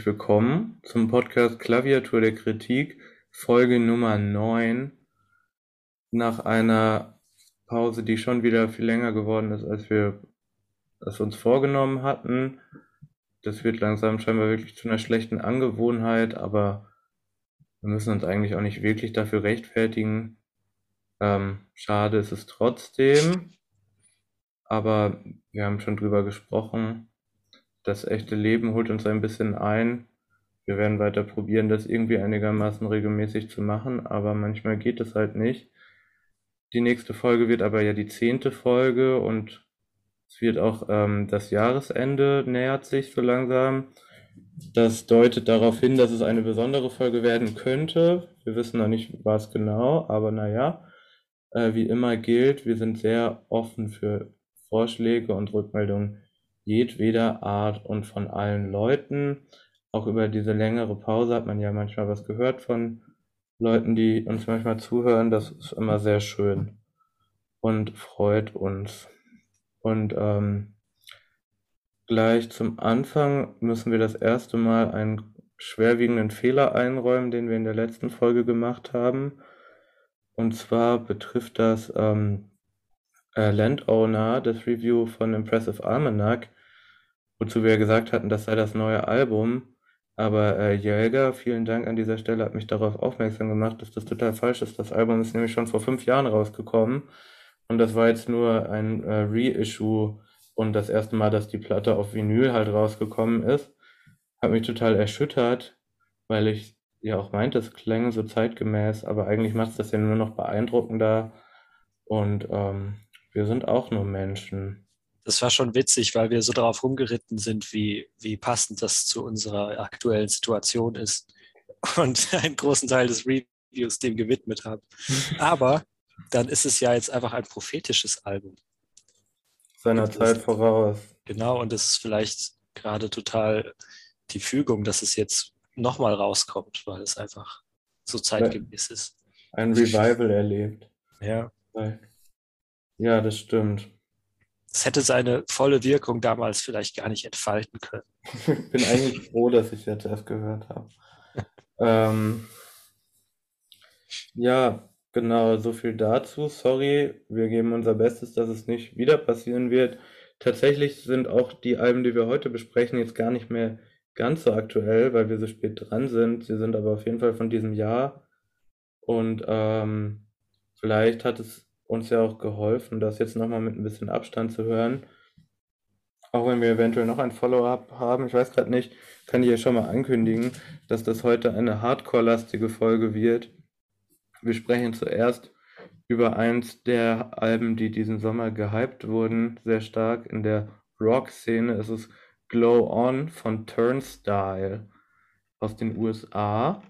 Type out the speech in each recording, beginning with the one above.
Herzlich willkommen zum Podcast Klaviatur der Kritik, Folge Nummer 9. Nach einer Pause, die schon wieder viel länger geworden ist, als wir es uns vorgenommen hatten. Das wird langsam scheinbar wirklich zu einer schlechten Angewohnheit, aber wir müssen uns eigentlich auch nicht wirklich dafür rechtfertigen. Ähm, schade ist es trotzdem, aber wir haben schon drüber gesprochen das echte Leben holt uns ein bisschen ein. Wir werden weiter probieren, das irgendwie einigermaßen regelmäßig zu machen, aber manchmal geht es halt nicht. Die nächste Folge wird aber ja die zehnte Folge und es wird auch ähm, das Jahresende nähert sich so langsam. Das deutet darauf hin, dass es eine besondere Folge werden könnte. Wir wissen noch nicht, was genau, aber naja, äh, wie immer gilt, wir sind sehr offen für Vorschläge und Rückmeldungen jedweder Art und von allen Leuten. Auch über diese längere Pause hat man ja manchmal was gehört von Leuten, die uns manchmal zuhören. Das ist immer sehr schön und freut uns. Und ähm, gleich zum Anfang müssen wir das erste Mal einen schwerwiegenden Fehler einräumen, den wir in der letzten Folge gemacht haben. Und zwar betrifft das ähm, äh, Landowner, das Review von Impressive Almanac, wozu wir gesagt hatten, das sei das neue Album. Aber äh, Jelga, vielen Dank an dieser Stelle, hat mich darauf aufmerksam gemacht, dass das total falsch ist. Das Album ist nämlich schon vor fünf Jahren rausgekommen und das war jetzt nur ein äh, Reissue und das erste Mal, dass die Platte auf Vinyl halt rausgekommen ist. Hat mich total erschüttert, weil ich ja auch meinte, es klänge so zeitgemäß, aber eigentlich macht es das ja nur noch beeindruckender und ähm, wir sind auch nur Menschen das war schon witzig, weil wir so darauf rumgeritten sind, wie, wie passend das zu unserer aktuellen Situation ist und einen großen Teil des Reviews dem gewidmet haben. Aber dann ist es ja jetzt einfach ein prophetisches Album. Seiner Zeit voraus. Genau, und das ist vielleicht gerade total die Fügung, dass es jetzt nochmal rauskommt, weil es einfach so zeitgemäß ist. Ein Revival erlebt. Ja. Ja, das stimmt es hätte seine volle Wirkung damals vielleicht gar nicht entfalten können. Ich bin eigentlich froh, dass ich jetzt erst gehört habe. ähm, ja, genau, so viel dazu. Sorry, wir geben unser Bestes, dass es nicht wieder passieren wird. Tatsächlich sind auch die Alben, die wir heute besprechen, jetzt gar nicht mehr ganz so aktuell, weil wir so spät dran sind. Sie sind aber auf jeden Fall von diesem Jahr. Und ähm, vielleicht hat es uns ja auch geholfen, das jetzt nochmal mit ein bisschen Abstand zu hören. Auch wenn wir eventuell noch ein Follow-up haben, ich weiß gerade nicht, kann ich ja schon mal ankündigen, dass das heute eine Hardcore-lastige Folge wird. Wir sprechen zuerst über eins der Alben, die diesen Sommer gehypt wurden, sehr stark in der Rock-Szene. Es ist Glow On von Turnstile aus den USA.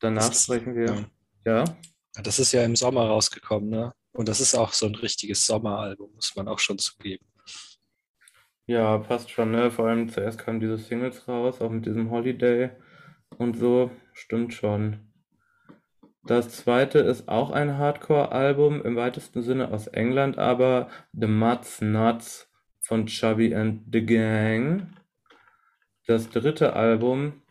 Danach sprechen wir. Ja. ja. Das ist ja im Sommer rausgekommen, ne? Und das ist auch so ein richtiges Sommeralbum, muss man auch schon zugeben. Ja, passt schon, ne? Vor allem zuerst kamen diese Singles raus, auch mit diesem Holiday und so. Stimmt schon. Das zweite ist auch ein Hardcore-Album, im weitesten Sinne aus England, aber The Muds Nuts von Chubby and the Gang. Das dritte Album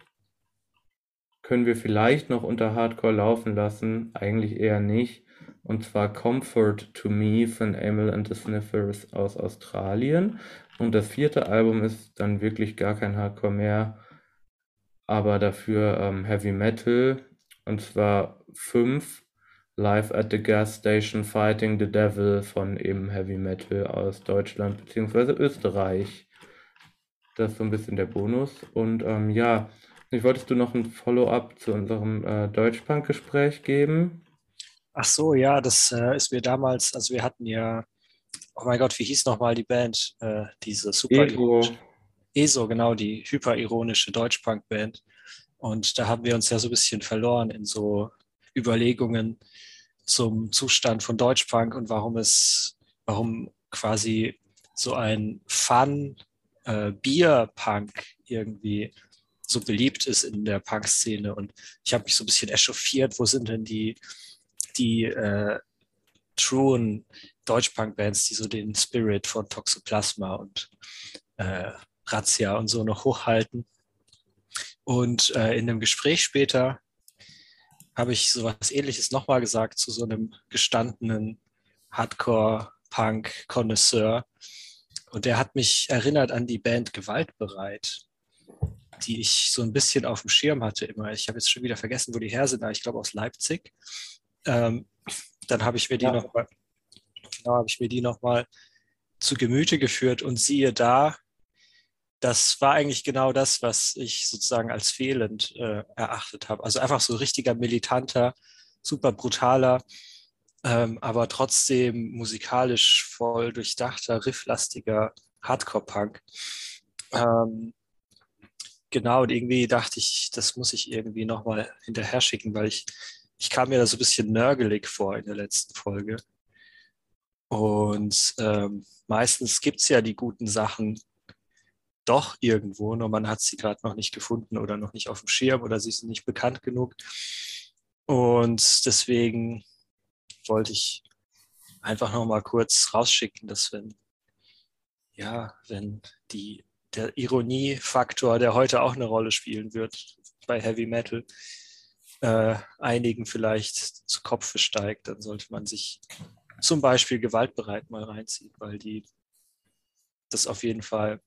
können wir vielleicht noch unter Hardcore laufen lassen, eigentlich eher nicht. Und zwar Comfort to Me von Emil and the Sniffers aus Australien. Und das vierte Album ist dann wirklich gar kein Hardcore mehr, aber dafür ähm, Heavy Metal. Und zwar fünf Live at the Gas Station Fighting the Devil von eben Heavy Metal aus Deutschland bzw. Österreich. Das ist so ein bisschen der Bonus. Und ähm, ja, ich wolltest du noch ein Follow-up zu unserem äh, Deutschpunk-Gespräch geben? Ach so, ja, das äh, ist mir damals, also wir hatten ja, oh mein Gott, wie hieß nochmal die Band? Äh, diese super ESO. ESO, genau, die hyperironische Deutschpunk-Band. Und da haben wir uns ja so ein bisschen verloren in so Überlegungen zum Zustand von Deutschpunk und warum es, warum quasi so ein Fun äh, Bier-Punk irgendwie so beliebt ist in der Punk-Szene. Und ich habe mich so ein bisschen echauffiert, wo sind denn die die äh, truen Deutschpunk-Bands, die so den Spirit von Toxoplasma und äh, Razzia und so noch hochhalten. Und äh, in einem Gespräch später habe ich sowas ähnliches nochmal gesagt zu so einem gestandenen Hardcore-Punk-Konnoisseur. Und der hat mich erinnert an die Band Gewaltbereit, die ich so ein bisschen auf dem Schirm hatte immer. Ich habe jetzt schon wieder vergessen, wo die her sind, aber ich glaube aus Leipzig. Ähm, dann habe ich mir die ja. nochmal, genau, habe ich mir die nochmal zu Gemüte geführt und siehe da, das war eigentlich genau das, was ich sozusagen als fehlend äh, erachtet habe. Also einfach so richtiger militanter, super brutaler, ähm, aber trotzdem musikalisch voll durchdachter, rifflastiger Hardcore-Punk. Ähm, genau, und irgendwie dachte ich, das muss ich irgendwie nochmal hinterher schicken, weil ich, ich kam mir da so ein bisschen nörgelig vor in der letzten Folge. Und ähm, meistens gibt es ja die guten Sachen doch irgendwo, nur man hat sie gerade noch nicht gefunden oder noch nicht auf dem Schirm oder sie sind nicht bekannt genug. Und deswegen wollte ich einfach noch mal kurz rausschicken, dass wenn, ja, wenn die, der Ironiefaktor, der heute auch eine Rolle spielen wird bei Heavy Metal, äh, einigen vielleicht zu Kopf steigt, dann sollte man sich zum Beispiel gewaltbereit mal reinziehen, weil die das auf jeden Fall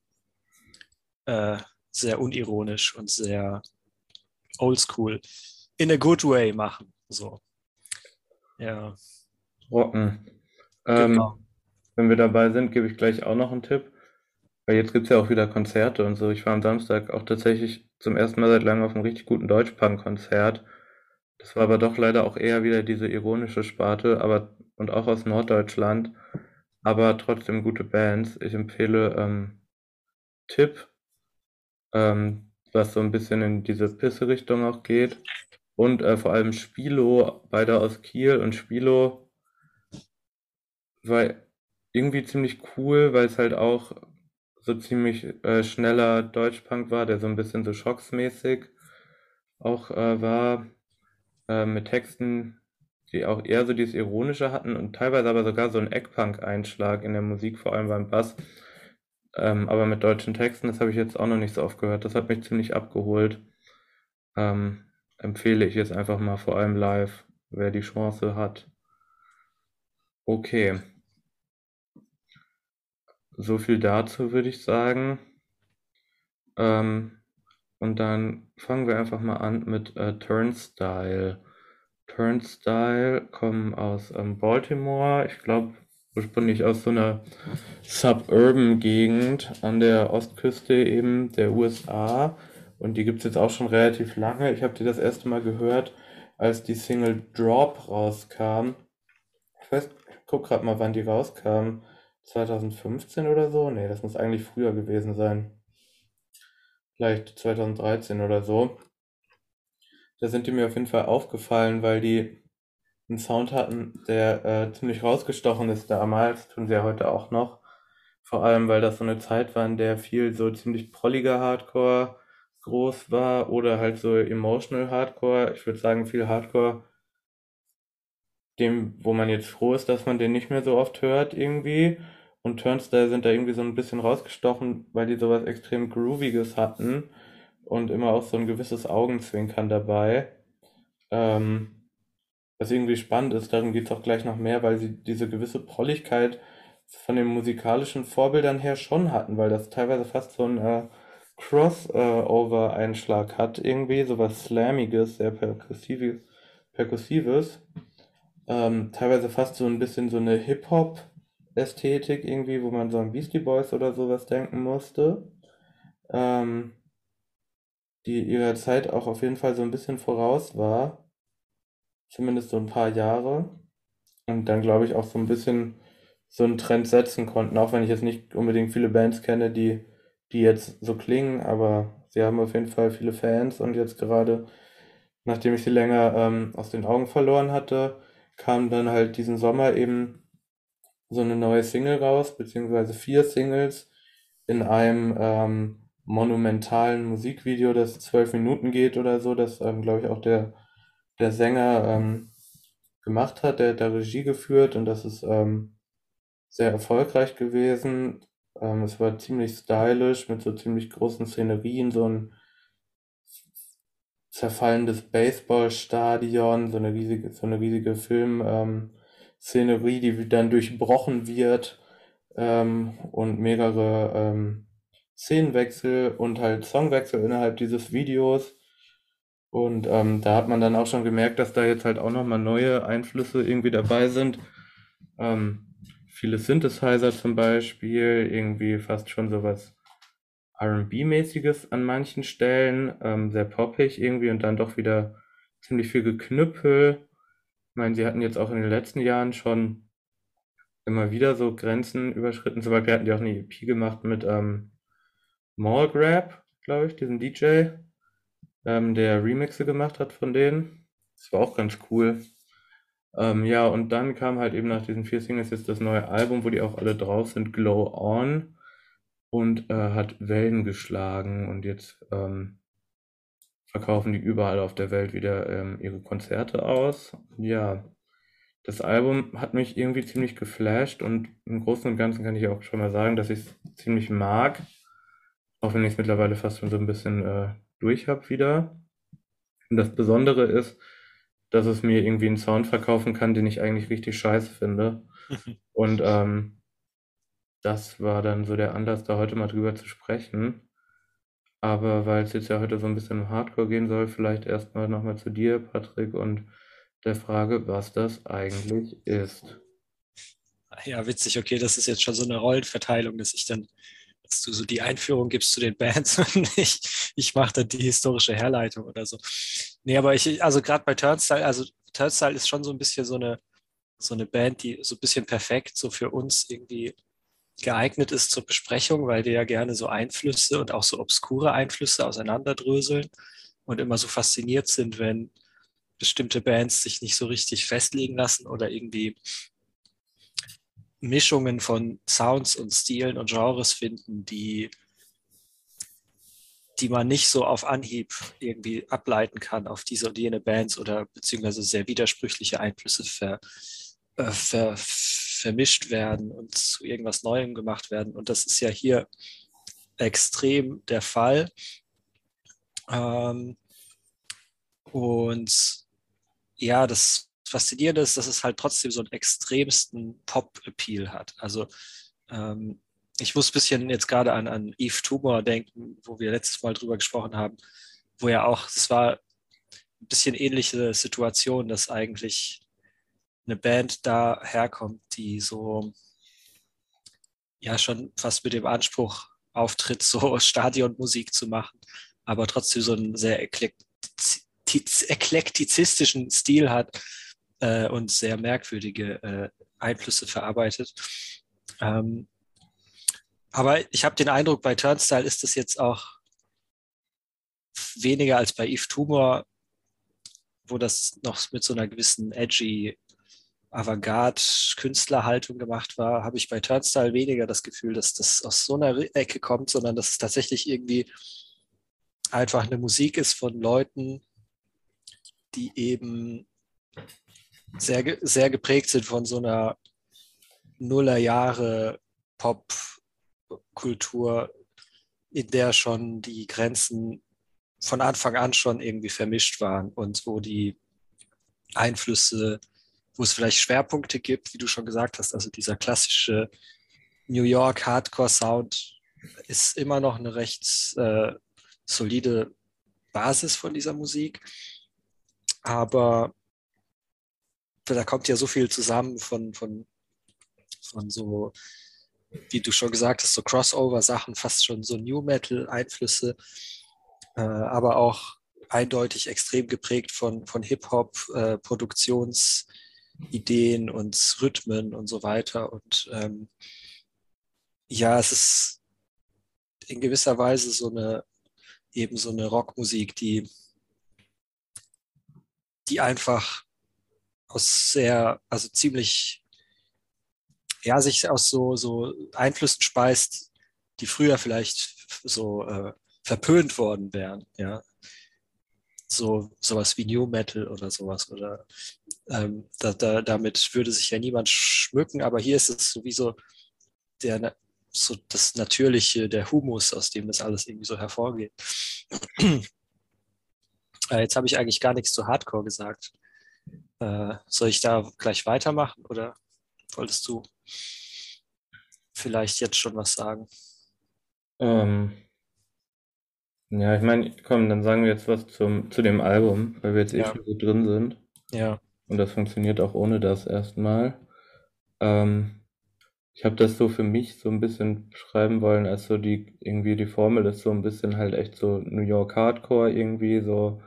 äh, sehr unironisch und sehr oldschool in a good way machen. So. Ja. Rocken. Ähm, genau. Wenn wir dabei sind, gebe ich gleich auch noch einen Tipp. Weil jetzt gibt es ja auch wieder Konzerte und so. Ich war am Samstag auch tatsächlich zum ersten Mal seit langem auf einem richtig guten Deutschpunk-Konzert. Das war aber doch leider auch eher wieder diese ironische Sparte, aber und auch aus Norddeutschland, aber trotzdem gute Bands. Ich empfehle ähm, Tipp, ähm, was so ein bisschen in diese Pisse-Richtung auch geht. Und äh, vor allem Spilo, beide aus Kiel und Spilo war irgendwie ziemlich cool, weil es halt auch so ziemlich äh, schneller Deutschpunk war, der so ein bisschen so schocksmäßig auch äh, war, äh, mit Texten, die auch eher so dieses Ironische hatten und teilweise aber sogar so ein Eckpunk-Einschlag in der Musik, vor allem beim Bass. Ähm, aber mit deutschen Texten, das habe ich jetzt auch noch nicht so oft gehört. Das hat mich ziemlich abgeholt. Ähm, empfehle ich jetzt einfach mal vor allem live, wer die Chance hat. Okay. So viel dazu würde ich sagen. Ähm, und dann fangen wir einfach mal an mit äh, Turnstile. Turnstile kommen aus ähm, Baltimore. Ich glaube, ursprünglich aus so einer suburban Gegend an der Ostküste eben der USA. Und die gibt es jetzt auch schon relativ lange. Ich habe die das erste Mal gehört, als die Single Drop rauskam. Ich weiß, guck gerade mal, wann die rauskam. 2015 oder so? Nee, das muss eigentlich früher gewesen sein. Vielleicht 2013 oder so. Da sind die mir auf jeden Fall aufgefallen, weil die einen Sound hatten, der äh, ziemlich rausgestochen ist damals, tun sie ja heute auch noch. Vor allem, weil das so eine Zeit war, in der viel so ziemlich prolliger Hardcore groß war oder halt so emotional Hardcore. Ich würde sagen, viel Hardcore, dem, wo man jetzt froh ist, dass man den nicht mehr so oft hört irgendwie. Und Turnstile sind da irgendwie so ein bisschen rausgestochen, weil die sowas extrem Grooviges hatten und immer auch so ein gewisses Augenzwinkern dabei. Ähm, was irgendwie spannend ist, darum geht es auch gleich noch mehr, weil sie diese gewisse Prolligkeit von den musikalischen Vorbildern her schon hatten, weil das teilweise fast so ein äh, Crossover-Einschlag hat, irgendwie, sowas Slammiges, sehr Perkussives, Perkussives. Ähm, teilweise fast so ein bisschen so eine Hip-Hop-Ästhetik irgendwie, wo man so an Beastie Boys oder sowas denken musste. Ähm, die ihrer Zeit auch auf jeden Fall so ein bisschen voraus war zumindest so ein paar Jahre. Und dann glaube ich auch so ein bisschen so einen Trend setzen konnten, auch wenn ich jetzt nicht unbedingt viele Bands kenne, die, die jetzt so klingen, aber sie haben auf jeden Fall viele Fans und jetzt gerade, nachdem ich sie länger ähm, aus den Augen verloren hatte, kam dann halt diesen Sommer eben so eine neue Single raus, beziehungsweise vier Singles in einem ähm, monumentalen Musikvideo, das zwölf Minuten geht oder so, das ähm, glaube ich auch der der Sänger ähm, gemacht hat. Der da Regie geführt und das ist ähm, sehr erfolgreich gewesen. Ähm, es war ziemlich stylisch mit so ziemlich großen Szenerien, so ein zerfallendes Baseballstadion, so eine riesige, so eine riesige Filmszenerie, ähm, die dann durchbrochen wird ähm, und mehrere ähm, Szenenwechsel und halt Songwechsel innerhalb dieses Videos. Und ähm, da hat man dann auch schon gemerkt, dass da jetzt halt auch nochmal neue Einflüsse irgendwie dabei sind. Ähm, viele Synthesizer zum Beispiel, irgendwie fast schon sowas RB-mäßiges an manchen Stellen, ähm, sehr poppig irgendwie und dann doch wieder ziemlich viel Geknüppel. Ich meine, sie hatten jetzt auch in den letzten Jahren schon immer wieder so Grenzen überschritten. Zum Beispiel hatten die auch eine EP gemacht mit ähm, Mall Grab, glaube ich, diesem DJ, ähm, der Remixe gemacht hat von denen. Das war auch ganz cool. Ähm, ja, und dann kam halt eben nach diesen vier Singles jetzt das neue Album, wo die auch alle drauf sind, Glow On und äh, hat Wellen geschlagen und jetzt ähm, verkaufen die überall auf der Welt wieder ähm, ihre Konzerte aus. Ja, das Album hat mich irgendwie ziemlich geflasht und im Großen und Ganzen kann ich auch schon mal sagen, dass ich es ziemlich mag, auch wenn ich es mittlerweile fast schon so ein bisschen äh, durch habe wieder. Und das Besondere ist, dass es mir irgendwie einen Sound verkaufen kann, den ich eigentlich richtig scheiße finde. und ähm, das war dann so der Anlass, da heute mal drüber zu sprechen. Aber weil es jetzt ja heute so ein bisschen um Hardcore gehen soll, vielleicht erstmal nochmal zu dir, Patrick, und der Frage, was das eigentlich ist. Ja, witzig, okay, das ist jetzt schon so eine Rollenverteilung, dass ich dann, dass du so die Einführung gibst zu den Bands und ich, ich mache dann die historische Herleitung oder so. Nee, aber ich, also gerade bei Turnstyle, also Turnstyle ist schon so ein bisschen so eine, so eine Band, die so ein bisschen perfekt so für uns irgendwie geeignet ist zur Besprechung, weil wir ja gerne so Einflüsse und auch so obskure Einflüsse auseinanderdröseln und immer so fasziniert sind, wenn bestimmte Bands sich nicht so richtig festlegen lassen oder irgendwie Mischungen von Sounds und Stilen und Genres finden, die, die man nicht so auf Anhieb irgendwie ableiten kann auf diese und jene Bands oder beziehungsweise sehr widersprüchliche Einflüsse ver, äh, ver, vermischt werden und zu irgendwas Neuem gemacht werden. Und das ist ja hier extrem der Fall. Ähm, und ja, das Faszinierende ist, dass es halt trotzdem so einen extremsten Pop-Appeal hat. Also ähm, ich muss ein bisschen jetzt gerade an, an Eve Tumor denken, wo wir letztes Mal drüber gesprochen haben, wo ja auch, es war ein bisschen ähnliche Situation, dass eigentlich eine Band da herkommt, die so ja schon fast mit dem Anspruch auftritt, so Stadionmusik zu machen, aber trotzdem so einen sehr eklektizistischen Stil hat äh, und sehr merkwürdige äh, Einflüsse verarbeitet. Ähm, aber ich habe den Eindruck, bei Turnstyle ist das jetzt auch weniger als bei Eve Tumor, wo das noch mit so einer gewissen edgy Avantgarde-Künstlerhaltung gemacht war, habe ich bei Turnstyle weniger das Gefühl, dass das aus so einer Ecke kommt, sondern dass es tatsächlich irgendwie einfach eine Musik ist von Leuten, die eben sehr, sehr geprägt sind von so einer Nullerjahre Pop-Kultur, in der schon die Grenzen von Anfang an schon irgendwie vermischt waren und wo die Einflüsse wo es vielleicht Schwerpunkte gibt, wie du schon gesagt hast. Also dieser klassische New York Hardcore Sound ist immer noch eine recht äh, solide Basis von dieser Musik. Aber da kommt ja so viel zusammen von, von, von so, wie du schon gesagt hast, so Crossover-Sachen, fast schon so New Metal-Einflüsse, äh, aber auch eindeutig extrem geprägt von, von Hip-Hop-Produktions- äh, Ideen und Rhythmen und so weiter. Und ähm, ja, es ist in gewisser Weise so eine eben so eine Rockmusik, die, die einfach aus sehr, also ziemlich, ja, sich aus so, so Einflüssen speist, die früher vielleicht so äh, verpönt worden wären, ja so sowas wie New Metal oder sowas. Oder ähm, da, da, damit würde sich ja niemand schmücken, aber hier ist es sowieso der, so das Natürliche, der Humus, aus dem das alles irgendwie so hervorgeht. Äh, jetzt habe ich eigentlich gar nichts zu Hardcore gesagt. Äh, soll ich da gleich weitermachen oder wolltest du vielleicht jetzt schon was sagen? Ähm, ja, ich meine, komm, dann sagen wir jetzt was zum, zu dem Album, weil wir jetzt eh Ja. schon so drin sind. Ja, Und das funktioniert auch ohne das erstmal. Ähm, ich habe das so für mich so ein bisschen beschreiben wollen, als so die, irgendwie die Formel ist so ein bisschen halt echt so New York Hardcore irgendwie, so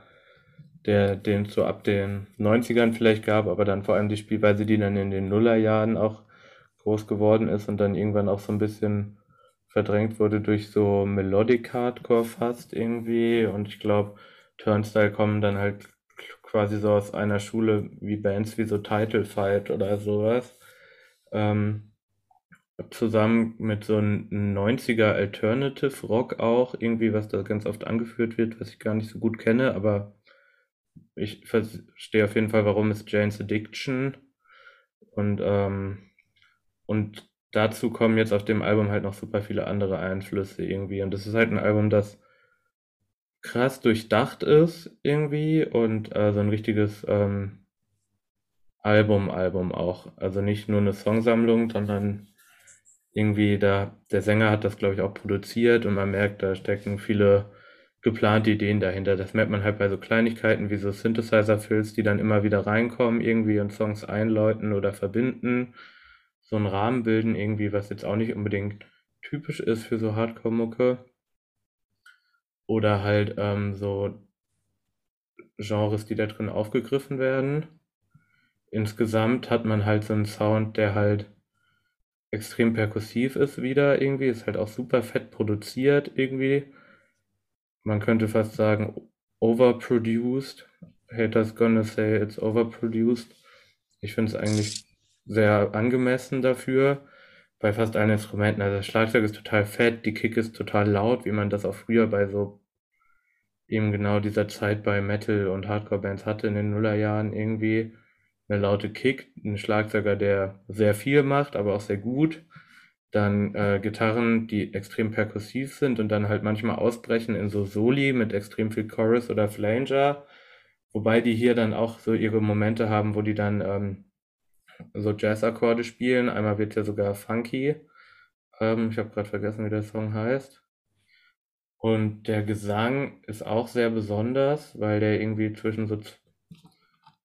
der, den es so ab den 90ern vielleicht gab, aber dann vor allem die Spielweise, die dann in den Nullerjahren auch groß geworden ist und dann irgendwann auch so ein bisschen verdrängt wurde durch so Melodic Hardcore fast irgendwie. Und ich glaube, Turnstyle kommen dann halt quasi so aus einer Schule wie Bands wie so Title Fight oder sowas. Ähm, zusammen mit so einem 90er Alternative Rock auch, irgendwie, was da ganz oft angeführt wird, was ich gar nicht so gut kenne, aber ich verstehe auf jeden Fall, warum es Jane's Addiction und, ähm, und dazu kommen jetzt auf dem Album halt noch super viele andere Einflüsse irgendwie. Und das ist halt ein Album, das krass durchdacht ist irgendwie und äh, so ein richtiges ähm, Album, Album auch. Also nicht nur eine Songsammlung, sondern irgendwie da, der Sänger hat das, glaube ich, auch produziert und man merkt, da stecken viele geplante Ideen dahinter. Das merkt man halt bei so Kleinigkeiten wie so Synthesizer-Fills, die dann immer wieder reinkommen irgendwie und Songs einläuten oder verbinden. So einen Rahmen bilden irgendwie, was jetzt auch nicht unbedingt typisch ist für so Hardcore-Mucke. Oder halt ähm, so Genres, die da drin aufgegriffen werden. Insgesamt hat man halt so einen Sound, der halt extrem perkussiv ist wieder irgendwie, ist halt auch super fett produziert irgendwie. Man könnte fast sagen overproduced. Haters gonna say it's overproduced. Ich finde es eigentlich sehr angemessen dafür. Bei fast allen Instrumenten. Also das Schlagzeug ist total fett, die Kick ist total laut, wie man das auch früher bei so eben genau dieser Zeit bei Metal und Hardcore-Bands hatte in den Nullerjahren irgendwie eine laute Kick, ein Schlagzeuger, der sehr viel macht, aber auch sehr gut. Dann äh, Gitarren, die extrem perkussiv sind und dann halt manchmal ausbrechen in so Soli mit extrem viel Chorus oder Flanger. Wobei die hier dann auch so ihre Momente haben, wo die dann ähm, so Jazz-Akkorde spielen. Einmal wird ja sogar funky. Ähm, ich habe gerade vergessen, wie der Song heißt. Und der Gesang ist auch sehr besonders, weil der irgendwie zwischen so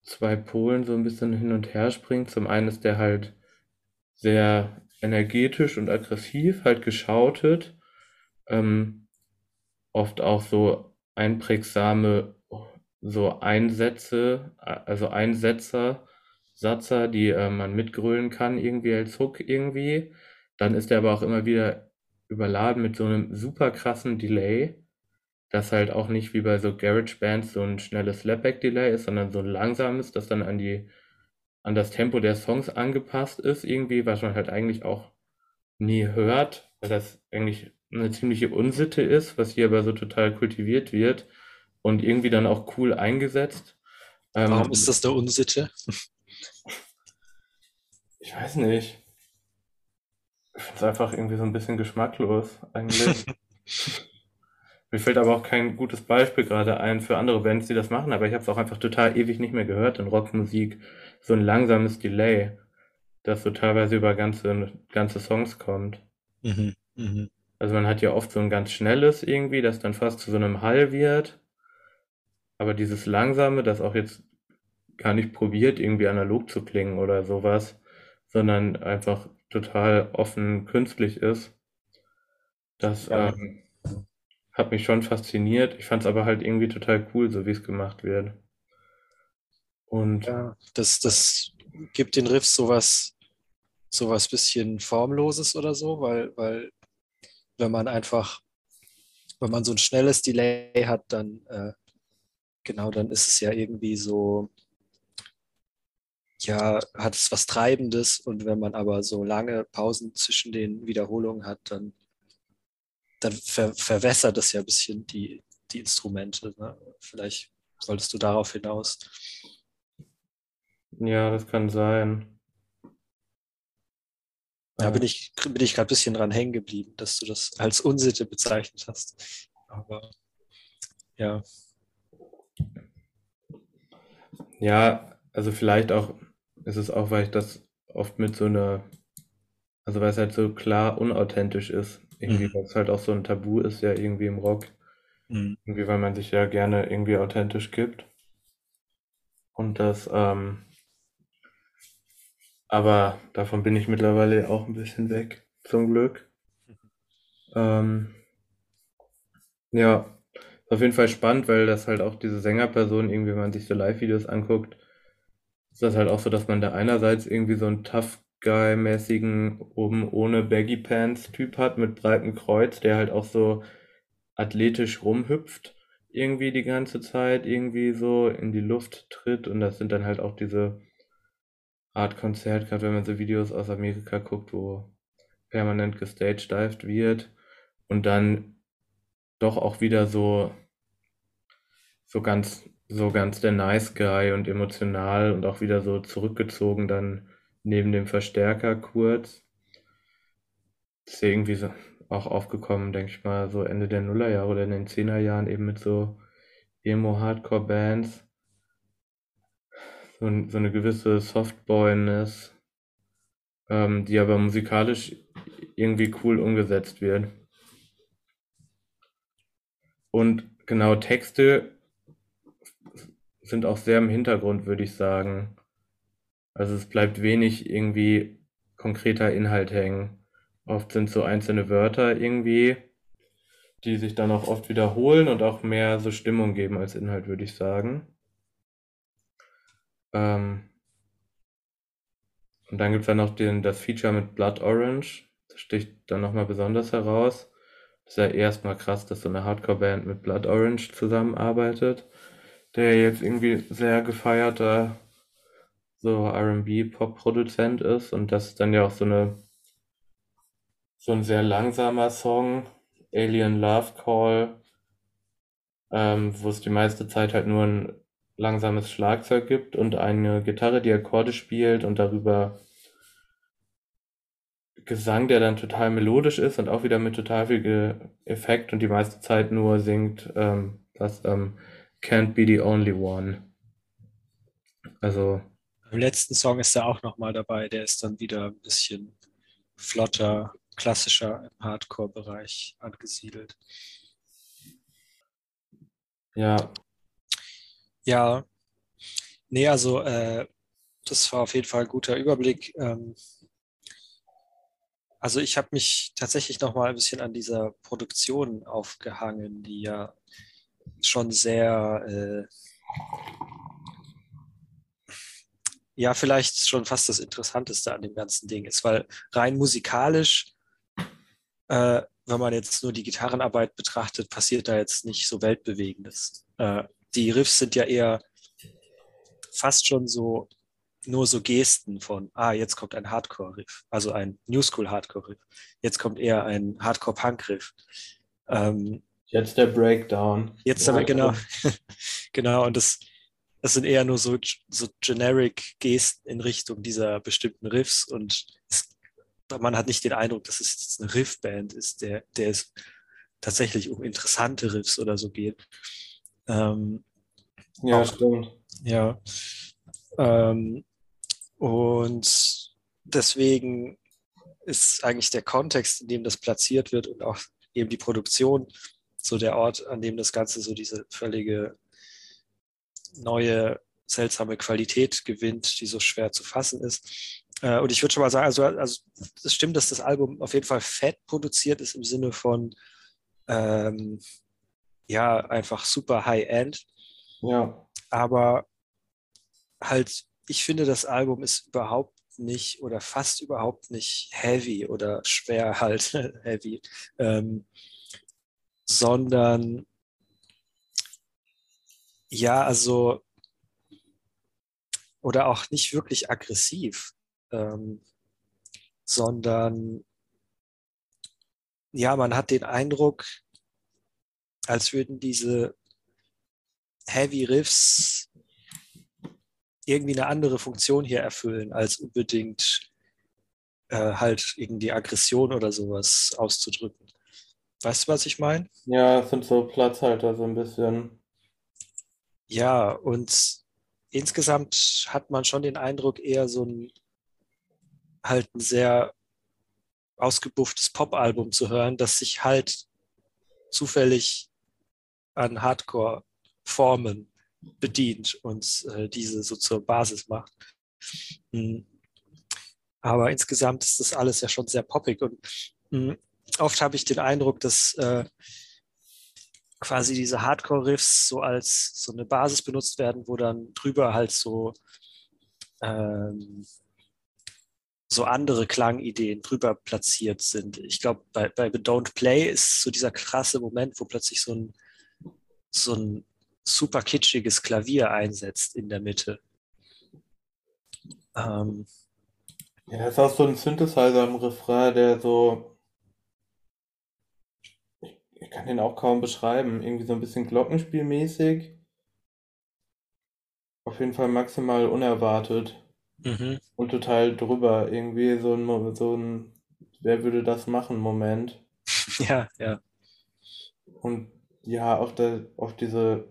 zwei Polen so ein bisschen hin und her springt. Zum einen ist der halt sehr energetisch und aggressiv, halt geschautet. Ähm, oft auch so einprägsame so Einsätze, also Einsetzer, Satzer, die äh, man mitgrölen kann, irgendwie als Hook irgendwie. Dann ist er aber auch immer wieder überladen mit so einem super krassen Delay, das halt auch nicht wie bei so Garage Bands so ein schnelles Slapback-Delay ist, sondern so ein langsames, das dann an die an das Tempo der Songs angepasst ist, irgendwie, was man halt eigentlich auch nie hört, weil das eigentlich eine ziemliche Unsitte ist, was hier aber so total kultiviert wird und irgendwie dann auch cool eingesetzt. Ähm, warum ist das eine Unsitte? Ich weiß nicht. Ich finde es einfach irgendwie so ein bisschen geschmacklos, eigentlich. Mir fällt aber auch kein gutes Beispiel gerade ein für andere Bands, die das machen, aber ich habe es auch einfach total ewig nicht mehr gehört in Rockmusik. So ein langsames Delay, das so teilweise über ganze, ganze Songs kommt. Mhm. Mhm. Also man hat ja oft so ein ganz schnelles irgendwie, das dann fast zu so einem Hall wird. Aber dieses langsame, das auch jetzt gar nicht probiert, irgendwie analog zu klingen oder sowas, sondern einfach total offen künstlich ist, das Ja. ähm, hat mich schon fasziniert. Ich fand es aber halt irgendwie total cool, so wie es gemacht wird. Und Ja, das, das gibt den Riffs sowas, sowas bisschen Formloses oder so, weil, weil wenn man einfach, wenn man so ein schnelles Delay hat, dann äh, genau, dann ist es ja irgendwie so, ja, hat es was Treibendes und wenn man aber so lange Pausen zwischen den Wiederholungen hat, dann, dann ver verwässert es ja ein bisschen die, die Instrumente. Ne? Vielleicht solltest du darauf hinaus. ja, das kann sein. Da Ja. bin ich, bin ich gerade ein bisschen dran hängen geblieben, dass du das als Unsitte bezeichnet hast. Aber ja, Ja, also vielleicht auch, ist es auch, weil ich das oft mit so einer, also weil es halt so klar unauthentisch ist. Irgendwie, Mhm. weil es halt auch so ein Tabu ist, ja irgendwie im Rock. Mhm. Irgendwie, weil man sich ja gerne irgendwie authentisch gibt. Und das, ähm, aber davon bin ich mittlerweile auch ein bisschen weg, zum Glück. Ähm, ja, ist auf jeden Fall spannend, weil das halt auch diese Sängerperson, irgendwie, wenn man sich so Live-Videos anguckt, ist das halt auch so, dass man da einerseits irgendwie so einen Tough Guy-mäßigen oben ohne Baggy Pants Typ hat mit breitem Kreuz, der halt auch so athletisch rumhüpft irgendwie die ganze Zeit, irgendwie so in die Luft tritt. Und das sind dann halt auch diese Art Konzert, gerade wenn man so Videos aus Amerika guckt, wo permanent gestagedived wird und dann doch auch wieder so so ganz so ganz der Nice Guy und emotional und auch wieder so zurückgezogen dann neben dem Verstärker kurz. Ist irgendwie so auch aufgekommen, denke ich mal, so Ende der Nullerjahre oder in den Zehnerjahren eben mit so Emo-Hardcore-Bands. So, so eine gewisse Softboyness, ähm, die aber musikalisch irgendwie cool umgesetzt wird. Und genau Texte sind auch sehr im Hintergrund, würde ich sagen. Also es bleibt wenig irgendwie konkreter Inhalt hängen. Oft sind so einzelne Wörter irgendwie, die sich dann auch oft wiederholen und auch mehr so Stimmung geben als Inhalt, würde ich sagen. Ähm und dann gibt es dann noch den, das Feature mit Blood Orange. Das sticht dann nochmal besonders heraus. Das ist ja erstmal krass, dass so eine Hardcore-Band mit Blood Orange zusammenarbeitet, der jetzt irgendwie sehr gefeierter so R&B-Pop-Produzent ist und das ist dann ja auch so eine so ein sehr langsamer Song, Alien Love Call, ähm, wo es die meiste Zeit halt nur ein langsames Schlagzeug gibt und eine Gitarre, die Akkorde spielt und darüber Gesang, der dann total melodisch ist und auch wieder mit total viel Effekt und die meiste Zeit nur singt, ähm, das ähm, Can't Be the Only One. Also. Im letzten Song ist er auch nochmal dabei, der ist dann wieder ein bisschen flotter, klassischer im Hardcore-Bereich angesiedelt. Ja. Ja, nee, also äh, das war auf jeden Fall ein guter Überblick. Ähm, also ich habe mich tatsächlich noch mal ein bisschen an dieser Produktion aufgehangen, die ja schon sehr, äh, ja, vielleicht schon fast das Interessanteste an dem ganzen Ding ist, weil rein musikalisch, äh, wenn man jetzt nur die Gitarrenarbeit betrachtet, passiert da jetzt nicht so weltbewegendes. Äh, die Riffs sind ja eher fast schon so nur so Gesten von, ah, jetzt kommt ein Hardcore-Riff, also ein New School Hardcore-Riff. Jetzt kommt eher ein Hardcore-Punk-Riff. Ähm, jetzt der Breakdown. Jetzt aber, genau, genau, und das, das sind eher nur so, so generic Gesten in Richtung dieser bestimmten Riffs und es, man hat nicht den Eindruck, dass es jetzt eine Riffband ist, der, der es tatsächlich um interessante Riffs oder so geht. Ähm, ja, auch, stimmt. Ja. Ähm, und deswegen ist eigentlich der Kontext, in dem das platziert wird und auch eben die Produktion so der Ort, an dem das Ganze so diese völlige neue, seltsame Qualität gewinnt, die so schwer zu fassen ist. Äh, und ich würde schon mal sagen, also, also es stimmt, dass das Album auf jeden Fall fett produziert ist im Sinne von ähm, ja, einfach super high-end. Ja. Aber halt, ich finde, das Album ist überhaupt nicht oder fast überhaupt nicht heavy oder schwer halt heavy, ähm, sondern ja, also oder auch nicht wirklich aggressiv, ähm, sondern ja, man hat den Eindruck, als würden diese Heavy Riffs irgendwie eine andere Funktion hier erfüllen, als unbedingt äh, halt irgendwie Aggression oder sowas auszudrücken. Weißt du, was ich meine? Ja, es sind so Platzhalter so ein bisschen. Ja, und insgesamt hat man schon den Eindruck, eher so ein halt ein sehr ausgebufftes Pop-Album zu hören, das sich halt zufällig an Hardcore-Formen bedient und äh, diese so zur Basis macht. Mhm. Aber insgesamt ist das alles ja schon sehr poppig und mh, oft habe ich den Eindruck, dass äh, quasi diese Hardcore-Riffs so als so eine Basis benutzt werden, wo dann drüber halt so ähm, so andere Klangideen drüber platziert sind. Ich glaube, bei, bei Don't Play ist so dieser krasse Moment, wo plötzlich so ein, so ein super kitschiges Klavier einsetzt in der Mitte. Ähm, ja, das ist auch so ein Synthesizer im Refrain, der so. Ich, kann den auch kaum beschreiben. Irgendwie so ein bisschen glockenspielmäßig. Auf jeden Fall maximal unerwartet. Mhm. Und total drüber. Irgendwie so ein, so ein Wer würde das machen Moment. Ja, ja. Und ja, auch, der, auch diese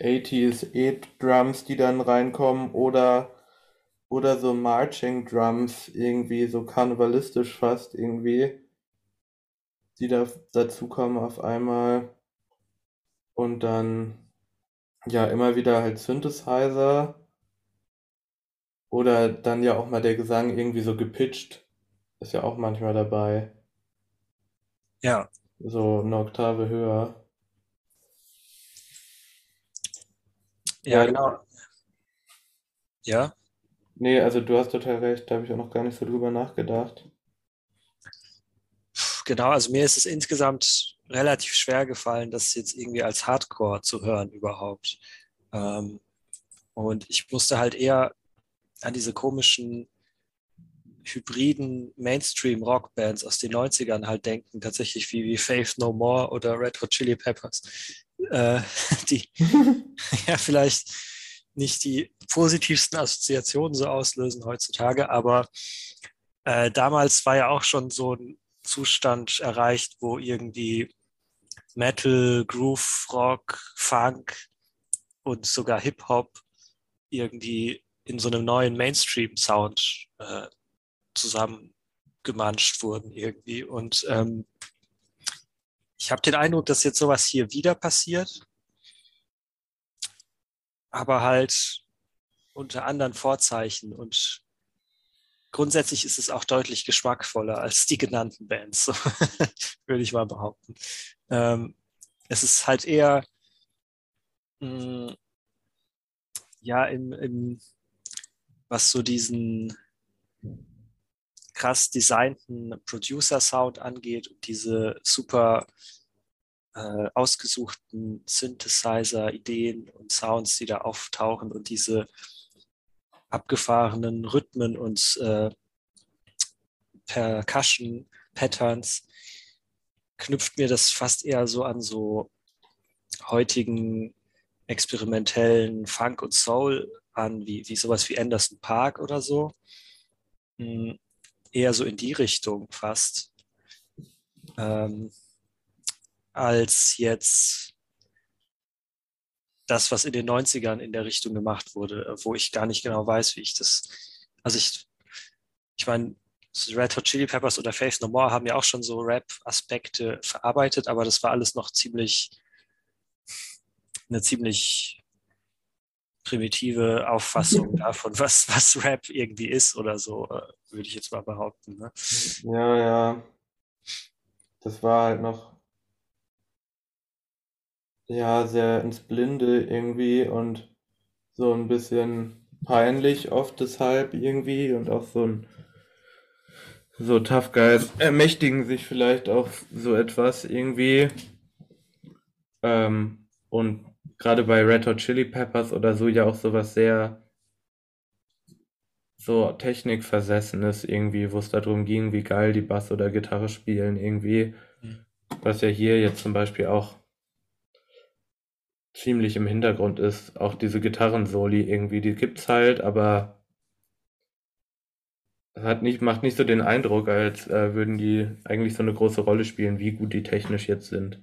80s E-Drums, die dann reinkommen oder, oder so Marching Drums, irgendwie so karnevalistisch fast irgendwie, die da dazukommen auf einmal. Und dann ja immer wieder halt Synthesizer oder dann ja auch mal der Gesang irgendwie so gepitcht. Ist ja auch manchmal dabei. Ja. So eine Oktave höher. Ja, genau. Ja. Nee, also du hast total recht, da habe ich auch noch gar nicht so drüber nachgedacht. Genau, also mir ist es insgesamt relativ schwer gefallen, das jetzt irgendwie als Hardcore zu hören überhaupt. Ähm, und ich musste halt eher an diese komischen hybriden Mainstream-Rockbands aus den 90ern halt denken, tatsächlich wie, wie Faith No More oder Red Hot Chili Peppers, äh, die ja vielleicht nicht die positivsten Assoziationen so auslösen heutzutage, aber äh, damals war ja auch schon so ein Zustand erreicht, wo irgendwie Metal, Groove, Rock, Funk und sogar Hip-Hop irgendwie in so einem neuen Mainstream-Sound äh, zusammengemanscht wurden irgendwie. Und ähm, ich habe den Eindruck, dass jetzt sowas hier wieder passiert, aber halt unter anderen Vorzeichen und grundsätzlich ist es auch deutlich geschmackvoller als die genannten Bands, würde ich mal behaupten. Ähm, es ist halt eher mh, mm, ja im, im was so diesen krass designten Producer-Sound angeht und diese super äh, ausgesuchten Synthesizer-Ideen und Sounds, die da auftauchen und diese abgefahrenen Rhythmen und äh, Percussion-Patterns, knüpft mir das fast eher so an so heutigen experimentellen Funk und Soul an, wie, wie sowas wie Anderson Park oder so. Hm, eher so in die Richtung fast. Ähm, als jetzt das, was in den 90ern in der Richtung gemacht wurde, wo ich gar nicht genau weiß, wie ich das. Also ich, ich meine, Red Hot Chili Peppers oder Faith No More haben ja auch schon so Rap-Aspekte verarbeitet, aber das war alles noch ziemlich, eine ziemlich primitive Auffassung davon, was, was Rap irgendwie ist oder so, äh, würde ich jetzt mal behaupten. Ne? Ja, ja. Das war halt noch ja sehr ins Blinde irgendwie und so ein bisschen peinlich oft deshalb irgendwie und auch so ein so Tough Guys ermächtigen sich vielleicht auch so etwas irgendwie. Ähm, und gerade bei Red Hot Chili Peppers oder so ja auch sowas sehr so Technikversessenes irgendwie, wo es darum ging, wie geil die Bass oder Gitarre spielen irgendwie. Mhm. Was ja hier jetzt zum Beispiel auch ziemlich im Hintergrund ist. Auch diese Gitarrensoli irgendwie, die gibt's halt, aber es hat nicht, macht nicht so den Eindruck, als äh, würden die eigentlich so eine große Rolle spielen, wie gut die technisch jetzt sind.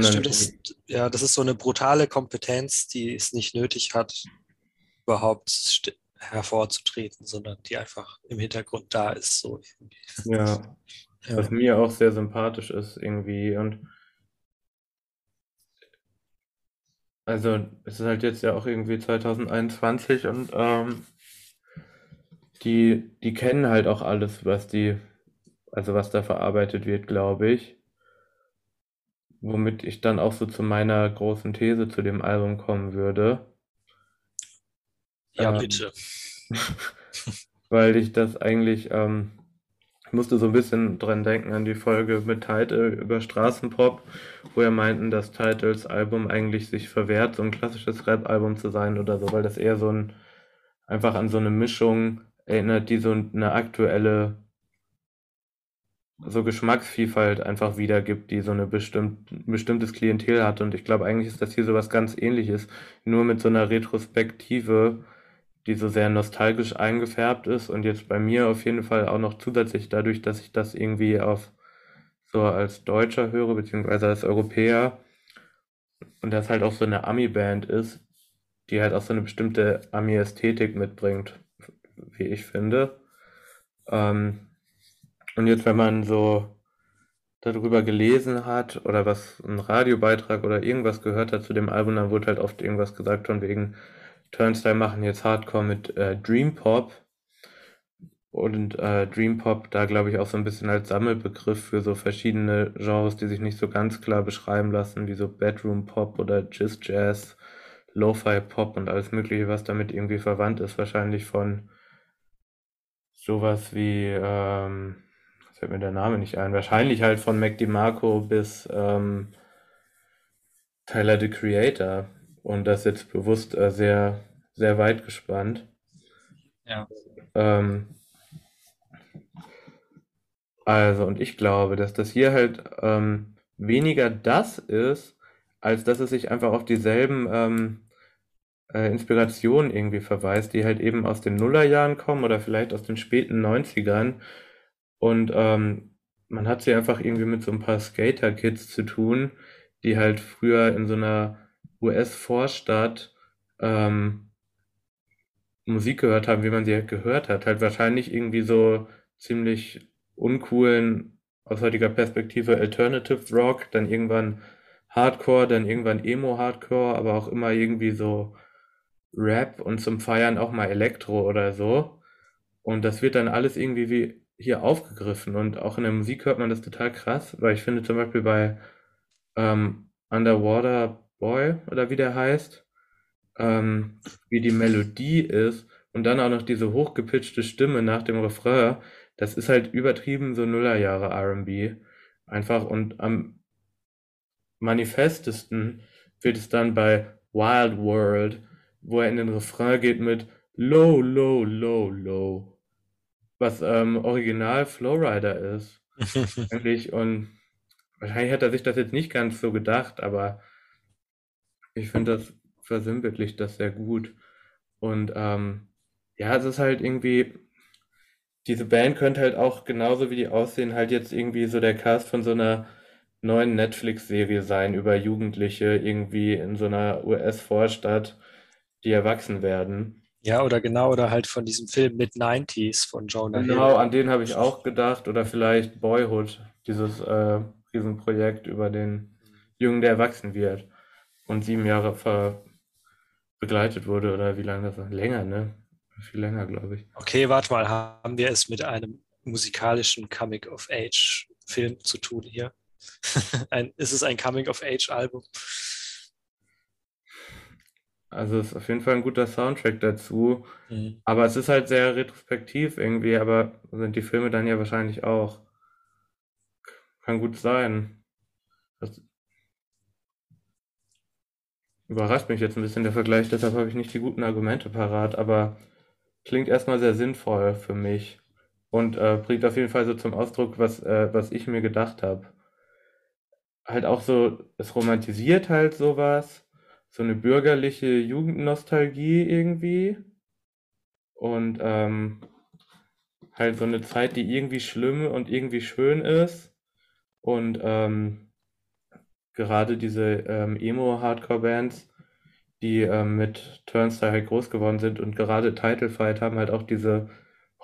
Stimmt, das, ja, das ist so eine brutale Kompetenz, die es nicht nötig hat, überhaupt hervorzutreten, sondern die einfach im Hintergrund da ist. So Ja, ja. was mir auch sehr sympathisch ist irgendwie und also es ist halt jetzt ja auch irgendwie 2021 und ähm, die, die kennen halt auch alles, was die, also was da verarbeitet wird, glaube ich. Womit ich dann auch so zu meiner großen These zu dem Album kommen würde. Ja, ähm, bitte. weil ich das eigentlich, ähm, ich musste so ein bisschen dran denken an die Folge mit Title über Straßenpop, wo er meinten, dass Titles Album eigentlich sich verwehrt, so ein klassisches Rap-Album zu sein oder so, weil das eher so ein, einfach an so eine Mischung erinnert, die so eine aktuelle so Geschmacksvielfalt einfach wiedergibt, die so eine bestimmt, ein bestimmtes Klientel hat. Und ich glaube, eigentlich ist das hier so was ganz ähnliches, nur mit so einer Retrospektive, die so sehr nostalgisch eingefärbt ist und jetzt bei mir auf jeden Fall auch noch zusätzlich dadurch, dass ich das irgendwie auf so als Deutscher höre, beziehungsweise als Europäer und das halt auch so eine Ami-Band ist, die halt auch so eine bestimmte Ami-Ästhetik mitbringt, wie ich finde. Ähm, und jetzt, wenn man so darüber gelesen hat oder was, ein Radiobeitrag oder irgendwas gehört hat zu dem Album, dann wurde halt oft irgendwas gesagt von wegen Turnstyle machen jetzt Hardcore mit äh, Dream Pop. Und äh, Dream Pop da glaube ich auch so ein bisschen als Sammelbegriff für so verschiedene Genres, die sich nicht so ganz klar beschreiben lassen, wie so Bedroom Pop oder Jizz Jazz, Lo-Fi Pop und alles Mögliche, was damit irgendwie verwandt ist. Wahrscheinlich von sowas wie ähm, fällt mir der Name nicht ein. Wahrscheinlich halt von Mac DeMarco bis ähm, Tyler the Creator. Und das jetzt bewusst äh, sehr, sehr weit gespannt. Ja. Ähm, also, und ich glaube, dass das hier halt ähm, weniger das ist, als dass es sich einfach auf dieselben ähm, äh, Inspirationen irgendwie verweist, die halt eben aus den Nullerjahren kommen oder vielleicht aus den späten 90ern und ähm, man hat sie einfach irgendwie mit so ein paar Skater-Kids zu tun, die halt früher in so einer US-Vorstadt ähm, Musik gehört haben, wie man sie halt gehört hat. Halt wahrscheinlich irgendwie so ziemlich uncoolen, aus heutiger Perspektive Alternative Rock, dann irgendwann Hardcore, dann irgendwann Emo-Hardcore, aber auch immer irgendwie so Rap und zum Feiern auch mal Elektro oder so. Und das wird dann alles irgendwie wie hier aufgegriffen und auch in der Musik hört man das total krass, weil ich finde zum Beispiel bei ähm, Underwater Boy oder wie der heißt, ähm, wie die Melodie ist und dann auch noch diese hochgepitchte Stimme nach dem Refrain, das ist halt übertrieben so Nullerjahre R&B einfach und am manifestesten wird es dann bei Wild World, wo er in den Refrain geht mit Low, Low, Low, Low was ähm, original Flowrider ist. eigentlich. Und wahrscheinlich hat er sich das jetzt nicht ganz so gedacht, aber ich finde, das versinnbildlicht das sehr gut. Und ähm, ja, es ist halt irgendwie, diese Band könnte halt auch genauso wie die aussehen, halt jetzt irgendwie so der Cast von so einer neuen Netflix-Serie sein über Jugendliche irgendwie in so einer US-Vorstadt, die erwachsen werden. Ja, oder genau, oder halt von diesem Film Mid-90s von Jonah Hill. Genau, an den habe ich auch gedacht. Oder vielleicht Boyhood, dieses äh, Riesenprojekt über den Jungen, der erwachsen wird und sieben Jahre ver begleitet wurde. Oder wie lange das war? Länger, ne? Viel länger, glaube ich. Okay, warte mal, haben wir es mit einem musikalischen Coming-of-Age-Film zu tun hier? ein, ist es ein Coming-of-Age-Album? Also es ist auf jeden Fall ein guter Soundtrack dazu. Mhm. Aber es ist halt sehr retrospektiv irgendwie, aber sind die Filme dann ja wahrscheinlich auch. Kann gut sein. Das überrascht mich jetzt ein bisschen der Vergleich, deshalb habe ich nicht die guten Argumente parat, aber klingt erstmal sehr sinnvoll für mich und äh, bringt auf jeden Fall so zum Ausdruck, was, äh, was ich mir gedacht habe. Halt auch so, es romantisiert halt sowas so eine bürgerliche Jugendnostalgie irgendwie. Und ähm, halt so eine Zeit, die irgendwie schlimm und irgendwie schön ist. Und ähm, gerade diese ähm, Emo-Hardcore-Bands, die ähm, mit Turnstile halt groß geworden sind und gerade Title Fight haben halt auch diese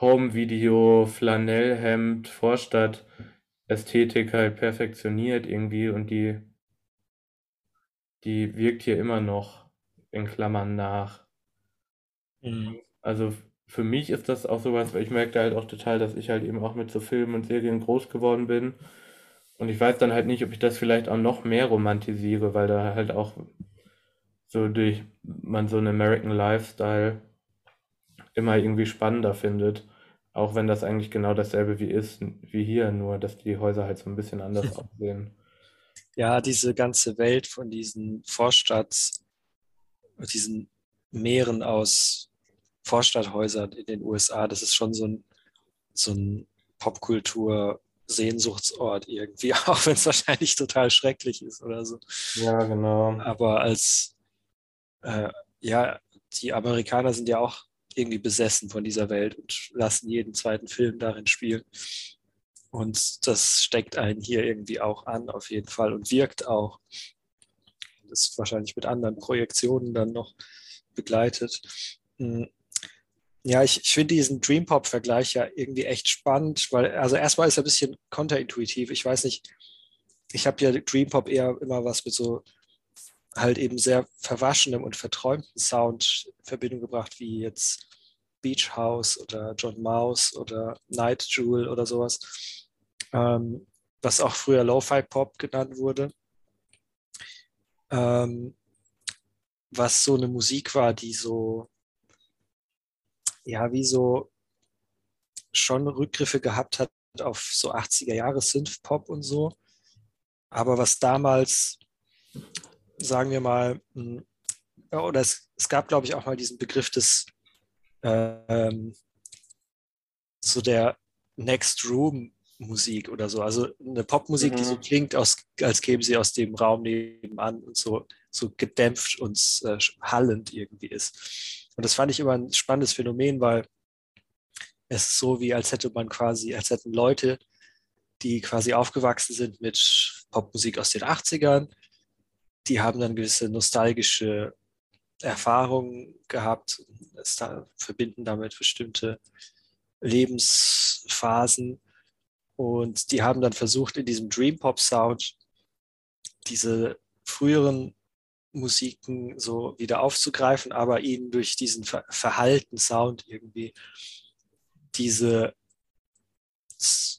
Home-Video, Flanellhemd, Vorstadt-Ästhetik halt perfektioniert irgendwie und die, die wirkt hier immer noch in Klammern nach. Mhm. Also für mich ist das auch sowas, weil ich merke halt auch total, dass ich halt eben auch mit so Filmen und Serien groß geworden bin. Und ich weiß dann halt nicht, ob ich das vielleicht auch noch mehr romantisiere, weil da halt auch so durch man so einen American Lifestyle immer irgendwie spannender findet. Auch wenn das eigentlich genau dasselbe wie ist, wie hier, nur dass die Häuser halt so ein bisschen anders aussehen. Ja, diese ganze Welt von diesen Vorstadt, diesen Meeren aus Vorstadthäusern in den USA, das ist schon so ein, so ein Popkultur-Sehnsuchtsort irgendwie, auch wenn es wahrscheinlich total schrecklich ist oder so. Ja, genau. Aber als, äh, ja, die Amerikaner sind ja auch irgendwie besessen von dieser Welt und lassen jeden zweiten Film darin spielen. Und das steckt einen hier irgendwie auch an, auf jeden Fall, und wirkt auch. Das ist wahrscheinlich mit anderen Projektionen dann noch begleitet. Ja, ich, ich finde diesen Dream Pop-Vergleich ja irgendwie echt spannend, weil, also erstmal ist er ein bisschen konterintuitiv. Ich weiß nicht, ich habe ja Dream Pop eher immer was mit so halt eben sehr verwaschenem und verträumten Sound in Verbindung gebracht, wie jetzt Beach House oder John Mouse oder Night Jewel oder sowas, ähm, was auch früher Lo-Fi Pop genannt wurde. Ähm, was so eine Musik war, die so ja, wie so schon Rückgriffe gehabt hat auf so 80er Jahre Synth-Pop und so. Aber was damals, sagen wir mal, hm, oder es, es gab, glaube ich, auch mal diesen Begriff des ähm, so der Next Room Musik oder so. Also eine Popmusik, mhm. die so klingt, aus, als käme sie aus dem Raum nebenan und so, so gedämpft und äh, hallend irgendwie ist. Und das fand ich immer ein spannendes Phänomen, weil es ist so wie, als hätte man quasi, als hätten Leute, die quasi aufgewachsen sind mit Popmusik aus den 80ern, die haben dann gewisse nostalgische Erfahrungen gehabt, da, verbinden damit bestimmte Lebensphasen. Und die haben dann versucht, in diesem Dream Pop Sound diese früheren Musiken so wieder aufzugreifen, aber ihnen durch diesen Ver verhalten Sound irgendwie diese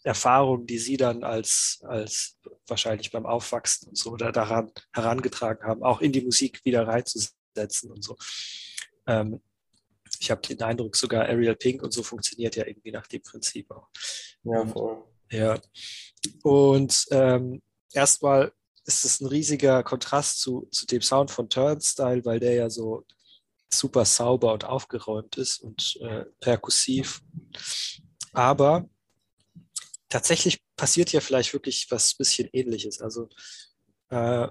Erfahrung, die sie dann als, als wahrscheinlich beim Aufwachsen und so oder daran herangetragen haben, auch in die Musik wieder reinzusetzen und so. Ähm, ich habe den Eindruck, sogar Ariel Pink und so funktioniert ja irgendwie nach dem Prinzip auch. Ja, voll. Ja. Und ähm, erstmal ist es ein riesiger Kontrast zu, zu dem Sound von Turnstyle, weil der ja so super sauber und aufgeräumt ist und äh, perkussiv. Aber tatsächlich passiert ja vielleicht wirklich was bisschen ähnliches. Also äh,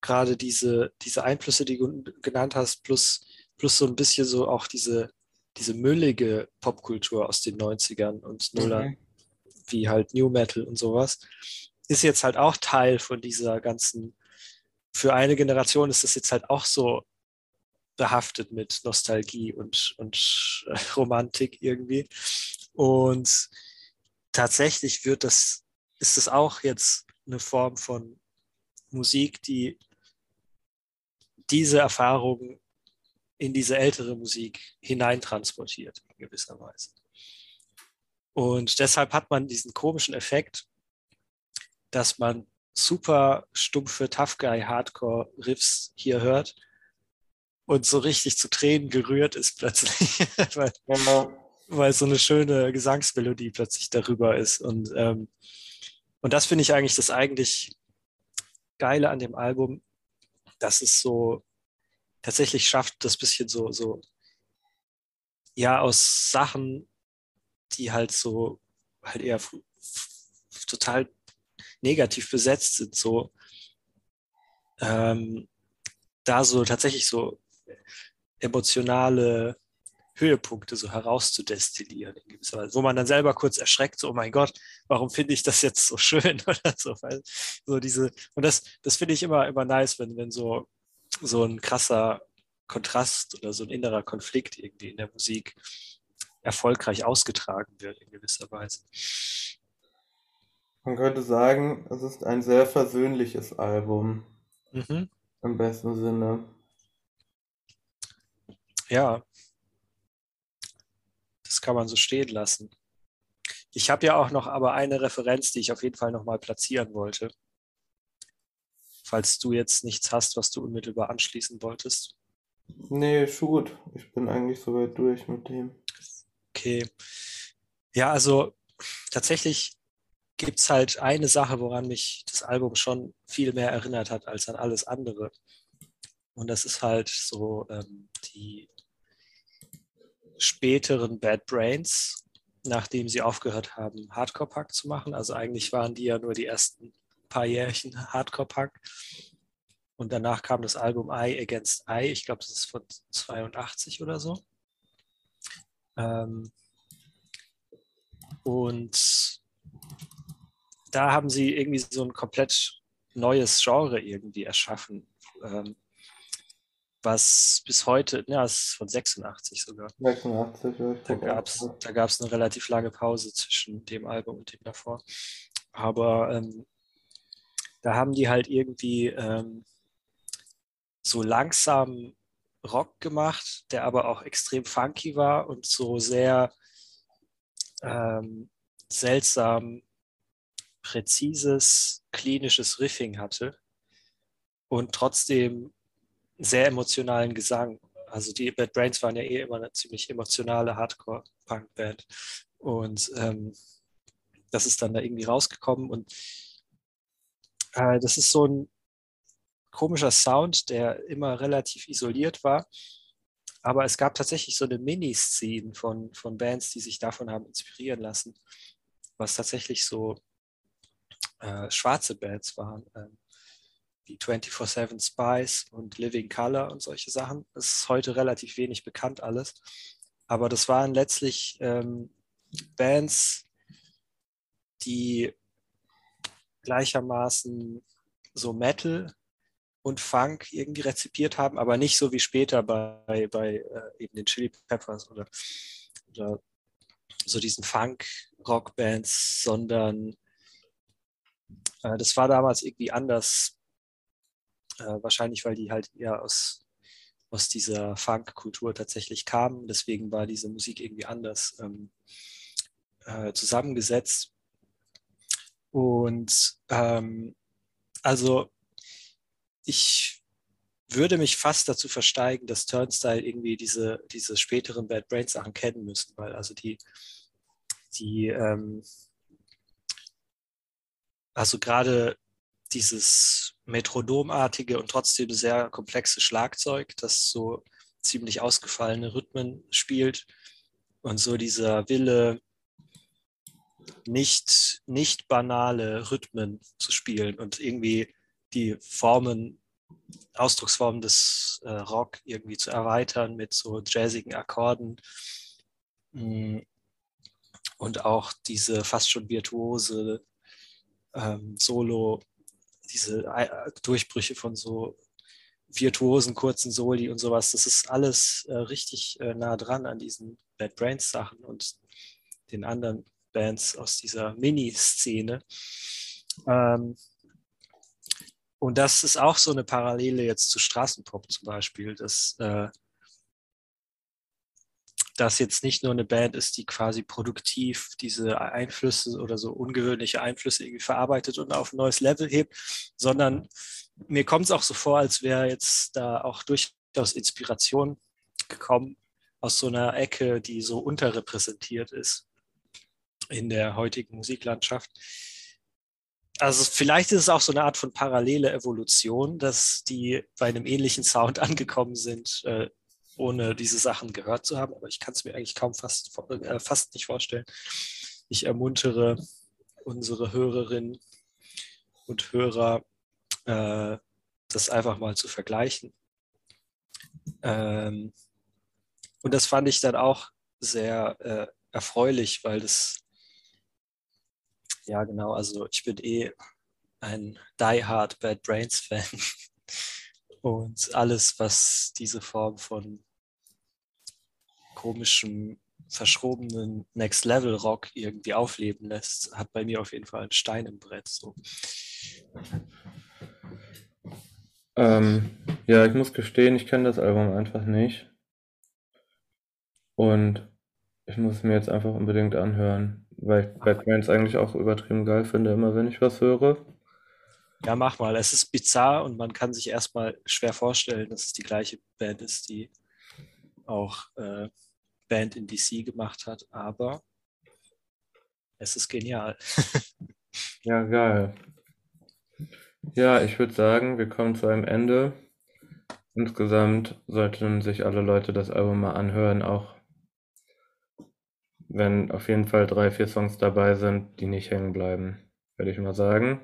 gerade diese, diese Einflüsse, die du genannt hast, plus, plus so ein bisschen so auch diese, diese müllige Popkultur aus den 90ern und Nullern, mhm. wie halt New Metal und sowas ist jetzt halt auch Teil von dieser ganzen, für eine Generation ist das jetzt halt auch so behaftet mit Nostalgie und, und äh, Romantik irgendwie. Und tatsächlich wird das, ist es auch jetzt eine Form von Musik, die diese Erfahrungen in diese ältere Musik hineintransportiert, in gewisser Weise. Und deshalb hat man diesen komischen Effekt, dass man super stumpfe Tough Guy Hardcore Riffs hier hört und so richtig zu Tränen gerührt ist plötzlich, weil, genau. weil so eine schöne Gesangsmelodie plötzlich darüber ist. Und, ähm, und das finde ich eigentlich das eigentlich Geile an dem Album, dass es so tatsächlich schafft, das bisschen so, so, ja, aus Sachen, die halt so, halt eher total negativ besetzt sind, so ähm, da so tatsächlich so emotionale Höhepunkte so herauszudestillieren in gewisser Weise, wo man dann selber kurz erschreckt, so, oh mein Gott, warum finde ich das jetzt so schön oder so, weil so diese, und das, das finde ich immer, immer nice, wenn, wenn so so ein krasser Kontrast oder so ein innerer Konflikt irgendwie in der Musik erfolgreich ausgetragen wird in gewisser Weise. Man könnte sagen, es ist ein sehr versöhnliches Album. Mhm. Im besten Sinne. Ja, das kann man so stehen lassen. Ich habe ja auch noch aber eine Referenz, die ich auf jeden Fall nochmal platzieren wollte. Falls du jetzt nichts hast, was du unmittelbar anschließen wolltest. Nee, schon gut. Ich bin eigentlich soweit durch mit dem. Okay. Ja, also tatsächlich gibt es halt eine Sache, woran mich das Album schon viel mehr erinnert hat als an alles andere. Und das ist halt so ähm, die späteren Bad Brains, nachdem sie aufgehört haben, Hardcore-Punk zu machen. Also eigentlich waren die ja nur die ersten paar Jährchen Hardcore-Punk. Und danach kam das Album Eye Against Eye. Ich glaube, das ist von 82 oder so. Ähm, und da haben sie irgendwie so ein komplett neues Genre irgendwie erschaffen, ähm, was bis heute, ja, es ist von 86 sogar. 86, ja. Da gab es da gab's eine relativ lange Pause zwischen dem Album und dem davor. Aber ähm, da haben die halt irgendwie ähm, so langsam Rock gemacht, der aber auch extrem funky war und so sehr ähm, seltsam präzises, klinisches Riffing hatte und trotzdem sehr emotionalen Gesang. Also die Bad Brains waren ja eh immer eine ziemlich emotionale Hardcore-Punk-Band. Und ähm, das ist dann da irgendwie rausgekommen. Und äh, das ist so ein komischer Sound, der immer relativ isoliert war. Aber es gab tatsächlich so eine Mini-Szene von, von Bands, die sich davon haben inspirieren lassen, was tatsächlich so äh, schwarze Bands waren, äh, wie 24-7 Spice und Living Color und solche Sachen. Das ist heute relativ wenig bekannt alles. Aber das waren letztlich ähm, Bands, die gleichermaßen so Metal und Funk irgendwie rezipiert haben, aber nicht so wie später bei, bei äh, eben den Chili Peppers oder, oder so diesen Funk-Rock-Bands, sondern das war damals irgendwie anders. Äh, wahrscheinlich, weil die halt eher aus, aus dieser Funk-Kultur tatsächlich kamen. Deswegen war diese Musik irgendwie anders ähm, äh, zusammengesetzt. Und ähm, also ich würde mich fast dazu versteigen, dass Turnstyle irgendwie diese, diese späteren Bad Brains Sachen kennen müssen, weil also die, die ähm, also gerade dieses Metronomartige und trotzdem sehr komplexe Schlagzeug, das so ziemlich ausgefallene Rhythmen spielt und so dieser Wille, nicht, nicht banale Rhythmen zu spielen und irgendwie die Formen, Ausdrucksformen des äh, Rock irgendwie zu erweitern mit so jazzigen Akkorden. Mm, und auch diese fast schon virtuose ähm, Solo, diese äh, Durchbrüche von so virtuosen kurzen Soli und sowas, das ist alles äh, richtig äh, nah dran an diesen Bad Brains Sachen und den anderen Bands aus dieser Mini-Szene. Ähm, und das ist auch so eine Parallele jetzt zu Straßenpop zum Beispiel, dass äh, das jetzt nicht nur eine Band ist, die quasi produktiv diese Einflüsse oder so ungewöhnliche Einflüsse irgendwie verarbeitet und auf ein neues Level hebt, sondern mir kommt es auch so vor, als wäre jetzt da auch durchaus Inspiration gekommen aus so einer Ecke, die so unterrepräsentiert ist in der heutigen Musiklandschaft. Also vielleicht ist es auch so eine Art von parallele Evolution, dass die bei einem ähnlichen Sound angekommen sind, äh, ohne diese Sachen gehört zu haben. Aber ich kann es mir eigentlich kaum fast, äh, fast nicht vorstellen. Ich ermuntere unsere Hörerinnen und Hörer, äh, das einfach mal zu vergleichen. Ähm, und das fand ich dann auch sehr äh, erfreulich, weil das ja, genau. Also ich bin eh ein Die Hard Bad Brains Fan. Und alles, was diese Form von komischem, verschrobenen Next-Level-Rock irgendwie aufleben lässt, hat bei mir auf jeden Fall einen Stein im Brett. So. Ähm, ja, ich muss gestehen, ich kenne das Album einfach nicht. Und ich muss es mir jetzt einfach unbedingt anhören, weil ich Bad Brains eigentlich auch übertrieben geil finde, immer wenn ich was höre. Ja, mach mal. Es ist bizarr und man kann sich erstmal schwer vorstellen, dass es die gleiche Band ist, die auch äh, Band in DC gemacht hat, aber es ist genial. ja, geil. Ja, ich würde sagen, wir kommen zu einem Ende. Insgesamt sollten sich alle Leute das Album mal anhören, auch wenn auf jeden Fall drei, vier Songs dabei sind, die nicht hängen bleiben, würde ich mal sagen.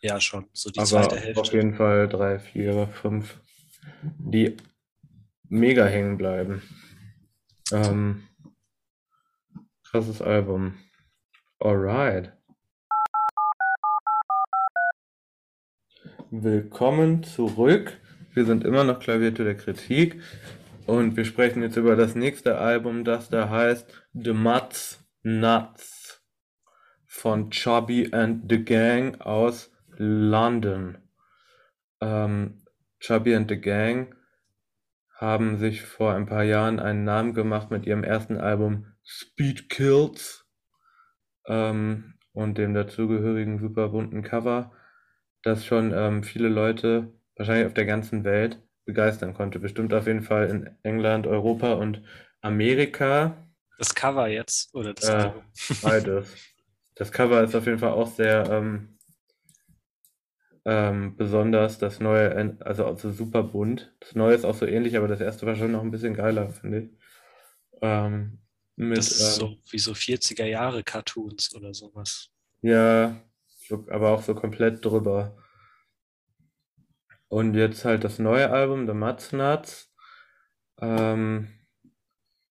Ja, schon. So die Aber zweite Hälfte. auf jeden Fall drei, vier, fünf, die mega hängen bleiben. Ähm, krasses Album. Alright. Willkommen zurück. Wir sind immer noch Klavier der Kritik und wir sprechen jetzt über das nächste Album, das da heißt The Mutts Nuts von Chubby and the Gang aus London. Ähm, Chubby and the Gang haben sich vor ein paar Jahren einen Namen gemacht mit ihrem ersten Album Speed Kills ähm, und dem dazugehörigen super bunten Cover das schon ähm, viele Leute wahrscheinlich auf der ganzen Welt begeistern konnte. Bestimmt auf jeden Fall in England, Europa und Amerika. Das Cover jetzt oder das äh, Album? Beides. Das Cover ist auf jeden Fall auch sehr ähm, ähm, besonders. Das neue, also, also super bunt. Das neue ist auch so ähnlich, aber das erste war schon noch ein bisschen geiler, finde ich. Ähm, mit, das ist so ähm, wie so 40er Jahre Cartoons oder sowas. Ja, aber auch so komplett drüber. Und jetzt halt das neue Album, The Nuts. Ähm,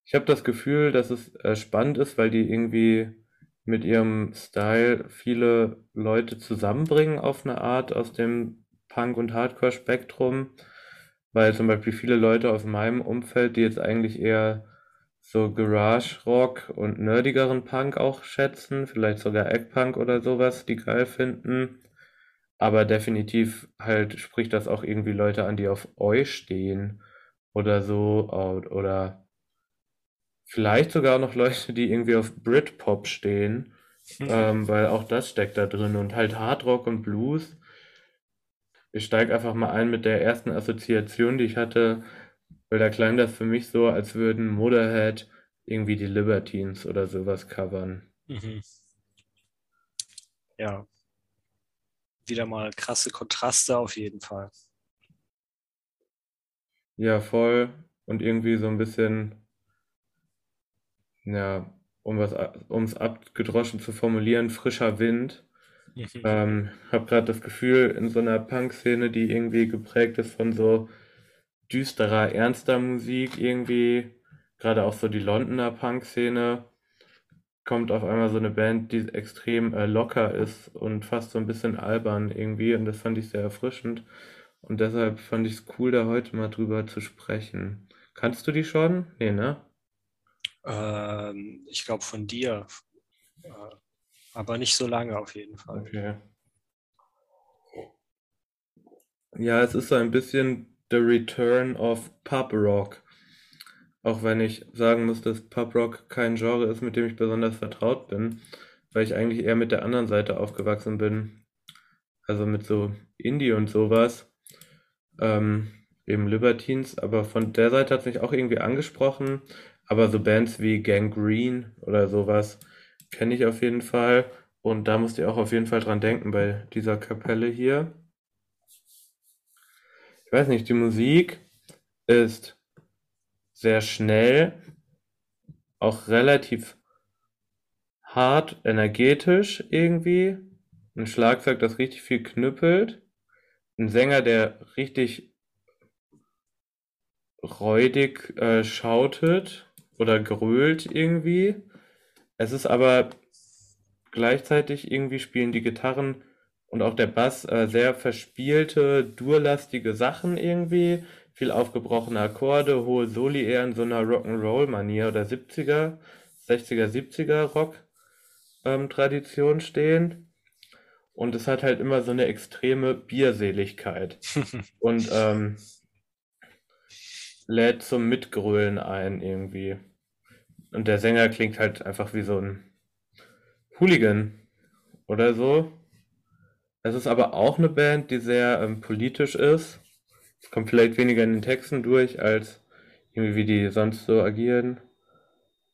ich habe das Gefühl, dass es äh, spannend ist, weil die irgendwie mit ihrem Style viele Leute zusammenbringen auf eine Art aus dem Punk- und Hardcore-Spektrum. Weil zum Beispiel viele Leute aus meinem Umfeld, die jetzt eigentlich eher so Garage Rock und nerdigeren Punk auch schätzen, vielleicht sogar Eggpunk oder sowas, die geil finden. Aber definitiv halt spricht das auch irgendwie Leute an, die auf Oi stehen oder so oder vielleicht sogar noch Leute, die irgendwie auf Britpop stehen, mhm. ähm, weil auch das steckt da drin und halt Hardrock und Blues. Ich steige einfach mal ein mit der ersten Assoziation, die ich hatte weil da klang das für mich so, als würden Motorhead irgendwie die Libertines oder sowas covern. Mhm. Ja. Wieder mal krasse Kontraste auf jeden Fall. Ja, voll. Und irgendwie so ein bisschen, ja, um was, um es abgedroschen zu formulieren, frischer Wind. Mhm. Ähm, habe gerade das Gefühl, in so einer Punk-Szene, die irgendwie geprägt ist von so düsterer, ernster Musik irgendwie, gerade auch so die Londoner Punk-Szene, kommt auf einmal so eine Band, die extrem äh, locker ist und fast so ein bisschen albern irgendwie und das fand ich sehr erfrischend und deshalb fand ich es cool, da heute mal drüber zu sprechen. Kannst du die schon? Nee, ne? Ähm, ich glaube von dir, äh, aber nicht so lange auf jeden Fall. Okay. Ja, es ist so ein bisschen The Return of Pub Rock. Auch wenn ich sagen muss, dass Pub Rock kein Genre ist, mit dem ich besonders vertraut bin, weil ich eigentlich eher mit der anderen Seite aufgewachsen bin. Also mit so Indie und sowas. Ähm, eben Libertines, aber von der Seite hat es mich auch irgendwie angesprochen. Aber so Bands wie Gangrene oder sowas kenne ich auf jeden Fall. Und da musst ihr auch auf jeden Fall dran denken bei dieser Kapelle hier ich weiß nicht, die Musik ist sehr schnell, auch relativ hart, energetisch irgendwie. Ein Schlagzeug, das richtig viel knüppelt. Ein Sänger, der richtig räudig äh, schautet oder grölt irgendwie. Es ist aber gleichzeitig irgendwie spielen die Gitarren und auch der Bass äh, sehr verspielte, durlastige Sachen irgendwie, viel aufgebrochene Akkorde, hohe Soli eher in so einer Rock'n'Roll-Manier oder 70er, 60er, 70er Rock-Tradition ähm, stehen. Und es hat halt immer so eine extreme Bierseligkeit und ähm, lädt zum Mitgrölen ein irgendwie. Und der Sänger klingt halt einfach wie so ein Hooligan oder so. Es ist aber auch eine Band, die sehr ähm, politisch ist. Es kommt vielleicht weniger in den Texten durch, als irgendwie wie die sonst so agieren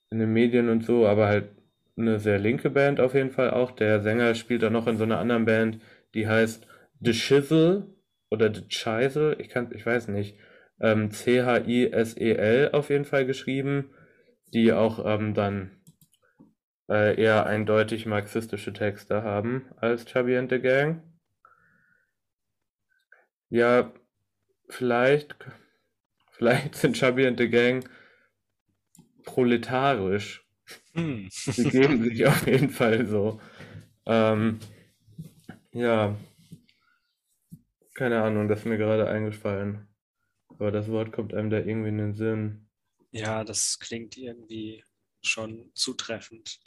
in den Medien und so, aber halt eine sehr linke Band auf jeden Fall auch. Der Sänger spielt auch noch in so einer anderen Band, die heißt The Chisel oder The Chisel, ich kann, ich weiß nicht, ähm, C-H-I-S-E-L auf jeden Fall geschrieben, die auch ähm, dann äh, eher eindeutig marxistische Texte haben als Chubby and the Gang. Ja, vielleicht, vielleicht sind Chubby and the Gang proletarisch. Hm. Sie geben sich auf jeden Fall so. Ähm, ja, keine Ahnung, das ist mir gerade eingefallen. Aber das Wort kommt einem da irgendwie in den Sinn. Ja, das klingt irgendwie schon zutreffend.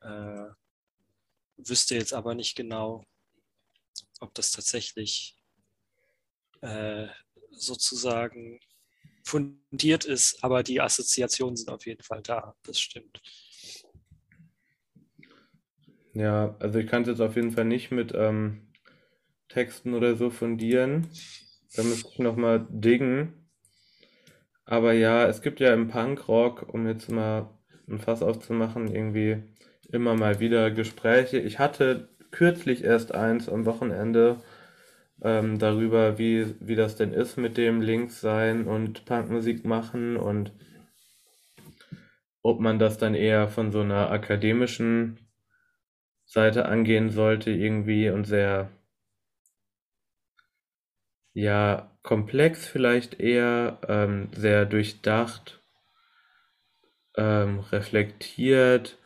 Äh, wüsste jetzt aber nicht genau, ob das tatsächlich äh, sozusagen fundiert ist, aber die Assoziationen sind auf jeden Fall da, das stimmt. Ja, also ich kann es jetzt auf jeden Fall nicht mit ähm, Texten oder so fundieren. Da müsste ich nochmal diggen. Aber ja, es gibt ja im Punkrock, um jetzt mal ein Fass aufzumachen, irgendwie immer mal wieder Gespräche. Ich hatte kürzlich erst eins am Wochenende ähm, darüber, wie, wie das denn ist mit dem Links sein und Punkmusik machen und ob man das dann eher von so einer akademischen Seite angehen sollte irgendwie und sehr ja komplex vielleicht eher, ähm, sehr durchdacht, ähm, reflektiert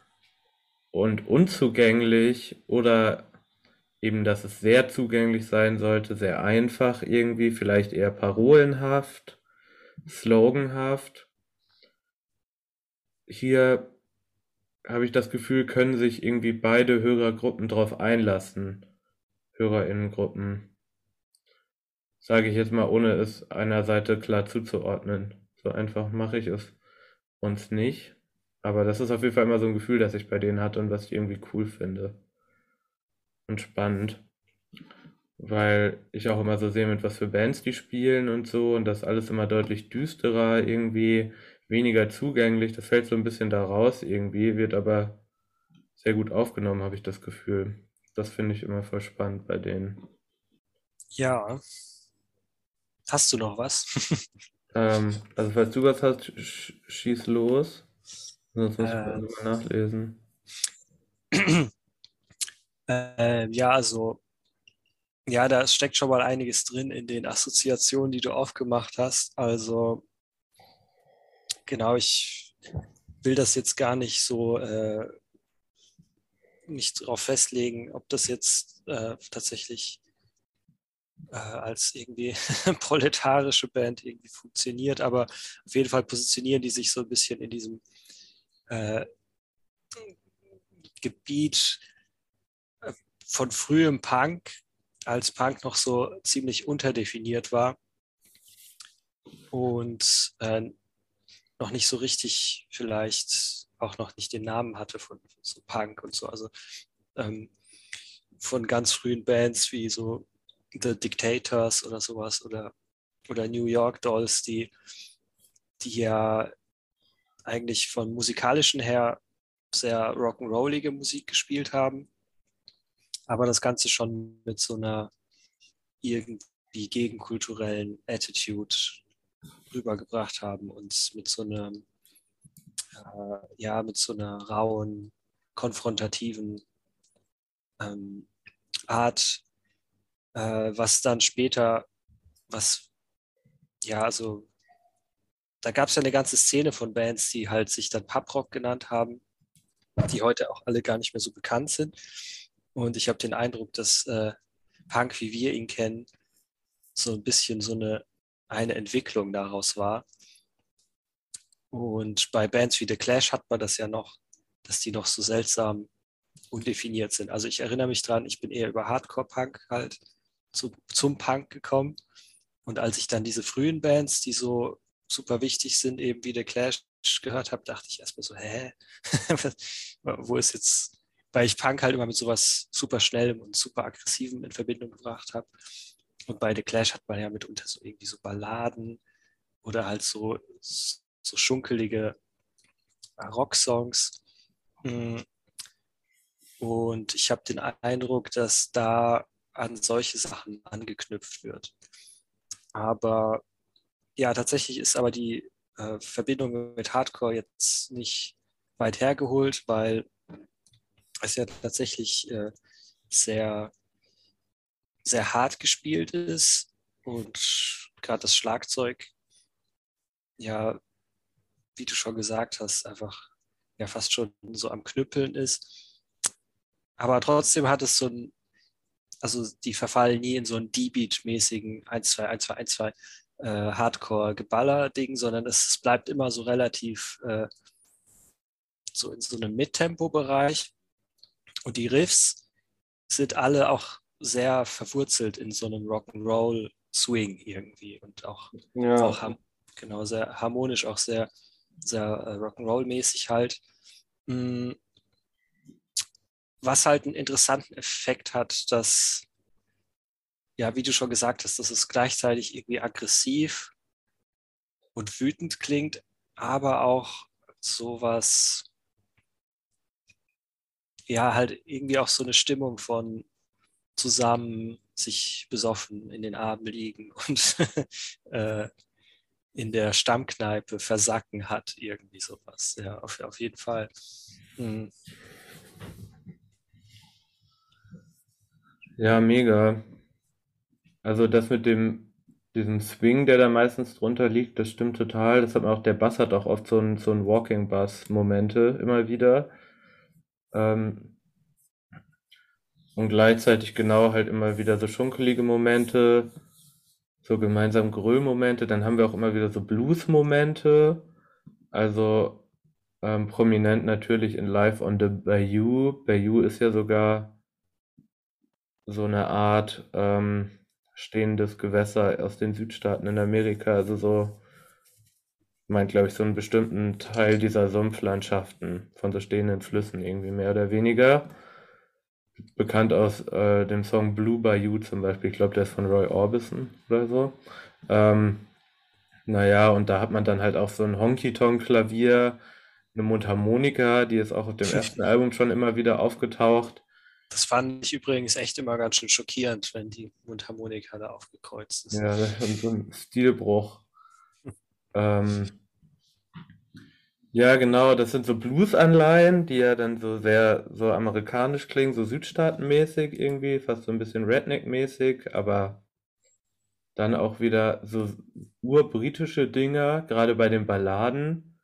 und unzugänglich oder eben, dass es sehr zugänglich sein sollte, sehr einfach irgendwie, vielleicht eher parolenhaft, sloganhaft. Hier habe ich das Gefühl, können sich irgendwie beide Hörergruppen darauf einlassen. Hörerinnengruppen. Sage ich jetzt mal, ohne es einer Seite klar zuzuordnen. So einfach mache ich es uns nicht. Aber das ist auf jeden Fall immer so ein Gefühl, das ich bei denen hatte und was ich irgendwie cool finde. Und spannend. Weil ich auch immer so sehe, mit was für Bands die spielen und so. Und das alles immer deutlich düsterer, irgendwie weniger zugänglich. Das fällt so ein bisschen da raus irgendwie, wird aber sehr gut aufgenommen, habe ich das Gefühl. Das finde ich immer voll spannend bei denen. Ja. Hast du noch was? ähm, also falls du was hast, sch schieß los. Sonst muss ich äh, mal nachlesen. Äh, ja, also, ja, da steckt schon mal einiges drin in den Assoziationen, die du aufgemacht hast. Also, genau, ich will das jetzt gar nicht so äh, nicht darauf festlegen, ob das jetzt äh, tatsächlich äh, als irgendwie proletarische Band irgendwie funktioniert, aber auf jeden Fall positionieren die sich so ein bisschen in diesem äh, Gebiet äh, von frühem Punk, als Punk noch so ziemlich unterdefiniert war und äh, noch nicht so richtig vielleicht auch noch nicht den Namen hatte von so Punk und so. Also ähm, von ganz frühen Bands wie so The Dictators oder sowas oder, oder New York Dolls, die, die ja eigentlich von musikalischen her sehr rock'n'rollige Musik gespielt haben, aber das Ganze schon mit so einer irgendwie gegenkulturellen Attitude rübergebracht haben und mit so einer, äh, ja, mit so einer rauen, konfrontativen ähm, Art, äh, was dann später, was, ja, also da gab es ja eine ganze Szene von Bands, die halt sich dann Pubrock genannt haben, die heute auch alle gar nicht mehr so bekannt sind. Und ich habe den Eindruck, dass äh, Punk, wie wir ihn kennen, so ein bisschen so eine, eine Entwicklung daraus war. Und bei Bands wie The Clash hat man das ja noch, dass die noch so seltsam undefiniert sind. Also ich erinnere mich dran, ich bin eher über Hardcore-Punk halt zu, zum Punk gekommen. Und als ich dann diese frühen Bands, die so super wichtig sind, eben wie The Clash gehört habe, dachte ich erstmal so, hä? Wo ist jetzt, weil ich Punk halt immer mit sowas super schnellem und super aggressivem in Verbindung gebracht habe. Und bei The Clash hat man ja mitunter so irgendwie so Balladen oder halt so, so schunkelige Rocksongs. Mm. Und ich habe den Eindruck, dass da an solche Sachen angeknüpft wird. Aber ja, tatsächlich ist aber die äh, Verbindung mit Hardcore jetzt nicht weit hergeholt, weil es ja tatsächlich äh, sehr, sehr hart gespielt ist und gerade das Schlagzeug, ja, wie du schon gesagt hast, einfach ja fast schon so am Knüppeln ist. Aber trotzdem hat es so ein, also die verfallen nie in so einen D-Beat-mäßigen 1, 2, 1, 2, 1, 2 äh, Hardcore-Geballer-Ding, sondern es, es, bleibt immer so relativ äh, so in so einem Mittempo-Bereich. Und die Riffs sind alle auch sehr verwurzelt in so einem Rock'n'Roll-Swing irgendwie und auch, ja. auch genau sehr harmonisch, auch sehr, sehr äh, Rock'n'Roll-mäßig halt. Mm. Was halt einen interessanten Effekt hat, dass ja, wie du schon gesagt hast, dass es gleichzeitig irgendwie aggressiv und wütend klingt, aber auch sowas, ja, halt irgendwie auch so eine Stimmung von zusammen sich besoffen in den Armen liegen und äh, in der Stammkneipe versacken hat, irgendwie sowas. Ja, auf, auf jeden Fall. Mhm. Ja, mega. Also das mit dem, diesem Swing, der da meistens drunter liegt, das stimmt total. Das hat man auch, der Bass hat auch oft so ein, so ein Walking-Bass-Momente immer wieder. Ähm, und gleichzeitig genau halt immer wieder so schunkelige Momente, so gemeinsam Gröl-Momente. Dann haben wir auch immer wieder so Blues-Momente. Also ähm, prominent natürlich in Live on the Bayou. Bayou ist ja sogar so eine Art, ähm, stehendes Gewässer aus den Südstaaten in Amerika, also so meint, glaube ich, so einen bestimmten Teil dieser Sumpflandschaften von so stehenden Flüssen irgendwie mehr oder weniger. Bekannt aus äh, dem Song Blue Bayou zum Beispiel, ich glaube, der ist von Roy Orbison oder so. Ähm, naja, und da hat man dann halt auch so ein Honky-Tonk-Klavier, eine Mundharmonika, die ist auch auf dem ersten Album schon immer wieder aufgetaucht. Das fand ich übrigens echt immer ganz schön schockierend, wenn die Mundharmonika da aufgekreuzt ist. Ja, das ist so ein Stilbruch. ähm, ja, genau, das sind so Blues-Anleihen, die ja dann so sehr so amerikanisch klingen, so südstaatenmäßig irgendwie, fast so ein bisschen Redneck-mäßig, aber dann auch wieder so urbritische Dinger, gerade bei den Balladen,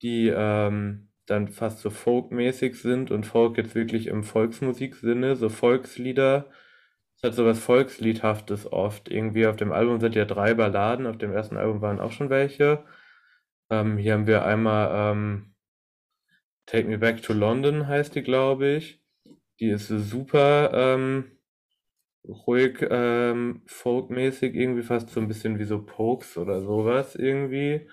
die ähm, dann fast so folkmäßig sind und Folk jetzt wirklich im Volksmusiksinne, so Volkslieder. Es hat so was Volksliedhaftes oft. Irgendwie auf dem Album sind ja drei Balladen, auf dem ersten Album waren auch schon welche. Ähm, hier haben wir einmal ähm, Take Me Back to London heißt die, glaube ich. Die ist super ähm, ruhig, ähm, folkmäßig, irgendwie fast so ein bisschen wie so Pokes oder sowas irgendwie.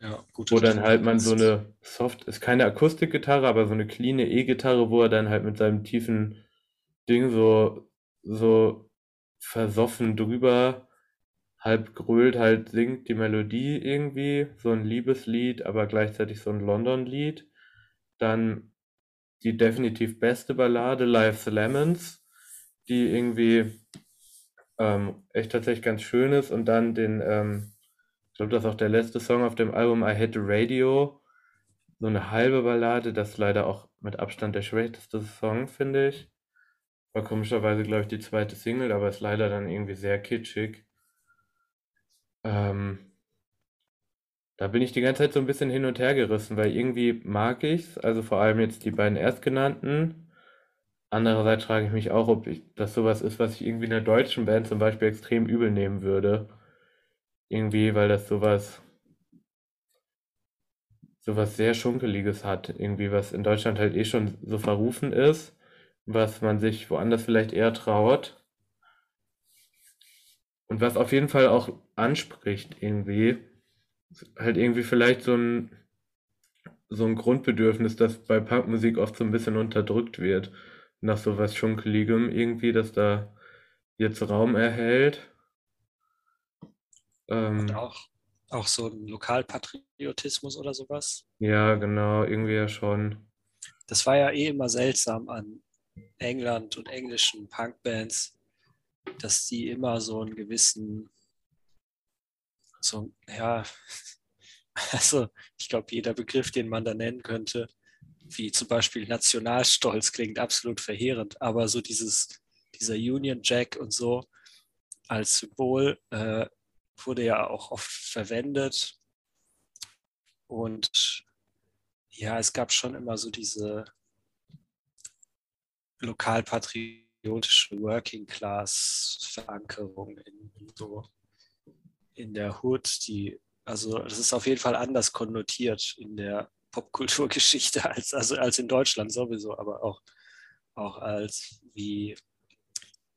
Ja, gut. Wo dann halt man so eine Soft, ist keine Akustikgitarre, aber so eine clean E-Gitarre, wo er dann halt mit seinem tiefen Ding so, so versoffen drüber halb grölt, halt singt die Melodie irgendwie, so ein Liebeslied, aber gleichzeitig so ein London-Lied. Dann die definitiv beste Ballade, Life's Lemons, die irgendwie ähm, echt tatsächlich ganz schön ist und dann den ähm, glaube, das ist auch der letzte Song auf dem Album I Hit the Radio. So eine halbe Ballade, das ist leider auch mit Abstand der schwächste Song, finde ich. War komischerweise, glaube ich, die zweite Single, aber ist leider dann irgendwie sehr kitschig. Ähm, da bin ich die ganze Zeit so ein bisschen hin und her gerissen, weil irgendwie mag ich's, also vor allem jetzt die beiden erstgenannten. andererseits frage ich mich auch, ob ich, das sowas ist, was ich irgendwie in einer deutschen Band zum Beispiel extrem übel nehmen würde. Irgendwie, weil das sowas, sowas sehr Schunkeliges hat. Irgendwie, was in Deutschland halt eh schon so verrufen ist, was man sich woanders vielleicht eher traut. Und was auf jeden Fall auch anspricht irgendwie, halt irgendwie vielleicht so ein, so ein Grundbedürfnis, das bei Punkmusik oft so ein bisschen unterdrückt wird, nach so was Schunkeligem irgendwie, dass da jetzt Raum erhält. Ähm, Und auch, auch so ein Lokalpatriotismus oder sowas. Ja, genau, irgendwie ja schon. Das war ja eh immer seltsam an England und englischen Punkbands, dass die immer so einen gewissen, so, ja, also ich glaube, jeder Begriff, den man da nennen könnte, wie zum Beispiel Nationalstolz, klingt absolut verheerend, aber so dieses, dieser Union Jack und so als Symbol äh, wurde ja auch oft verwendet. Und ja, es gab schon immer so diese lokalpatriotische Working Class Verankerung in, in, so in der Hood, die also das ist auf jeden Fall anders konnotiert in der Popkulturgeschichte als, also als in Deutschland sowieso, aber auch, auch als wie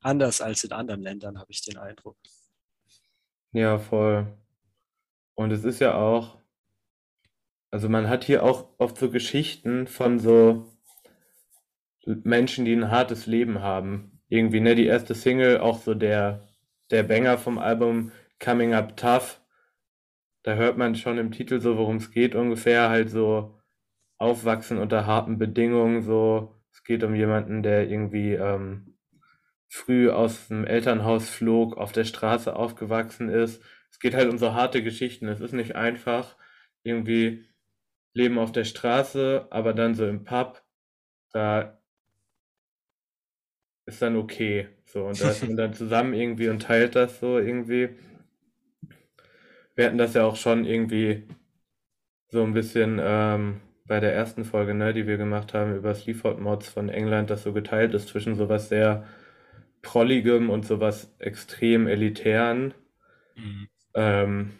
anders als in anderen Ländern, habe ich den Eindruck. Ja, voll. Und es ist ja auch, also man hat hier auch oft so Geschichten von so Menschen, die ein hartes Leben haben. Irgendwie, ne, die erste Single, auch so der, der Banger vom Album Coming Up Tough. Da hört man schon im Titel so, worum es geht, ungefähr halt so aufwachsen unter harten Bedingungen. So, es geht um jemanden, der irgendwie ähm, früh aus dem Elternhaus flog, auf der Straße aufgewachsen ist. Es geht halt um so harte Geschichten. Es ist nicht einfach irgendwie Leben auf der Straße, aber dann so im Pub, da ist dann okay. So, und da ist man dann zusammen irgendwie und teilt das so irgendwie. Wir hatten das ja auch schon irgendwie so ein bisschen ähm, bei der ersten Folge, ne, die wir gemacht haben über Sleaford-Mods von England, das so geteilt ist zwischen sowas sehr prolligem und sowas extrem elitären. Mhm. Ähm,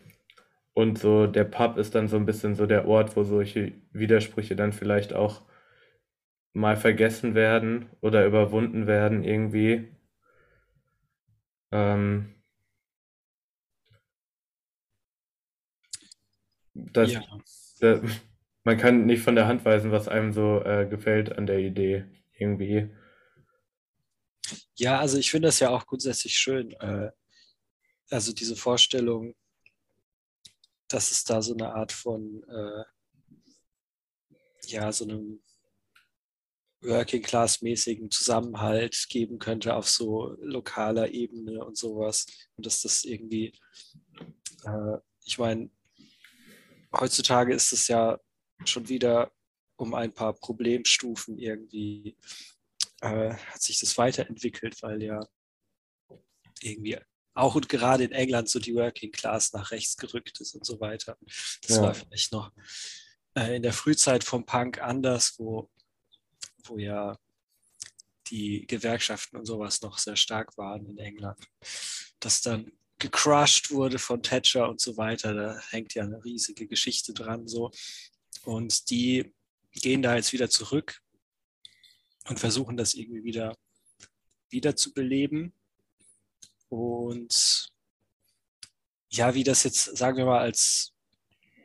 und so der Pub ist dann so ein bisschen so der Ort, wo solche Widersprüche dann vielleicht auch mal vergessen werden oder überwunden werden irgendwie. Ähm, das, ja. das, man kann nicht von der Hand weisen, was einem so äh, gefällt an der Idee irgendwie. Ja, also ich finde das ja auch grundsätzlich schön. Äh, also diese Vorstellung, dass es da so eine Art von, äh, ja, so einem Working-Class-mäßigen Zusammenhalt geben könnte auf so lokaler Ebene und sowas. Und dass das irgendwie, äh, ich meine, heutzutage ist es ja schon wieder um ein paar Problemstufen irgendwie, äh, hat sich das weiterentwickelt, weil ja irgendwie auch und gerade in England so die Working Class nach rechts gerückt ist und so weiter. Das ja. war vielleicht noch äh, in der Frühzeit vom Punk anders, wo wo ja die Gewerkschaften und sowas noch sehr stark waren in England. Das dann gecrushed wurde von Thatcher und so weiter, da hängt ja eine riesige Geschichte dran so. Und die gehen da jetzt wieder zurück und versuchen das irgendwie wieder, wieder zu beleben. Und ja, wie das jetzt, sagen wir mal, als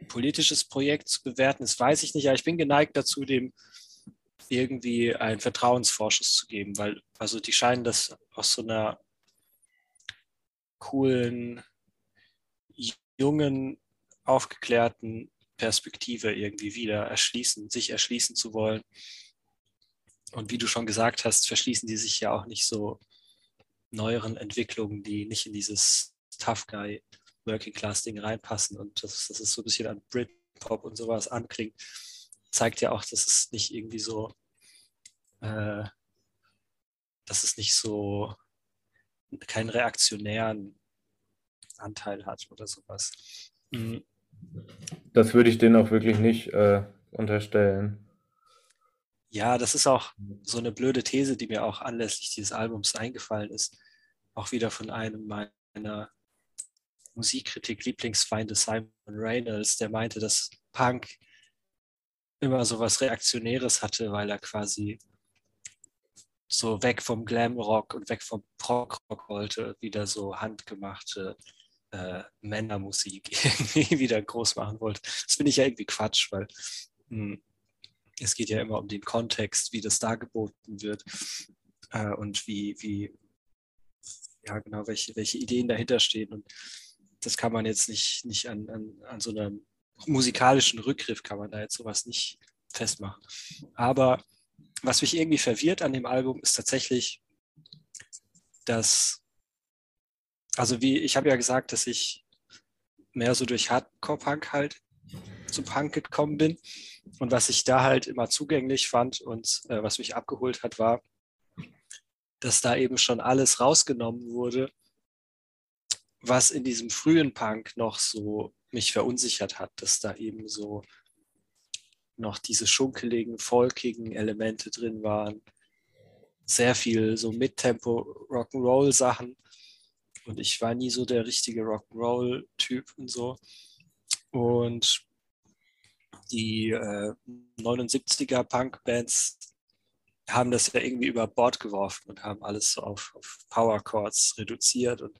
politisches Projekt zu bewerten ist, weiß ich nicht. Aber ich bin geneigt dazu, dem irgendwie einen Vertrauensvorschuss zu geben, weil also die scheinen das aus so einer coolen, jungen, aufgeklärten Perspektive irgendwie wieder erschließen, sich erschließen zu wollen. Und wie du schon gesagt hast, verschließen die sich ja auch nicht so neueren Entwicklungen, die nicht in dieses Tough Guy Working Class Ding reinpassen und das, das ist so ein bisschen an Britpop und sowas anklingt zeigt ja auch, dass es nicht irgendwie so, äh, dass es nicht so keinen reaktionären Anteil hat oder sowas. Mhm. Das würde ich denen auch wirklich nicht äh, unterstellen. Ja, das ist auch so eine blöde These, die mir auch anlässlich dieses Albums eingefallen ist. Auch wieder von einem meiner Musikkritik-Lieblingsfeinde, Simon Reynolds, der meinte, dass Punk immer so was Reaktionäres hatte, weil er quasi so weg vom Glamrock und weg vom Prog-Rock wollte, wieder so handgemachte äh, Männermusik irgendwie wieder groß machen wollte. Das finde ich ja irgendwie Quatsch, weil mh, hm, es geht ja immer um den Kontext, wie das dargeboten wird äh, und wie, wie, ja genau, welche, welche Ideen dahinter stehen. Und das kann man jetzt nicht, nicht an, an, an so einem musikalischen Rückgriff kann man da jetzt sowas nicht festmachen. Aber was mich irgendwie verwirrt an dem Album ist tatsächlich, dass, also wie, ich habe ja gesagt, dass ich mehr so durch Hardcore-Punk halt zu Punk gekommen bin. Und was ich da halt immer zugänglich fand und äh, was mich abgeholt hat, war, dass da eben schon alles rausgenommen wurde, was in diesem frühen Punk noch so mich verunsichert hat, dass da eben so noch diese schunkeligen, folkigen Elemente drin waren. Sehr viel so Mittempo Rock'n'Roll Sachen. Und ich war nie so der richtige Rock'n'Roll-Typ und so. Und die äh, 79er Punk-Bands haben das ja irgendwie über Bord geworfen und haben alles so auf, auf Power Chords reduziert und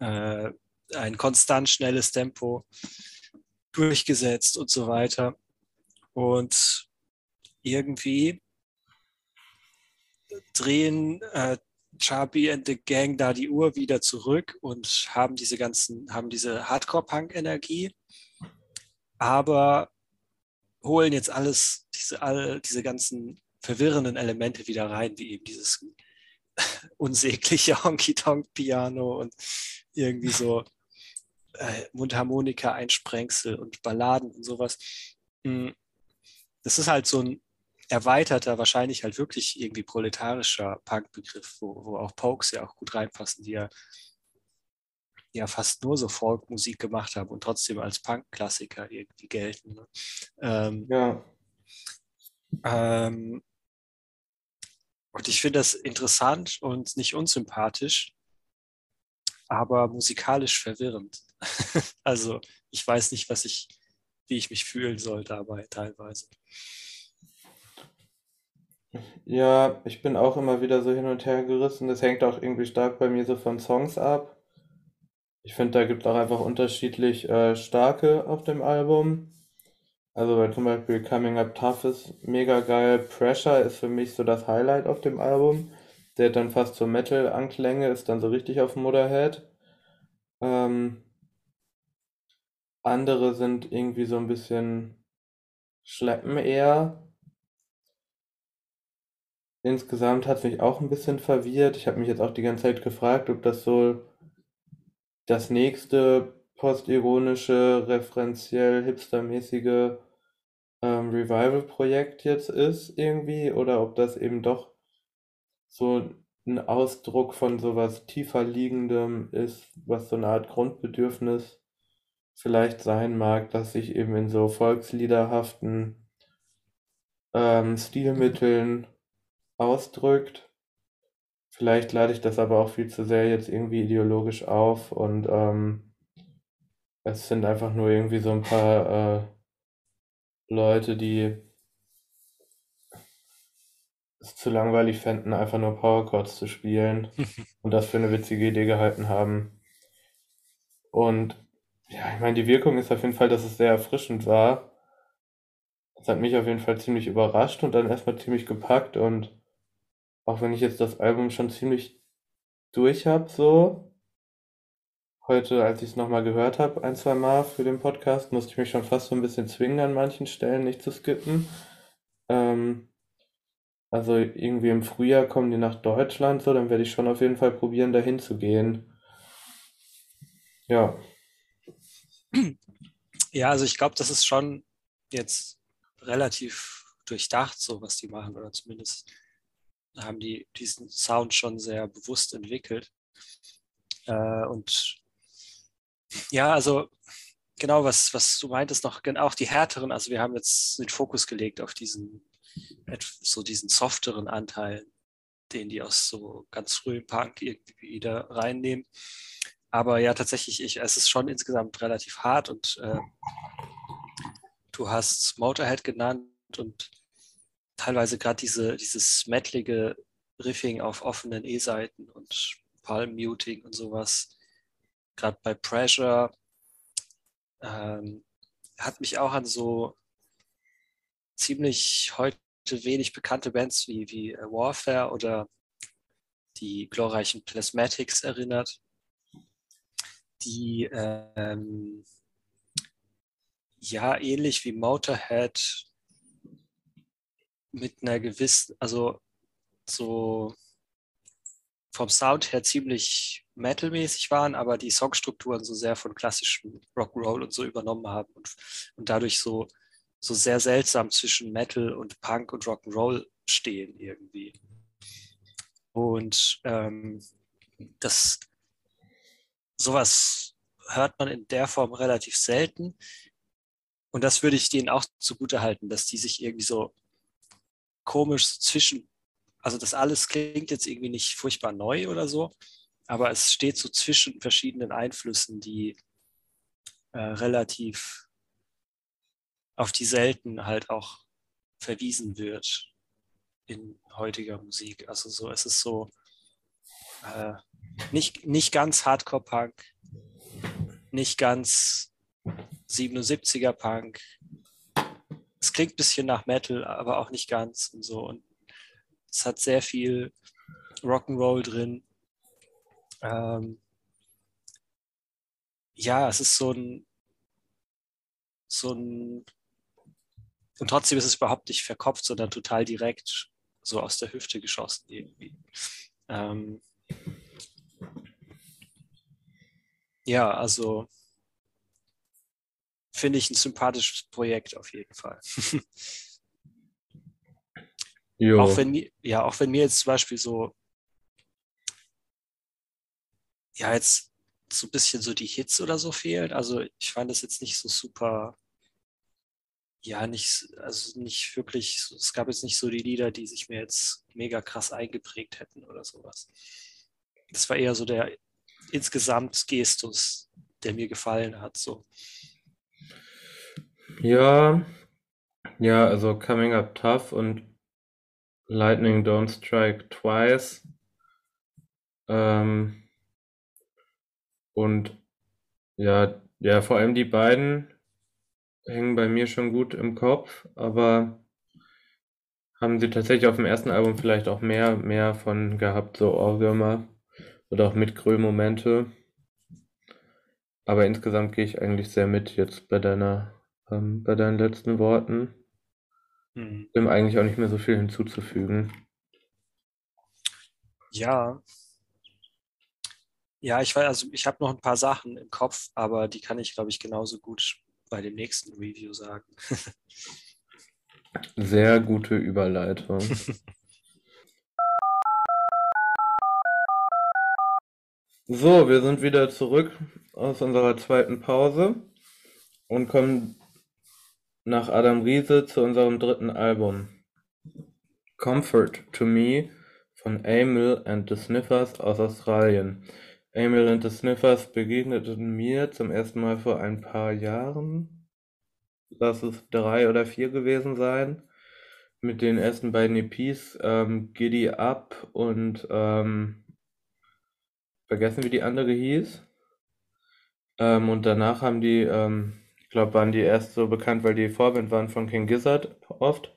äh, ein konstant schnelles Tempo durchgesetzt und so weiter. Und irgendwie drehen äh, Chubby and the Gang da die Uhr wieder zurück und haben diese ganzen, haben diese Hardcore-Punk-Energie, aber holen jetzt alles, diese, all, diese ganzen verwirrenden Elemente wieder rein, wie eben dieses unsägliche Honky-Tonk-Piano und irgendwie so äh, Mundharmonika-Einsprengsel und Balladen und sowas. Hm, das ist halt so ein erweiterter, wahrscheinlich halt wirklich irgendwie proletarischer Punk-Begriff, wo, wo auch Pokes ja auch gut reinpassen, die ja, ja fast nur so Folkmusik gemacht haben und trotzdem als Punk-Klassiker irgendwie gelten. Ne? Ähm, ja. Ähm, und ich finde das interessant und nicht unsympathisch, aber musikalisch verwirrend. also ich weiß nicht, was ich, wie ich mich fühlen soll dabei teilweise. Ja, ich bin auch immer wieder so hin und her gerissen. Das hängt auch irgendwie stark bei mir so von Songs ab. Ich finde, da gibt es auch einfach unterschiedlich äh, starke auf dem Album. Also weil zum Beispiel Coming Up Tough ist mega geil. Pressure ist für mich so das Highlight auf dem Album. Der hat dann fast so Metal-Anklänge, ist dann so richtig auf Motherhead. Ähm, andere sind irgendwie so ein bisschen schleppen eher. Insgesamt hat mich auch ein bisschen verwirrt. Ich habe mich jetzt auch die ganze Zeit gefragt, ob das so das nächste postironische, referenziell hipstermäßige ähm, Revival-Projekt jetzt ist irgendwie oder ob das eben doch so ein Ausdruck von sowas tiefer liegendem ist, was so eine Art Grundbedürfnis vielleicht sein mag, dass sich eben in so volksliederhaften ähm, Stilmitteln ausdrückt. Vielleicht lade ich das aber auch viel zu sehr jetzt irgendwie ideologisch auf und ähm, es sind einfach nur irgendwie so ein paar äh, Leute, die es zu langweilig fänden, einfach nur Power Chords zu spielen und das für eine witzige Idee gehalten haben. Und ja, ich meine, die Wirkung ist auf jeden Fall, dass es sehr erfrischend war. Das hat mich auf jeden Fall ziemlich überrascht und dann erstmal ziemlich gepackt und auch wenn ich jetzt das Album schon ziemlich durch habe, so, heute, als ich es nochmal gehört habe, ein, zwei Mal für den Podcast, musste ich mich schon fast so ein bisschen zwingen, an manchen Stellen nicht zu skippen. Ähm, also irgendwie im Frühjahr kommen die nach Deutschland, so, dann werde ich schon auf jeden Fall probieren, dahin zu gehen. Ja. Ja, also ich glaube, das ist schon jetzt relativ durchdacht, so was die machen, oder zumindest haben die diesen Sound schon sehr bewusst entwickelt. Äh, und ja, also genau, was, was du meintest, noch auch die härteren, also wir haben jetzt den Fokus gelegt auf diesen so diesen softeren Anteil, den die aus so ganz frühen Punk irgendwie wieder reinnehmen. Aber ja, tatsächlich, ich, es ist schon insgesamt relativ hart und äh, du hast Motorhead genannt und teilweise gerade diese, dieses metalige Riffing auf offenen E-Seiten und Palm Muting und sowas. Gerade bei Pressure ähm, hat mich auch an so ziemlich heute wenig bekannte Bands wie, wie äh, Warfare oder die glorreichen Plasmatics erinnert, die ähm, ja ähnlich wie Motorhead mit einer gewissen, also so vom Sound her ziemlich metalmäßig waren, aber die Songstrukturen so sehr von klassischem Rock'n'Roll und so übernommen haben und, und dadurch so, so sehr seltsam zwischen Metal und Punk und Rock'n'Roll stehen irgendwie. Und ähm, das sowas hört man in der Form relativ selten. Und das würde ich denen auch zugute halten, dass die sich irgendwie so komisch zwischen also das alles klingt jetzt irgendwie nicht furchtbar neu oder so, aber es steht so zwischen verschiedenen Einflüssen, die äh, relativ auf die selten halt auch verwiesen wird in heutiger Musik. Also so, es ist so äh, nicht, nicht ganz Hardcore-Punk, nicht ganz 77er Punk. Es klingt ein bisschen nach Metal, aber auch nicht ganz und so. Und es hat sehr viel Rock'n'Roll drin. Ähm, ja, es ist so ein, so ein, und trotzdem ist es überhaupt nicht verkopft, sondern total direkt so aus der Hüfte geschossen irgendwie. Ähm, ja, also finde ich ein sympathisches Projekt auf jeden Fall. Jo. Auch wenn mir, ja, auch wenn mir jetzt zum Beispiel so, ja, jetzt so ein bisschen so die Hits oder so fehlen. Also ich fand das jetzt nicht so super, ja, nicht, also nicht wirklich, es gab jetzt nicht so die Lieder, die sich mir jetzt mega krass eingeprägt hätten oder sowas. Das war eher so der insgesamt Gestus, der mir gefallen hat, so. Ja, ja, also Coming Up Tough und Lightning Don't Strike Twice. Ähm, und ja, ja, vor allem die beiden hängen bei mir schon gut im Kopf, aber haben sie tatsächlich auf dem ersten Album vielleicht auch mehr, mehr von gehabt, so Ohrwürmer oder auch mit Krüllmomente. Aber insgesamt gehe ich eigentlich sehr mit jetzt bei deiner, ähm, bei deinen letzten Worten. Mhm. Dem eigentlich auch nicht mehr so viel hinzuzufügen. Ja. Ja, ich weiß, also ich habe noch ein paar Sachen im Kopf, aber die kann ich, glaube ich, genauso gut bei dem nächsten Review sagen. Sehr gute Überleitung. so, wir sind wieder zurück aus unserer zweiten Pause und kommen nach Adam Riese zu unserem dritten Album. Comfort to Me von Emil and the Sniffers aus Australien. Emil and the Sniffers begegneten mir zum ersten Mal vor ein paar Jahren. Lass es drei oder vier gewesen sein. Mit den ersten beiden EPs, ähm, Giddy Up und ähm, vergessen wie die andere hieß. Ähm, und danach haben die ähm, ich glaube, waren die erst so bekannt, weil die Vorband waren von King Gizzard oft,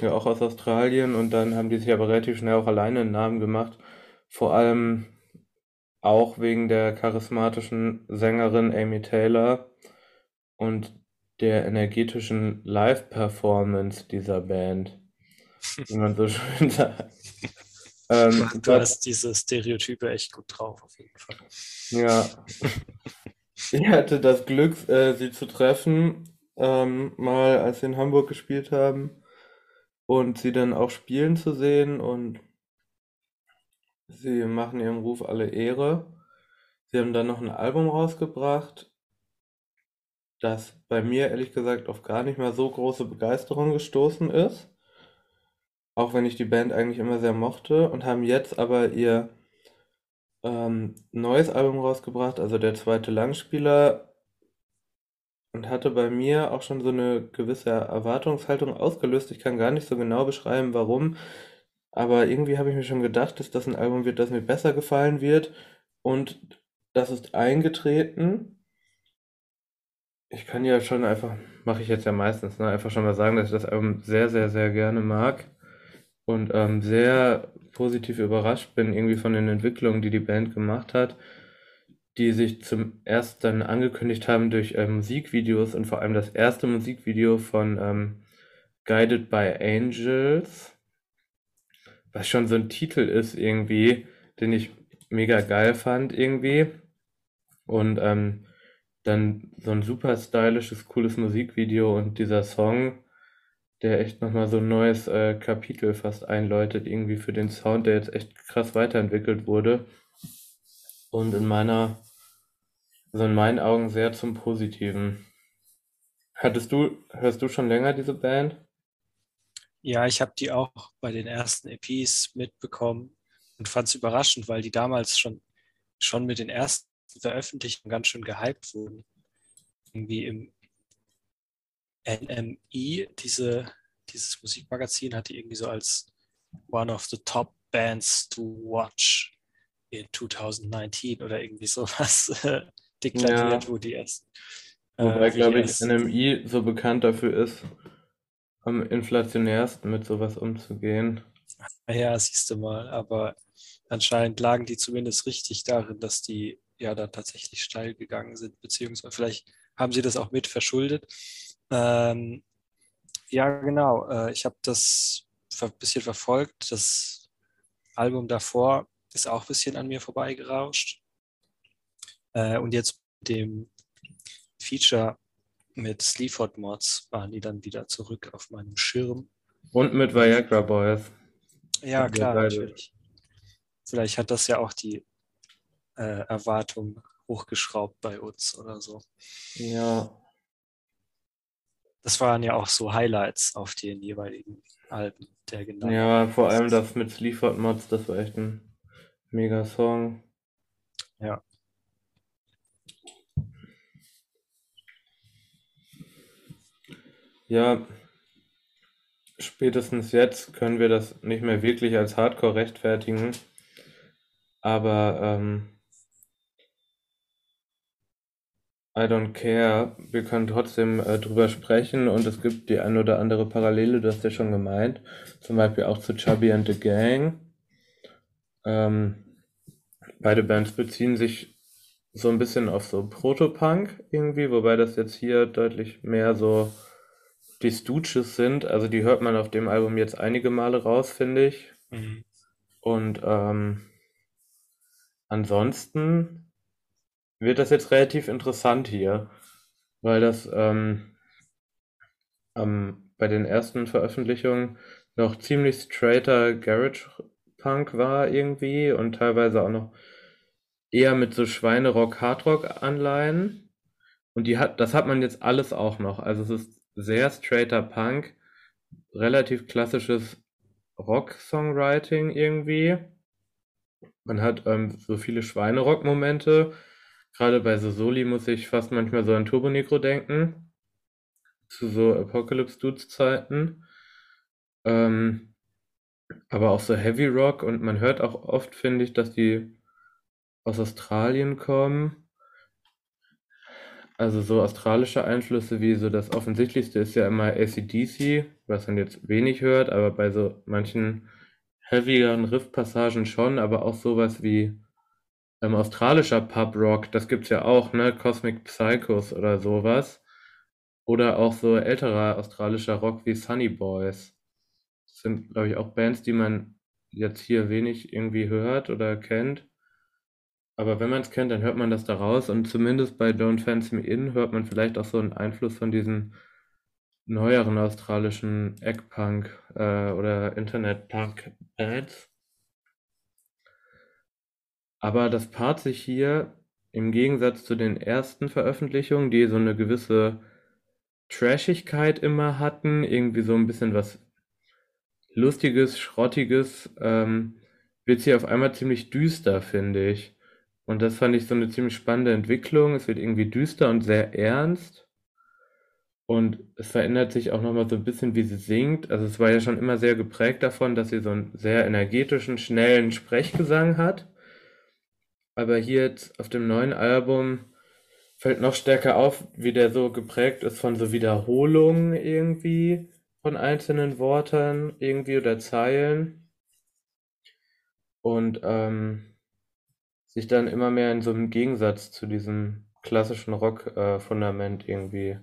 ja auch aus Australien und dann haben die sich aber relativ schnell auch alleine einen Namen gemacht. Vor allem auch wegen der charismatischen Sängerin Amy Taylor und der energetischen Live-Performance dieser Band, wie man so schön sagt. Ähm, du hast diese Stereotype echt gut drauf, auf jeden Fall. Ja. Ich hatte das Glück, äh, sie zu treffen, ähm, mal als sie in Hamburg gespielt haben und sie dann auch spielen zu sehen und sie machen ihrem Ruf alle Ehre. Sie haben dann noch ein Album rausgebracht, das bei mir ehrlich gesagt auf gar nicht mehr so große Begeisterung gestoßen ist. auch wenn ich die Band eigentlich immer sehr mochte und haben jetzt aber ihr ähm, neues Album rausgebracht, also der zweite Langspieler. Und hatte bei mir auch schon so eine gewisse Erwartungshaltung ausgelöst. Ich kann gar nicht so genau beschreiben, warum, aber irgendwie habe ich mir schon gedacht, dass das ein Album wird, das mir besser gefallen wird. Und das ist eingetreten. Ich kann ja schon einfach, mache ich jetzt ja meistens, ne, einfach schon mal sagen, dass ich das Album sehr, sehr, sehr gerne mag und ähm, sehr positiv überrascht bin irgendwie von den Entwicklungen, die die Band gemacht hat, die sich zum ersten dann angekündigt haben durch äh, Musikvideos und vor allem das erste Musikvideo von ähm, Guided by Angels, was schon so ein Titel ist irgendwie, den ich mega geil fand irgendwie. Und ähm, dann so ein super stylisches, cooles Musikvideo und dieser Song, der echt nochmal so ein neues äh, Kapitel fast einläutet, irgendwie für den Sound, der jetzt echt krass weiterentwickelt wurde. Und in meiner, also in meinen Augen sehr zum Positiven. Hattest du, hörst du schon länger diese Band? Ja, ich habe die auch bei den ersten EPs mitbekommen und fand es überraschend, weil die damals schon, schon mit den ersten Veröffentlichungen ganz schön gehypt wurden. Irgendwie im NME, diese, dieses Musikmagazin, hat die irgendwie so als one of the top bands to watch in 2019 oder irgendwie sowas äh, deklariert, Ja. wo die erst. Wobei, äh, glaube ich, NMI so bekannt dafür ist, am inflationärsten mit sowas umzugehen. Ah Ja, siehst du mal, aber anscheinend lagen die zumindest richtig darin, dass die ja dann tatsächlich steil gegangen sind, beziehungsweise vielleicht haben sie das auch mit verschuldet. Ähm, ja, genau. Äh, ich habe das ein bisschen verfolgt. Das Album davor ist auch ein bisschen an mir vorbeigerauscht. Äh, und jetzt mit dem Feature mit Sleaford Mods waren die dann wieder zurück auf meinem Schirm. Und mit Viagra Boys. Ja, klar, natürlich. Vielleicht hat das ja auch die äh, Erwartung hochgeschraubt bei uns oder so. Ja, Das waren ja auch so Highlights auf den jeweiligen Alben der genannten. ja, vor allem das mit Sleaford Mods, das war echt ein mega Song. Ja. Ja, spätestens jetzt können wir das nicht mehr wirklich als Hardcore rechtfertigen, aber ähm, I don't care. Wir können trotzdem äh, drüber sprechen und es gibt die ein oder andere Parallele, du hast ja schon gemeint, zum Beispiel auch zu Chubby and the Gang. Ähm, beide Bands beziehen sich so ein bisschen auf so Proto-Punk irgendwie, wobei das jetzt hier deutlich mehr so die Stooges sind. Also die hört man auf dem Album jetzt einige Male raus, finde ich. Mhm. Und ähm, ansonsten wird das jetzt relativ interessant hier, weil das ähm, ähm, bei den ersten Veröffentlichungen noch ziemlich straighter Garage Punk war irgendwie und teilweise auch noch eher mit so Schweinerock, Hardrock Anleihen. Und die hat, das hat man jetzt alles auch noch. Also es ist sehr straighter Punk, relativ klassisches Rock-Songwriting irgendwie. Man hat ähm, so viele Schweinerock-Momente. Gerade bei so Soli muss ich fast manchmal so an Turbo Negro denken. Zu so Apocalypse Dudes Zeiten. Ähm, aber auch so Heavy Rock und man hört auch oft, finde ich, dass die aus Australien kommen. Also so australische Einflüsse wie so das offensichtlichste ist ja immer AC/DC, was man jetzt wenig hört, aber bei so manchen heavyeren Riff-Passagen schon, aber auch sowas wie ähm, australischer Pub-Rock, das gibt's ja auch, ne? Cosmic Psychos oder sowas. Oder auch so älterer australischer Rock wie Sunny Boys. Das sind, glaube ich, auch Bands, die man jetzt hier wenig irgendwie hört oder kennt. Aber wenn man es kennt, dann hört man das da raus. Und zumindest bei Don't Fence Me In hört man vielleicht auch so einen Einfluss von diesen neueren australischen Eggpunk äh, oder Internet-Punk-Bands. Aber das paart sich hier im Gegensatz zu den ersten Veröffentlichungen, die so eine gewisse Trashigkeit immer hatten, irgendwie so ein bisschen was Lustiges, Schrottiges, ähm, wird hier auf einmal ziemlich düster, finde ich. Und das fand ich so eine ziemlich spannende Entwicklung. Es wird irgendwie düster und sehr ernst. Und es verändert sich auch nochmal so ein bisschen, wie sie singt. Also es war ja schon immer sehr geprägt davon, dass sie so einen sehr energetischen, schnellen Sprechgesang hat. Aber hier jetzt auf dem neuen Album fällt noch stärker auf, wie der so geprägt ist von so Wiederholungen irgendwie von einzelnen Worten irgendwie oder Zeilen. Und ähm, sich dann immer mehr in so einem Gegensatz zu diesem klassischen Rock-Fundament äh, irgendwie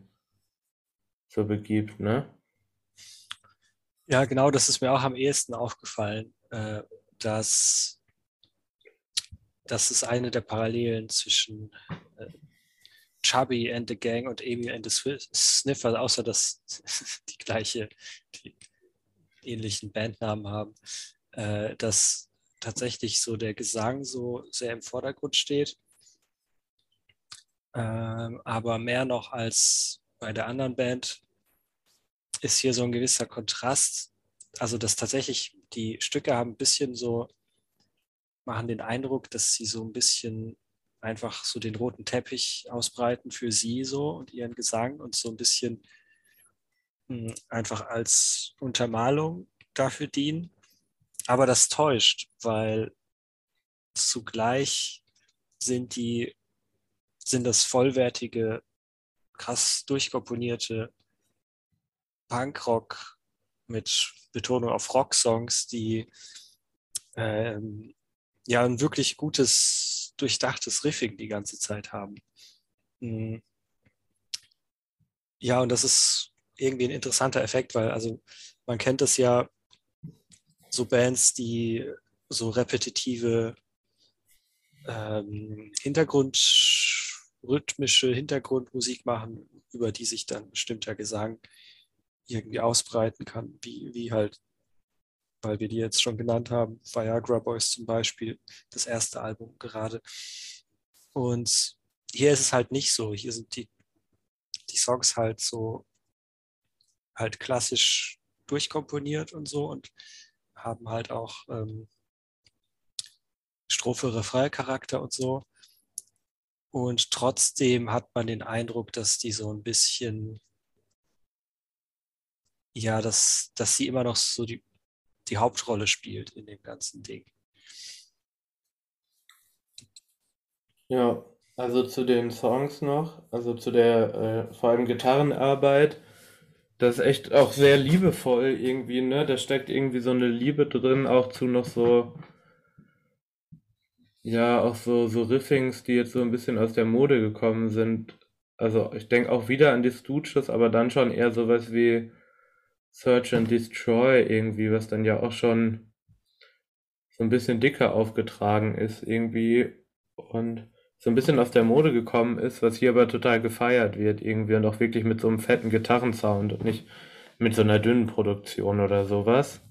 so begibt, ne? Ja, genau, das ist mir auch am ehesten aufgefallen, äh, dass das ist eine der Parallelen zwischen äh, Chubby and the Gang und Emil and the Sniffer, außer dass die gleiche, die ähnlichen Bandnamen haben, äh, dass tatsächlich so der Gesang so sehr im Vordergrund steht. Ähm, aber mehr noch als bei der anderen Band ist hier so ein gewisser Kontrast. Also, dass tatsächlich die Stücke haben ein bisschen so, machen den Eindruck, dass sie so ein bisschen einfach so den roten Teppich ausbreiten für sie so und ihren Gesang und so ein bisschen hm, einfach als Untermalung dafür dienen. Aber das täuscht, weil zugleich sind die, sind das vollwertige, krass durchkomponierte Punkrock mit Betonung auf Rocksongs, die ähm, ja ein wirklich gutes, durchdachtes Riffing die ganze Zeit haben. Hm. Ja, und das ist irgendwie ein interessanter Effekt, weil also man kennt es ja, so Bands, die so repetitive ähm, Hintergrund, rhythmische Hintergrundmusik machen, über die sich dann bestimmter Gesang irgendwie ausbreiten kann, wie, wie halt weil wir die jetzt schon genannt haben, Viagra Boys zum Beispiel, das erste Album gerade. Und hier ist es halt nicht so. Hier sind die, die Songs halt so halt klassisch durchkomponiert und so und haben halt auch ähm, Strophe, Refrain Charakter und so. Und trotzdem hat man den Eindruck, dass die so ein bisschen, ja, dass, dass sie immer noch so die die Hauptrolle spielt in dem ganzen Ding. Ja, also zu den Songs noch, also zu der äh, vor allem Gitarrenarbeit, das ist echt auch sehr liebevoll irgendwie, ne? Da steckt irgendwie so eine Liebe drin, auch zu noch so, ja, auch so, so Riffings, die jetzt so ein bisschen aus der Mode gekommen sind. Also ich denke auch wieder an die Stooges, aber dann schon eher sowas wie Search and Destroy irgendwie, was dann ja auch schon so ein bisschen dicker aufgetragen ist irgendwie und so ein bisschen aus der Mode gekommen ist, was hier aber total gefeiert wird irgendwie und auch wirklich mit so einem fetten Gitarrensound und nicht mit so einer dünnen Produktion oder sowas.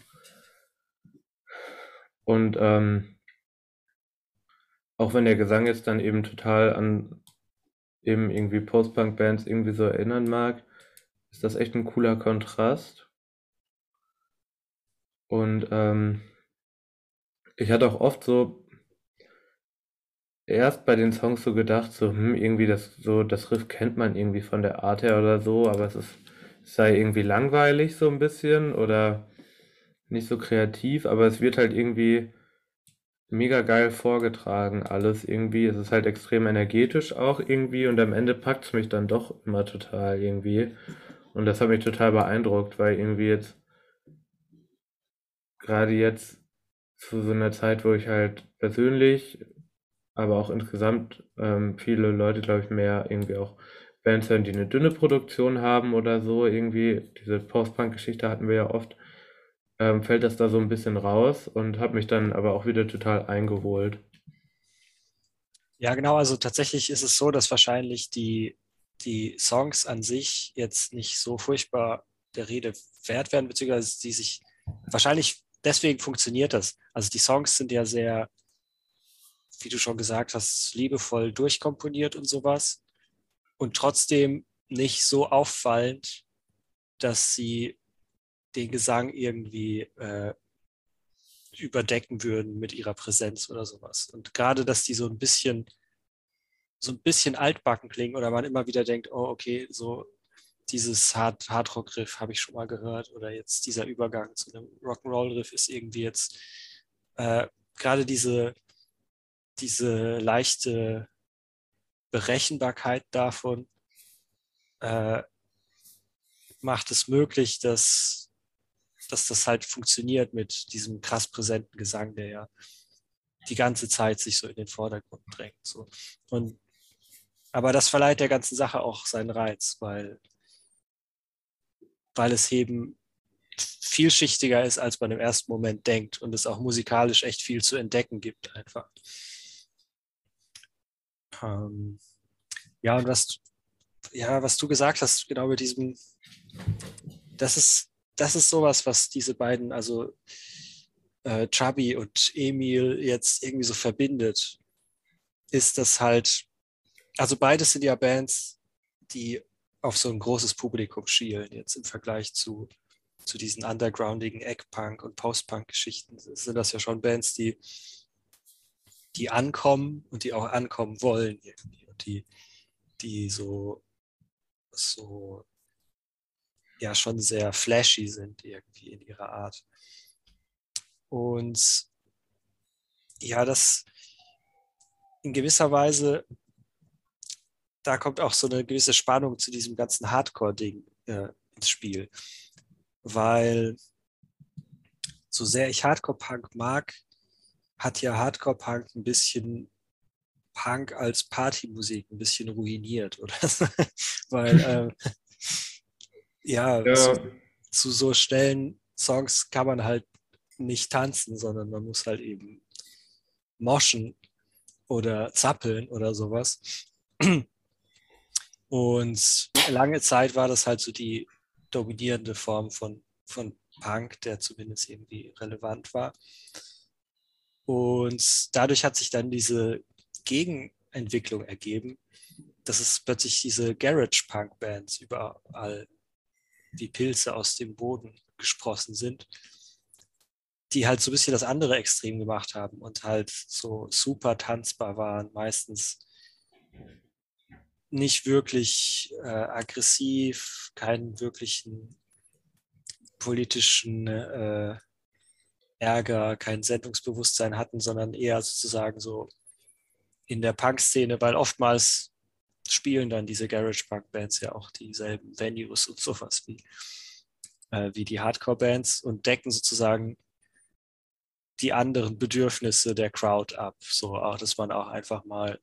Und ähm, auch wenn der Gesang jetzt dann eben total an eben irgendwie Post-Punk-Bands irgendwie so erinnern mag, ist das echt ein cooler Kontrast. Und ähm, ich hatte auch oft so erst bei den Songs so gedacht, so, hm, irgendwie das, so, das Riff kennt man irgendwie von der Art her oder so, aber es ist, es sei irgendwie langweilig so ein bisschen oder nicht so kreativ, aber es wird halt irgendwie mega geil vorgetragen, alles irgendwie. Es ist halt extrem energetisch auch irgendwie und am Ende packt es mich dann doch immer total irgendwie. Und das hat mich total beeindruckt, weil irgendwie jetzt gerade jetzt zu so einer Zeit, wo ich halt persönlich, aber auch insgesamt ähm, viele Leute, glaube ich, mehr irgendwie auch Bands hören, die eine dünne Produktion haben oder so, irgendwie, diese Post-Punk-Geschichte hatten wir ja oft, ähm, fällt das da so ein bisschen raus und habe mich dann aber auch wieder total eingeholt. Ja, genau, also tatsächlich ist es so, dass wahrscheinlich die, die Songs an sich jetzt nicht so furchtbar der Rede wert werden, beziehungsweise die sich wahrscheinlich deswegen funktioniert das. Also die Songs sind ja sehr, wie du schon gesagt hast, liebevoll durchkomponiert und sowas. Und trotzdem nicht so auffallend, dass sie den Gesang irgendwie äh, überdecken würden mit ihrer Präsenz oder sowas. Und gerade, dass die so ein bisschen so ein bisschen altbacken klingen oder man immer wieder denkt, oh, okay, so dieses Hard, Hardrock-Riff habe ich schon mal gehört oder jetzt dieser Übergang zu einem Rock'n'Roll-Riff ist irgendwie jetzt äh, gerade diese, diese leichte Berechenbarkeit davon äh, macht es möglich, dass, dass das halt funktioniert mit diesem krass präsenten Gesang, der ja die ganze Zeit sich so in den Vordergrund drängt. So. Und, aber das verleiht der ganzen Sache auch seinen Reiz, weil, weil es eben vielschichtiger ist, als man im ersten Moment denkt und es auch musikalisch echt viel zu entdecken gibt einfach. Ähm, ja, und was, ja, was du gesagt hast, genau mit diesem, das ist, das ist sowas, was diese beiden, also äh, Chubby und Emil jetzt irgendwie so verbindet, ist das halt, also beides sind ja Bands, die auf so ein großes Publikum schielen, jetzt im Vergleich zu, zu diesen undergroundigen Eggpunk- und Post-Punk-Geschichten, sind das ja schon Bands, die, die ankommen und die auch ankommen wollen irgendwie und die, die so so ja schon sehr flashy sind irgendwie in ihrer Art. Und ja, das in gewisser Weise, da kommt auch so eine gewisse Spannung zu diesem ganzen Hardcore-Ding äh, ins Spiel. Weil so sehr ich Hardcore-Punk mag, hat ja Hardcore-Punk ein bisschen Punk als Partymusik ein bisschen ruiniert, oder? Weil äh, ja, ja. Zu, zu, so schnellen Songs kann man halt nicht tanzen, sondern man muss halt eben moschen oder zappeln oder sowas. Und lange Zeit war das halt so die dominierende Form von, von Punk, der zumindest irgendwie relevant war. Und dadurch hat sich dann diese Gegenentwicklung ergeben, dass es plötzlich diese Garage-Punk-Bands überall wie Pilze aus dem Boden gesprossen sind, die halt so ein bisschen das andere Extrem gemacht haben und halt so super tanzbar waren, meistens nicht wirklich äh, aggressiv, keinen wirklichen politischen äh, Ärger, kein Sendungsbewusstsein hatten, sondern eher sozusagen so in der Punk-Szene, weil oftmals spielen dann diese Garage-Punk-Bands ja auch dieselben Venues und sowas wie, äh, wie die Hardcore-Bands und decken sozusagen die anderen Bedürfnisse der Crowd ab. So auch, dass man auch einfach mal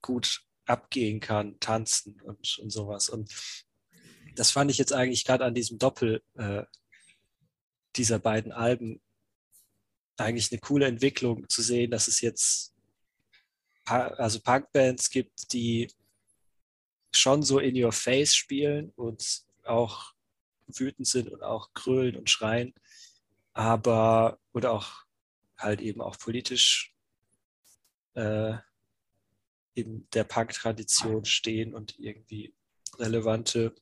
gut abgehen kann, tanzen und, und sowas. Und das fand ich jetzt eigentlich gerade an diesem Doppel äh, dieser beiden Alben eigentlich eine coole Entwicklung zu sehen, dass es jetzt also Punkbands gibt, die schon so in your face spielen und auch wütend sind und auch grölen und schreien, aber oder auch halt eben auch politisch äh, in der Punk-Tradition stehen und irgendwie relevante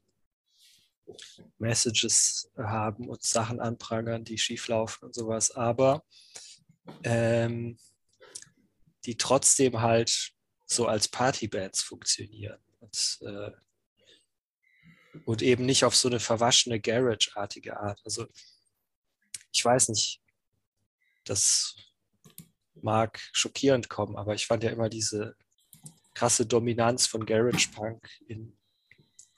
Messages haben und Sachen anprangern, die schieflaufen und sowas. Aber ähm, die trotzdem halt so als Partybands funktionieren. Und, äh, und eben nicht auf so eine verwaschene Garage-artige Art. Also ich weiß nicht, das mag schockierend kommen, aber ich fand ja immer diese krasse Dominanz von Garage Punk in,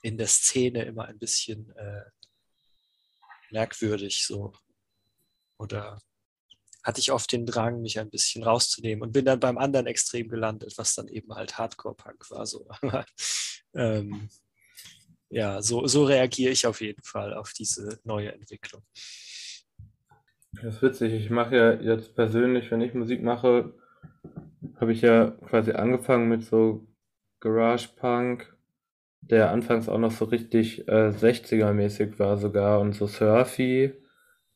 in der Szene immer ein bisschen äh, merkwürdig so. Oder hatte ich oft den Drang, mich ein bisschen rauszunehmen und bin dann beim anderen Extrem gelandet, was dann eben halt Hardcore-Punk war. So. ähm, ja, so, so reagiere ich auf jeden Fall auf diese neue Entwicklung. Das ist witzig. Ich mache ja jetzt persönlich, wenn ich Musik mache, habe ich ja quasi angefangen mit so Garage Punk, der anfangs auch noch so richtig äh, 60er-mäßig war sogar und so surfy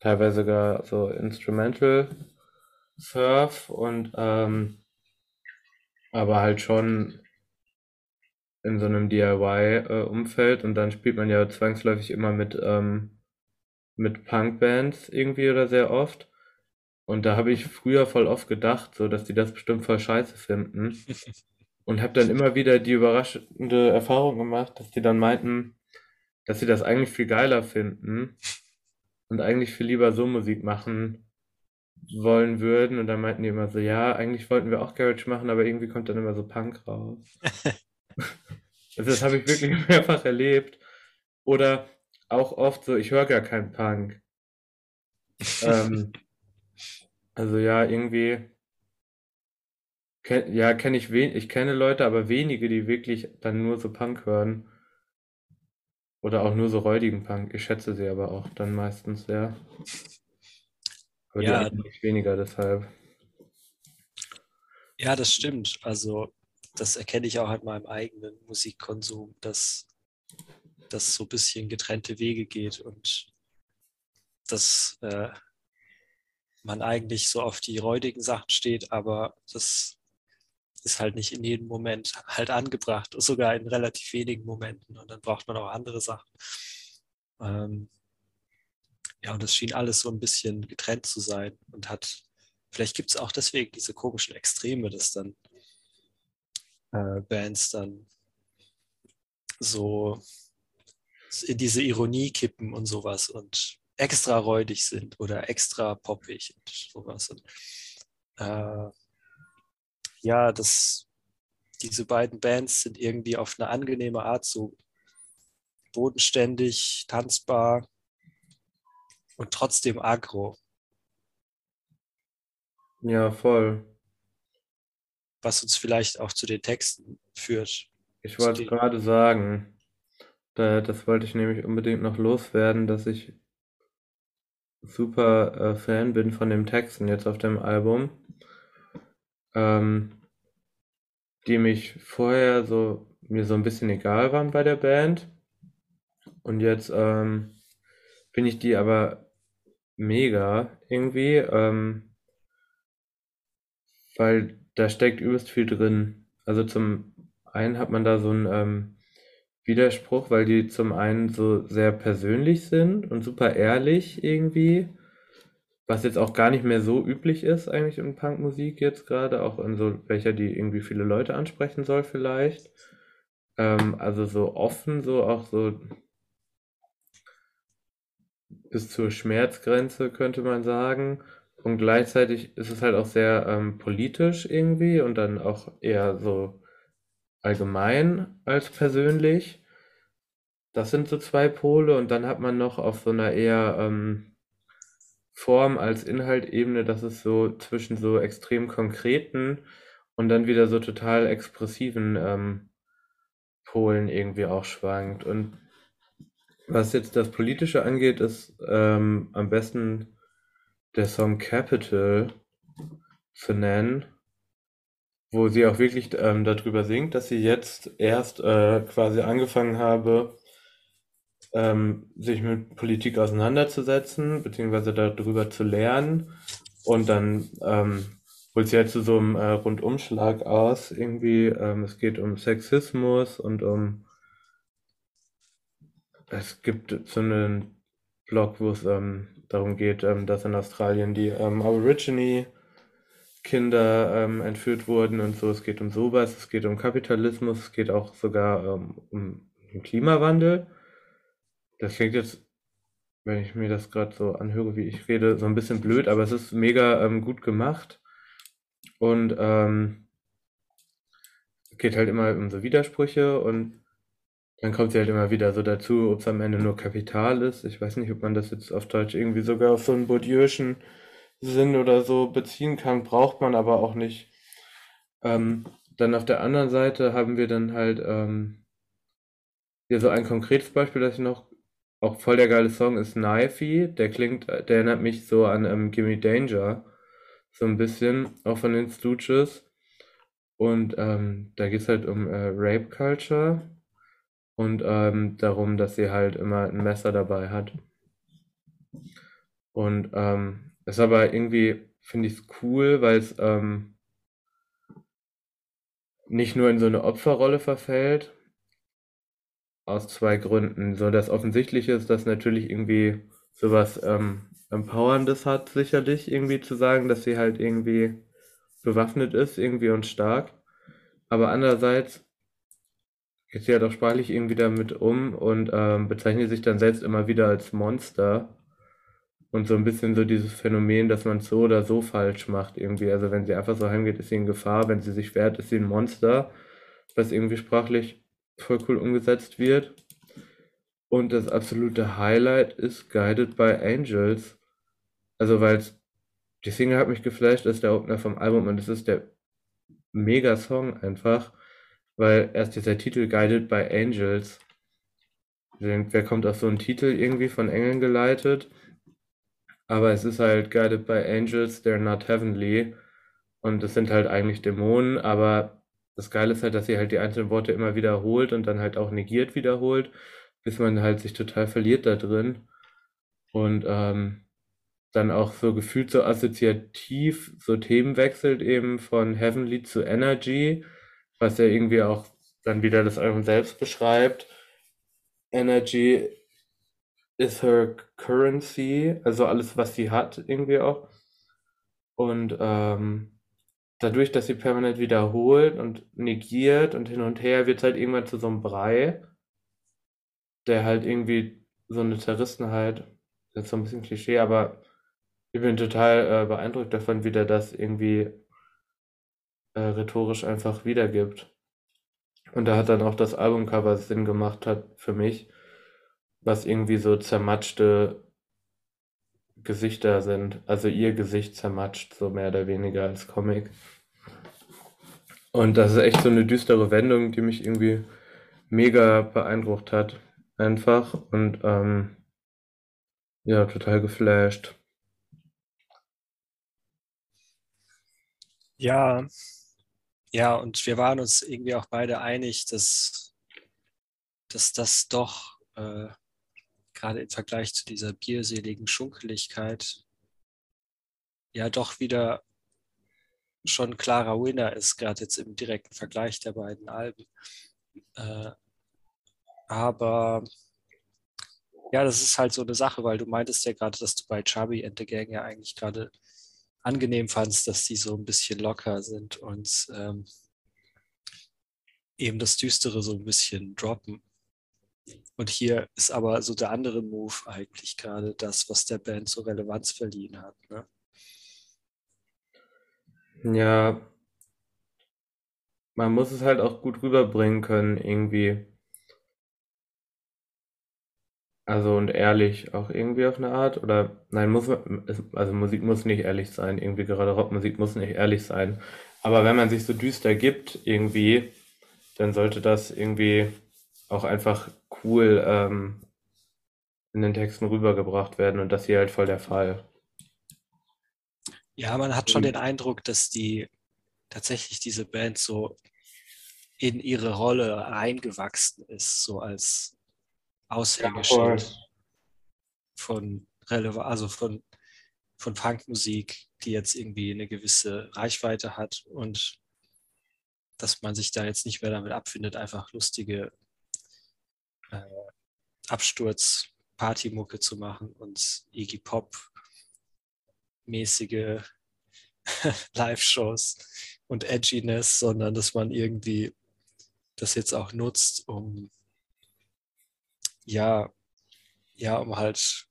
teilweise sogar so Instrumental Surf und ähm, aber halt schon in so einem DIY-Umfeld äh, und dann spielt man ja zwangsläufig immer mit ähm, mit Punkbands irgendwie oder sehr oft. Und da habe ich früher voll oft gedacht, so, dass die das bestimmt voll scheiße finden. Und habe dann immer wieder die überraschende Erfahrung gemacht, dass die dann meinten, dass sie das eigentlich viel geiler finden und eigentlich viel lieber so Musik machen wollen würden. Und dann meinten die immer so, ja, eigentlich wollten wir auch Garage machen, aber irgendwie kommt dann immer so Punk raus. also das habe ich wirklich mehrfach erlebt. Oder auch oft so, ich höre gar keinen Punk. ähm, also ja, irgendwie, kenn, ja, kenne ich wen, ich kenne Leute, aber wenige, die wirklich dann nur so Punk hören. Oder auch nur so räudigen Punk. Ich schätze sie aber auch dann meistens sehr. Aber Ja. die weniger deshalb. Ja, das stimmt. Also das erkenne ich auch an meinem eigenen Musikkonsum, dass das so ein bisschen getrennte Wege geht und dass äh, man eigentlich so auf die räudigen Sachen steht, aber das ist halt nicht in jedem Moment halt angebracht, sogar in relativ wenigen Momenten. Und dann braucht man auch andere Sachen. Ähm, ja, und das schien alles so ein bisschen getrennt zu sein und hat, vielleicht gibt es auch deswegen diese komischen Extreme, dass dann äh, Bands dann so in diese Ironie kippen und sowas und extra räudig sind oder extra poppig und sowas. Und, äh, ja, das, diese beiden Bands sind irgendwie auf eine angenehme Art so bodenständig, tanzbar und trotzdem aggro, Ja, voll. was uns vielleicht auch zu den Texten führt. Ich wollte gerade sagen. Da, das wollte ich nämlich unbedingt noch loswerden, dass ich super äh, Fan bin von den Texten jetzt auf dem Album. Ähm, die mich vorher so mir so ein bisschen egal waren bei der Band. Und jetzt ähm, finde ich die aber mega irgendwie, ähm, weil da steckt übelst viel drin. Also zum einen hat man da so einen ähm, Widerspruch, weil die zum einen so sehr persönlich sind und super ehrlich irgendwie, was jetzt auch gar nicht mehr so üblich ist eigentlich in Punkmusik jetzt gerade, auch in so welcher, die irgendwie viele Leute ansprechen soll vielleicht. Ähm, also so offen, so auch so bis zur Schmerzgrenze könnte man sagen. Und gleichzeitig ist es halt auch sehr ähm, politisch irgendwie und dann auch eher so allgemein als persönlich. Das sind so zwei Pole und dann hat man noch auf so einer eher ähm, Form als Inhaltebene, dass es so zwischen so extrem konkreten und dann wieder so total expressiven ähm, Polen irgendwie auch schwankt. Und was jetzt das Politische angeht, ist ähm, am besten der Song Capital zu nennen, wo sie auch wirklich ähm, darüber singt, dass sie jetzt erst äh, quasi angefangen habe, ähm, sich mit Politik auseinanderzusetzen, beziehungsweise darüber zu lernen. Und dann ähm, holt sie halt zu so einem äh, Rundumschlag aus, irgendwie. Ähm, es geht um Sexismus und um. Es gibt so einen Blog, wo es ähm, darum geht, ähm, dass in Australien die ähm, Aborigine Kinder ähm, entführt wurden und so. Es geht um sowas, es geht um Kapitalismus, es geht auch sogar ähm, um den Klimawandel. Das klingt jetzt, wenn ich mir das gerade so anhöre, wie ich rede, so ein bisschen blöd, aber es ist mega ähm, gut gemacht. Und ähm, geht halt immer um so Widersprüche und dann kommt sie halt immer wieder so dazu, ob es am Ende nur Kapital ist. Ich weiß nicht, ob man das jetzt auf Deutsch irgendwie sogar auf so einen Bourdieu'schen Sinn oder so beziehen kann, braucht man aber auch nicht. Ähm, dann auf der anderen Seite haben wir dann halt ähm, hier so ein konkretes Beispiel, das ich noch auch voll der geile Song ist Knifey. Der klingt, der erinnert mich so an ähm, Gimme Danger. So ein bisschen, auch von den Stooges. Und ähm, da geht es halt um äh, Rape Culture und ähm, darum, dass sie halt immer ein Messer dabei hat. Und ähm, ist aber irgendwie, finde ich es cool, weil es ähm, nicht nur in so eine Opferrolle verfällt, aus zwei Gründen. So das Offensichtliche ist, dass natürlich irgendwie sowas ähm, Empowerndes hat, sicherlich irgendwie zu sagen, dass sie halt irgendwie bewaffnet ist, irgendwie und stark. Aber andererseits geht sie halt auch sprachlich irgendwie damit um und ähm, bezeichnet sich dann selbst immer wieder als Monster. Und so ein bisschen so dieses Phänomen, dass man so oder so falsch macht irgendwie. Also wenn sie einfach so heimgeht, ist sie in Gefahr. Wenn sie sich wehrt, ist sie ein Monster. Was irgendwie sprachlich voll cool umgesetzt wird. Und das absolute Highlight ist Guided by Angels. Also weil die Single hat mich geflasht, das ist der Opener vom Album und es ist der mega Song einfach, weil erst dieser Titel Guided by Angels. Wer kommt auf so einen Titel irgendwie von Engeln geleitet? Aber es ist halt Guided by Angels, they're not heavenly. Und es sind halt eigentlich Dämonen, aber das Geile ist halt, dass sie halt die einzelnen Worte immer wiederholt und dann halt auch negiert wiederholt, bis man halt sich total verliert da drin. Und ähm, dann auch so gefühlt so assoziativ so Themen wechselt eben von Heavenly zu Energy, was ja irgendwie auch dann wieder das Album selbst beschreibt. Energy is her currency, also alles, was sie hat, irgendwie auch. Und ähm, dadurch, dass sie permanent wiederholt und negiert und hin und her, wird es halt irgendwann zu so einem Brei, der halt irgendwie so eine Zerrissenheit, das ist so ein bisschen Klischee, aber ich bin total äh, beeindruckt davon, wie der das irgendwie äh, rhetorisch einfach wiedergibt. Und da hat dann auch das Albumcover Sinn gemacht hat für mich was irgendwie so zermatschte Gesichter sind. Also ihr Gesicht zermatscht, so mehr oder weniger als Comic. Und das ist echt so eine düstere Wendung, die mich irgendwie mega beeindruckt hat. Einfach. Und ähm, ja, total geflasht. Ja, ja, und wir waren uns irgendwie auch beide einig, dass, dass das doch äh, gerade im Vergleich zu dieser bierseligen Schunkeligkeit ja doch wieder schon klarer Winner ist, gerade jetzt im direkten Vergleich der beiden Alben. Äh, aber ja, das ist halt so eine Sache, weil du meintest ja gerade, dass du bei Chubby and the Gang ja eigentlich gerade angenehm fandst, dass die so ein bisschen locker sind und ähm, eben das Düstere so ein bisschen droppen. Und hier ist aber so der andere Move eigentlich gerade das, was der Band so Relevanz verliehen hat. Ne? Ja, man muss es halt auch gut rüberbringen können, irgendwie. Also und ehrlich auch irgendwie auf eine Art. Oder nein, muss also Musik muss nicht ehrlich sein, irgendwie gerade Rockmusik muss nicht ehrlich sein. Aber wenn man sich so düster gibt, irgendwie, dann sollte das irgendwie auch einfach cool ähm, in den Texten rübergebracht werden und das hier halt voll der Fall. Ja, man hat schon den Eindruck, dass die tatsächlich diese Band so in ihre Rolle eingewachsen ist, so als Aushängeschild ja, von Releva also von, von Punkmusik, die jetzt irgendwie eine gewisse Reichweite hat und dass man sich da jetzt nicht mehr damit abfindet, einfach lustige äh, Absturz Partymucke zu machen und Iggy Pop mäßige Live-Shows und Edginess, sondern dass man irgendwie das jetzt auch nutzt, um ja, ja, um halt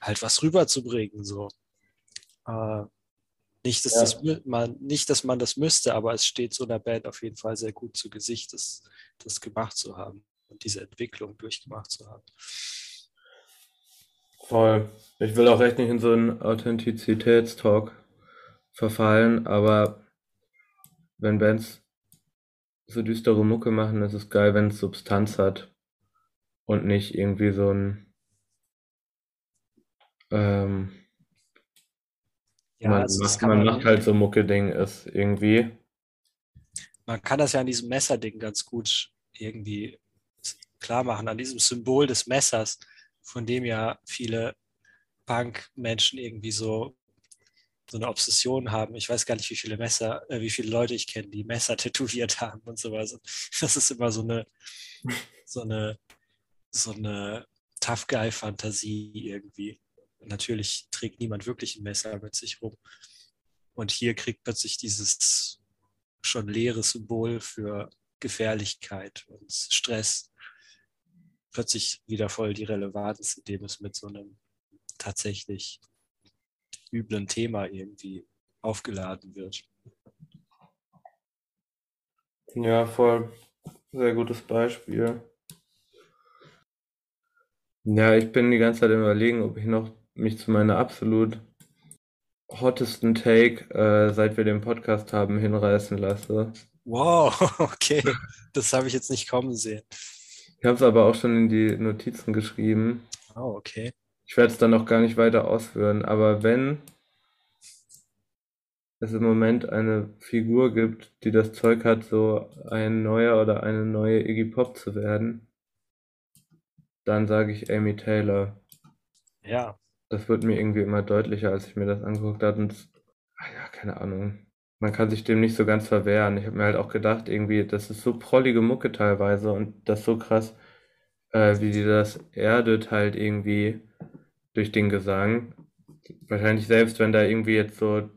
halt was rüberzubringen. So. Äh, nicht, dass ja. das man, nicht, dass man das müsste, aber es steht so einer Band auf jeden Fall sehr gut zu Gesicht, das, das gemacht zu haben und diese Entwicklung durchgemacht zu haben. Voll. Ich will auch echt nicht in so einen Authentizitätstalk verfallen, aber wenn Bands so düstere Mucke machen, ist es geil, wenn es Substanz hat und nicht irgendwie so ein ähm, ja, man, also macht, man, man macht halt so Mucke-Ding ist irgendwie. Man kann das ja an diesem Messer-Ding ganz gut irgendwie klar machen, an diesem Symbol des Messers, von dem ja viele Punk-Menschen irgendwie so, so eine Obsession haben. Ich weiß gar nicht, wie viele Messer, äh, wie viele Leute ich kenne, die Messer tätowiert haben und sowas. Das ist immer so eine, so eine, so eine Tough Guy-Fantasie irgendwie. Natürlich trägt niemand wirklich ein Messer mit sich rum. Und hier kriegt plötzlich dieses schon leere Symbol für Gefährlichkeit und Stress plötzlich wieder voll die Relevanz, indem es mit so einem tatsächlich üblen Thema irgendwie aufgeladen wird. Ja, voll. Sehr gutes Beispiel. Ja, ich bin die ganze Zeit Überlegen, ob ich noch mich zu meiner absolut hottesten Take, äh, seit wir den Podcast haben, hinreißen lasse. Wow, okay. Das habe ich jetzt nicht kommen sehen. Ich habe es aber auch schon in die Notizen geschrieben. Oh, okay. Ich werde es dann noch gar nicht weiter ausführen, aber wenn es im Moment eine Figur gibt, die das Zeug hat, so ein neuer oder eine neue Iggy Pop zu werden, dann sage ich Amy Taylor. Ja. Das wird mir irgendwie immer deutlicher, als ich mir das angeguckt habe. Und ach ja, keine Ahnung. Man kann sich dem nicht so ganz verwehren. Ich habe mir halt auch gedacht, irgendwie, das ist so prollige Mucke teilweise und das so krass, äh, wie die das erdet halt irgendwie durch den Gesang. Wahrscheinlich selbst, wenn da irgendwie jetzt so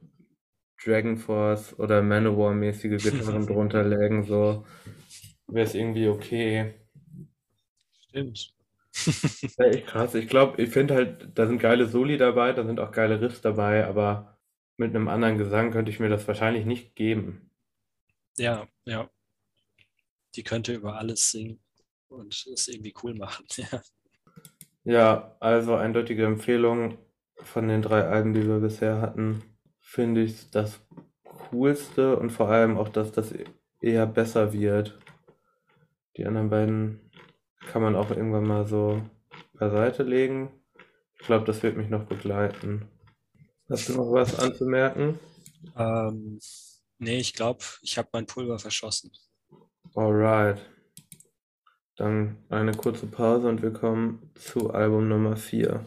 Dragon Force oder Manowar-mäßige Gitarren drunter lägen, so wäre es irgendwie okay. Stimmt. Ja, echt krass. Ich glaube, ich finde halt, da sind geile Soli dabei, da sind auch geile Riffs dabei, aber mit einem anderen Gesang könnte ich mir das wahrscheinlich nicht geben. Ja, ja. Die könnte über alles singen und es irgendwie cool machen. Ja. Ja, also eindeutige Empfehlung von den drei Alben, die wir bisher hatten, finde ich das coolste und vor allem auch, dass das eher besser wird. Die anderen beiden kann man auch irgendwann mal so beiseite legen. Ich glaube, das wird mich noch begleiten. Hast du noch was anzumerken? Ähm, nee, ich glaube, ich habe mein Pulver verschossen. Alright. Dann eine kurze Pause und wir kommen zu Album Nummer 4.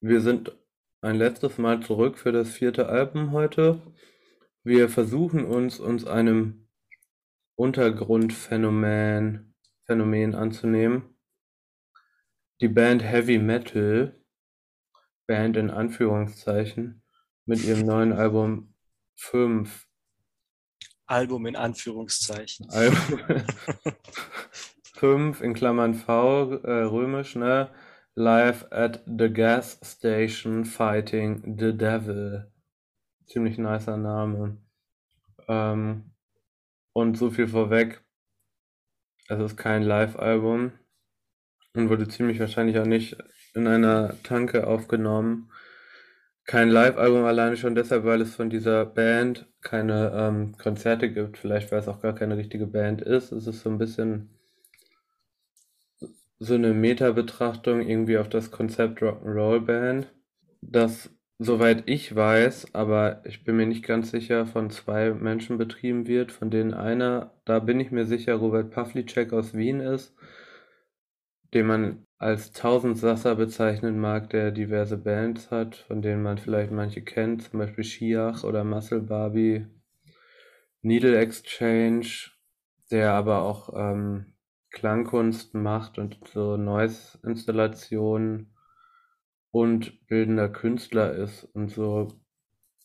Wir sind ein letztes Mal zurück für das vierte Album heute. Wir versuchen uns uns einem Untergrundphänomen Phänomen anzunehmen. Die Band Heavy Metal, Band in Anführungszeichen, mit ihrem neuen Album 5. Album in Anführungszeichen. Album 5 in Klammern V, äh, römisch, ne? Live at the Gas Station Fighting the Devil. Ziemlich nicer Name. Ähm, und so viel vorweg. Es ist kein Live-Album und wurde ziemlich wahrscheinlich auch nicht in einer Tanke aufgenommen. Kein Live-Album alleine schon deshalb, weil es von dieser Band keine ähm, Konzerte gibt. Vielleicht, weil es auch gar keine richtige Band ist. Es ist so ein bisschen so eine Meta-Betrachtung irgendwie auf das Konzept Rock'n'Roll Band, das, soweit ich weiß, aber ich bin mir nicht ganz sicher, von zwei Menschen betrieben wird, von denen einer, da bin ich mir sicher, Robert Pavlicek aus Wien ist, den man als Tausendsasser bezeichnen mag, der diverse Bands hat, von denen man vielleicht manche kennt, zum Beispiel Schiach oder Muscle Barbie, Needle Exchange, der aber auch ähm, Klangkunst macht und so Noise-Installationen und bildender Künstler ist und so.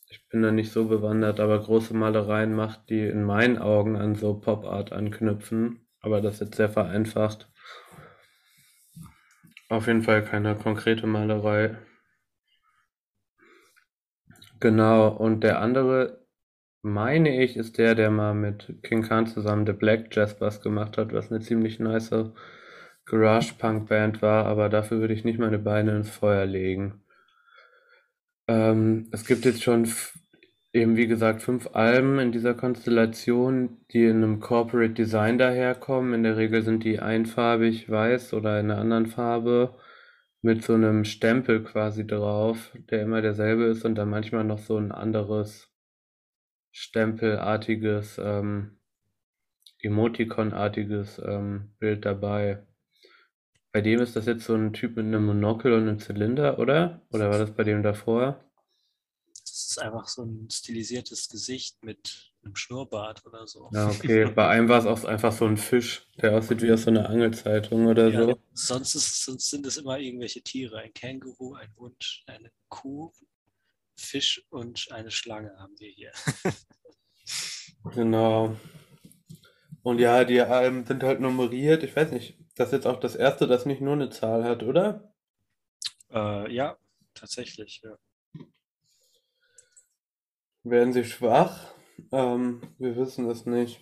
Ich bin da nicht so bewandert, aber große Malereien macht, die in meinen Augen an so Pop-Art anknüpfen. Aber das ist jetzt sehr vereinfacht. Auf jeden Fall keine konkrete Malerei. Genau, und der andere meine ich, ist der, der mal mit King Khan zusammen The Black Jaspers gemacht hat, was eine ziemlich nice Garage-Punk-Band war, aber dafür würde ich nicht meine Beine ins Feuer legen. Ähm, es gibt jetzt schon eben, wie gesagt, fünf Alben in dieser Konstellation, die in einem Corporate Design daherkommen. In der Regel sind die einfarbig weiß oder in einer anderen Farbe mit so einem Stempel quasi drauf, der immer derselbe ist und dann manchmal noch so ein anderes stempelartiges, ähm, Emoticon-artiges ähm, Bild dabei. Bei dem ist das jetzt so ein Typ mit einem Monokel und einem Zylinder, oder? Oder war das bei dem davor? Ist einfach so ein stilisiertes Gesicht mit einem Schnurrbart oder so. Ja, okay. Bei einem war es auch einfach so ein Fisch, der aussieht wie aus so einer Angelzeitung oder Ja, so. sonst, ist, sonst sind es immer irgendwelche Tiere. Ein Känguru, ein Hund, eine Kuh, Fisch und eine Schlange haben wir hier. Genau. Und ja, die Alben sind halt nummeriert. Ich weiß nicht, das ist jetzt auch das erste, das nicht nur eine Zahl hat, oder? Äh, ja, tatsächlich. Ja. Werden sie schwach? Ähm, wir wissen es nicht.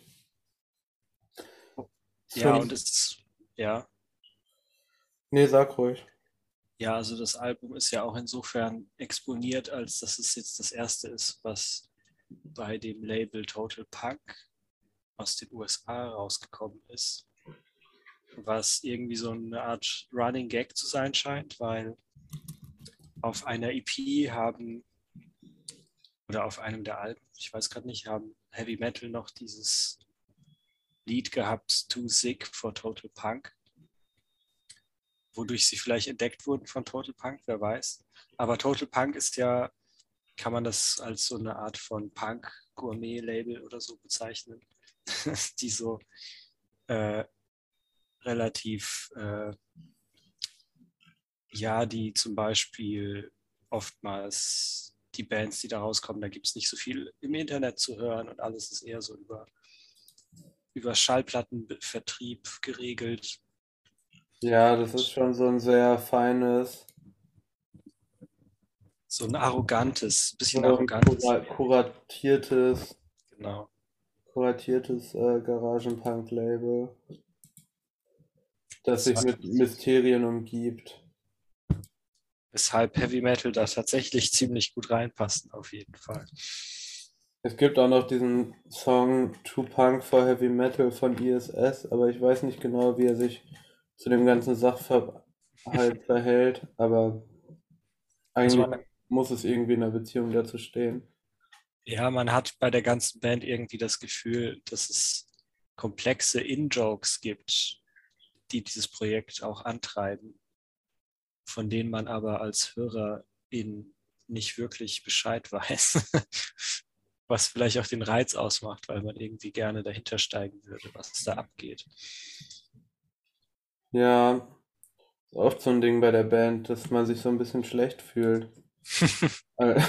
ja, und es ist, ja, Nee, sag ruhig. ja, also das Album ist ja auch insofern exponiert, als dass es jetzt das erste ist, was bei dem Label Total Punk aus den USA rausgekommen ist. Was irgendwie so eine Art Running Gag zu sein scheint, weil auf einer EP haben oder auf einem der Alben, ich weiß gerade nicht, haben Heavy Metal noch dieses Lied gehabt, Too Sick for Total Punk, wodurch sie vielleicht entdeckt wurden von Total Punk, wer weiß. Aber Total Punk ist ja, kann man das als so eine Art von Punk-Gourmet-Label oder so bezeichnen, die so äh, relativ, äh, ja, die zum Beispiel oftmals die Bands, die da rauskommen, da gibt es nicht so viel im Internet zu hören und alles ist eher so über, über Schallplattenvertrieb geregelt. Ja, das ist schon so ein sehr feines, So ein arrogantes, bisschen arrogantes. kura kuratiertes, Genau. kuratiertes äh, Garagenpunk-Label, das Das sich mit Mysterien umgibt. Weshalb Heavy Metal da tatsächlich ziemlich gut reinpasst, auf jeden Fall. Es gibt auch noch diesen Song True Punk for Heavy Metal von ISS, aber ich weiß nicht genau, wie er sich zu dem ganzen Sachverhalt verhält, aber Also eigentlich man, muss es irgendwie in einer Beziehung dazu stehen. ja, man hat bei der ganzen Band irgendwie das Gefühl, dass es komplexe In-Jokes gibt, die dieses Projekt auch antreiben, von denen man aber als Hörer in nicht wirklich Bescheid weiß, was vielleicht auch den Reiz ausmacht, weil man irgendwie gerne dahinter steigen würde, was da abgeht. Ja, ist oft so ein Ding bei der Band, dass man sich so ein bisschen schlecht fühlt. Äh,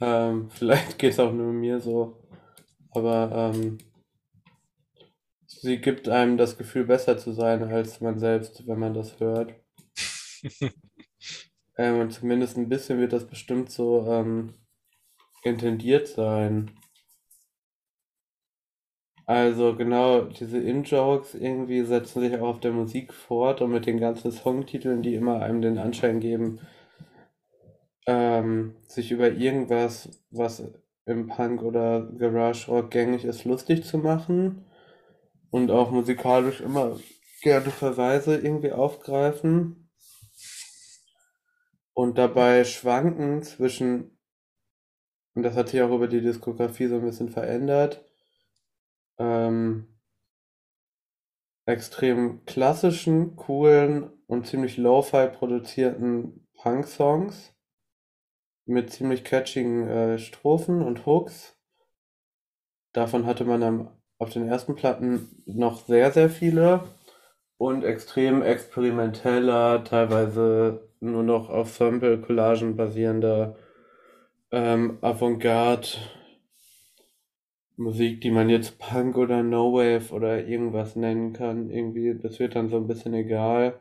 ähm, vielleicht geht es auch nur mir so, aber ähm, sie gibt einem das Gefühl, besser zu sein als man selbst, wenn man das hört. Ähm, zumindest ein bisschen wird das bestimmt so ähm, intendiert sein. Also genau, diese In-Jokes irgendwie setzen sich auch auf der Musik fort und mit den ganzen Songtiteln, die immer einem den Anschein geben, ähm, sich über irgendwas, was im Punk oder Garage Rock gängig ist, lustig zu machen und auch musikalisch immer gerne Verweise irgendwie aufgreifen und dabei schwanken zwischen, und das hat sich auch über die Diskografie so ein bisschen verändert, ähm, extrem klassischen, coolen und ziemlich lo-fi produzierten Punk-Songs mit ziemlich catchigen äh, Strophen und Hooks. Davon hatte man am, auf den ersten Platten noch sehr, sehr viele und extrem experimenteller, teilweise nur noch auf Sample-Collagen basierender ähm, Avantgarde Musik, die man jetzt Punk oder No Wave oder irgendwas nennen kann, irgendwie, das wird dann so ein bisschen egal.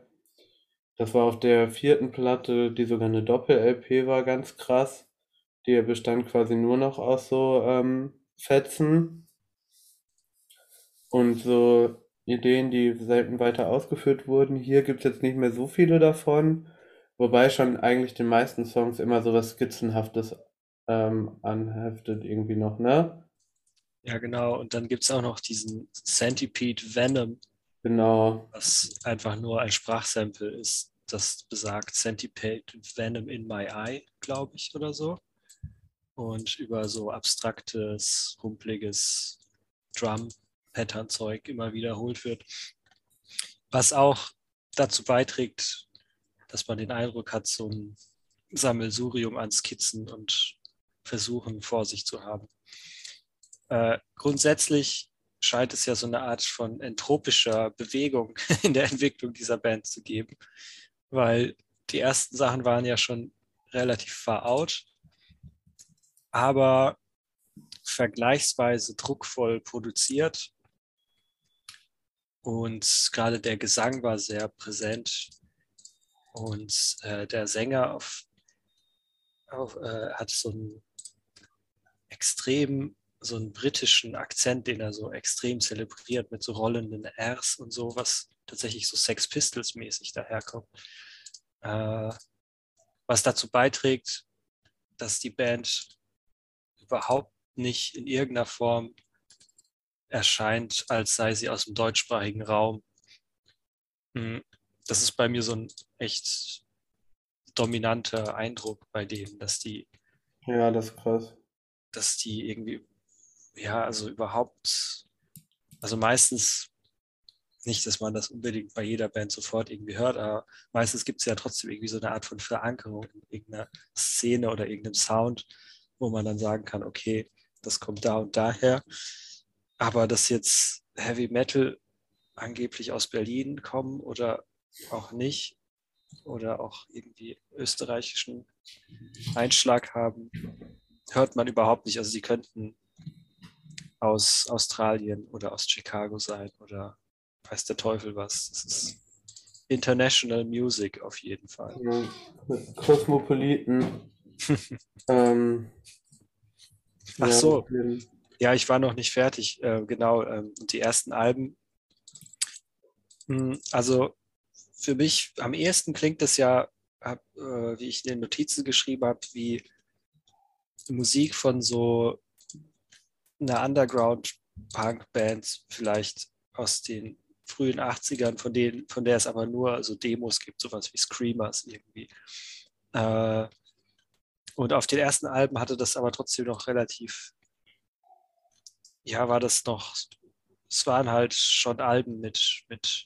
Das war auf der vierten Platte, die sogar eine Doppel-LP war, ganz krass. Die bestand quasi nur noch aus so ähm, Fetzen und so Ideen, die selten weiter ausgeführt wurden. Hier gibt es jetzt nicht mehr so viele davon, wobei schon eigentlich den meisten Songs immer so was Skizzenhaftes ähm, anheftet irgendwie noch, ne? Ja, genau. Und dann gibt es auch noch diesen Centipede Venom, Genau. was einfach nur ein Sprachsample ist, das besagt Centipede Venom in my eye, glaube ich, oder so. Und über so abstraktes, rumpeliges Drum-Pattern-Zeug immer wiederholt wird. Was auch dazu beiträgt, dass man den Eindruck hat, so ein Sammelsurium an Skizzen und Versuchen vor sich zu haben. Äh, grundsätzlich scheint es ja so eine Art von entropischer Bewegung in der Entwicklung dieser Band zu geben, weil die ersten Sachen waren ja schon relativ veraut, aber vergleichsweise druckvoll produziert. Und gerade der Gesang war sehr präsent. Und äh, der Sänger auf, auf, äh, hat so einen extrem, so einen britischen Akzent, den er so extrem zelebriert mit so rollenden Rs und so, was tatsächlich so Sex Pistols mäßig daherkommt. Äh, was dazu beiträgt, dass die Band überhaupt nicht in irgendeiner Form erscheint, als sei sie aus dem deutschsprachigen Raum. Hm, das ist bei mir so ein echt dominanter Eindruck bei denen, dass die. Ja, das ist krass. Dass die irgendwie, ja, also überhaupt, also meistens nicht, dass man das unbedingt bei jeder Band sofort irgendwie hört, aber meistens gibt es ja trotzdem irgendwie so eine Art von Verankerung in irgendeiner Szene oder irgendeinem Sound, wo man dann sagen kann, okay, das kommt da und daher. Aber dass jetzt Heavy Metal angeblich aus Berlin kommen oder auch nicht oder auch irgendwie österreichischen Einschlag haben, hört man überhaupt nicht. Also sie könnten aus Australien oder aus Chicago sein oder weiß der Teufel was. Das ist International Music auf jeden Fall. Ja, Kosmopoliten. ähm, Ach so. Ja, ich war noch nicht fertig. Äh, genau. Ähm, die ersten Alben. Hm, also für mich am ehesten klingt das ja, hab, äh, wie ich in den Notizen geschrieben habe, wie Musik von so einer Underground-Punk-Band vielleicht aus den frühen 80ern, von denen, von der es aber nur so Demos gibt, sowas wie Screamers irgendwie. Äh, und auf den ersten Alben hatte das aber trotzdem noch relativ, ja, war das noch, es waren halt schon Alben mit, mit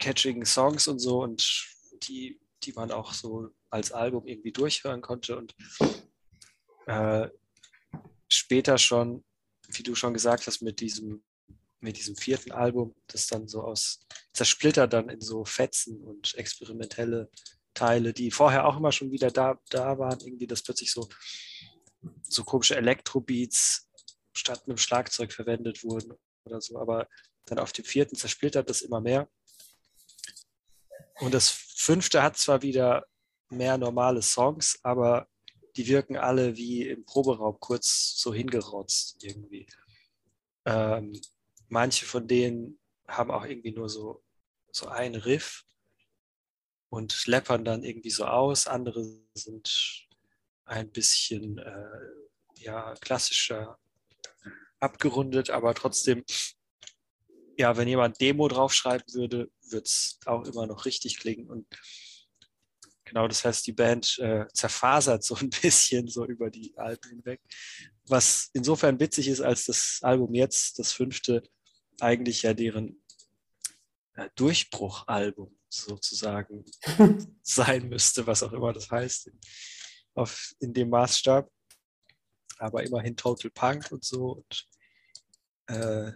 catching Songs und so und die, die man auch so als Album irgendwie durchhören konnte und äh, später schon, wie du schon gesagt hast, mit diesem mit diesem vierten Album, das dann so aus zersplittert dann in so Fetzen und experimentelle Teile, die vorher auch immer schon wieder da, da waren, irgendwie, dass plötzlich so, so komische Elektrobeats statt einem Schlagzeug verwendet wurden oder so. Aber dann auf dem vierten zersplittert das immer mehr. Und das fünfte hat zwar wieder mehr normale Songs, aber die wirken alle wie im Proberaum kurz so hingerotzt irgendwie. Ähm, manche von denen haben auch irgendwie nur so, so ein Riff und schleppern dann irgendwie so aus. Andere sind ein bisschen äh, ja, klassischer abgerundet, aber trotzdem, ja, wenn jemand Demo draufschreiben würde, wird es auch immer noch richtig klingen. Und genau, das heißt, die Band äh, zerfasert so ein bisschen so über die Alben hinweg. Was insofern witzig ist, als das Album jetzt, das fünfte, eigentlich ja deren äh, Durchbruchalbum sozusagen sein müsste, was auch immer das heißt, in, auf, in dem Maßstab. Aber immerhin Total Punk und so und äh,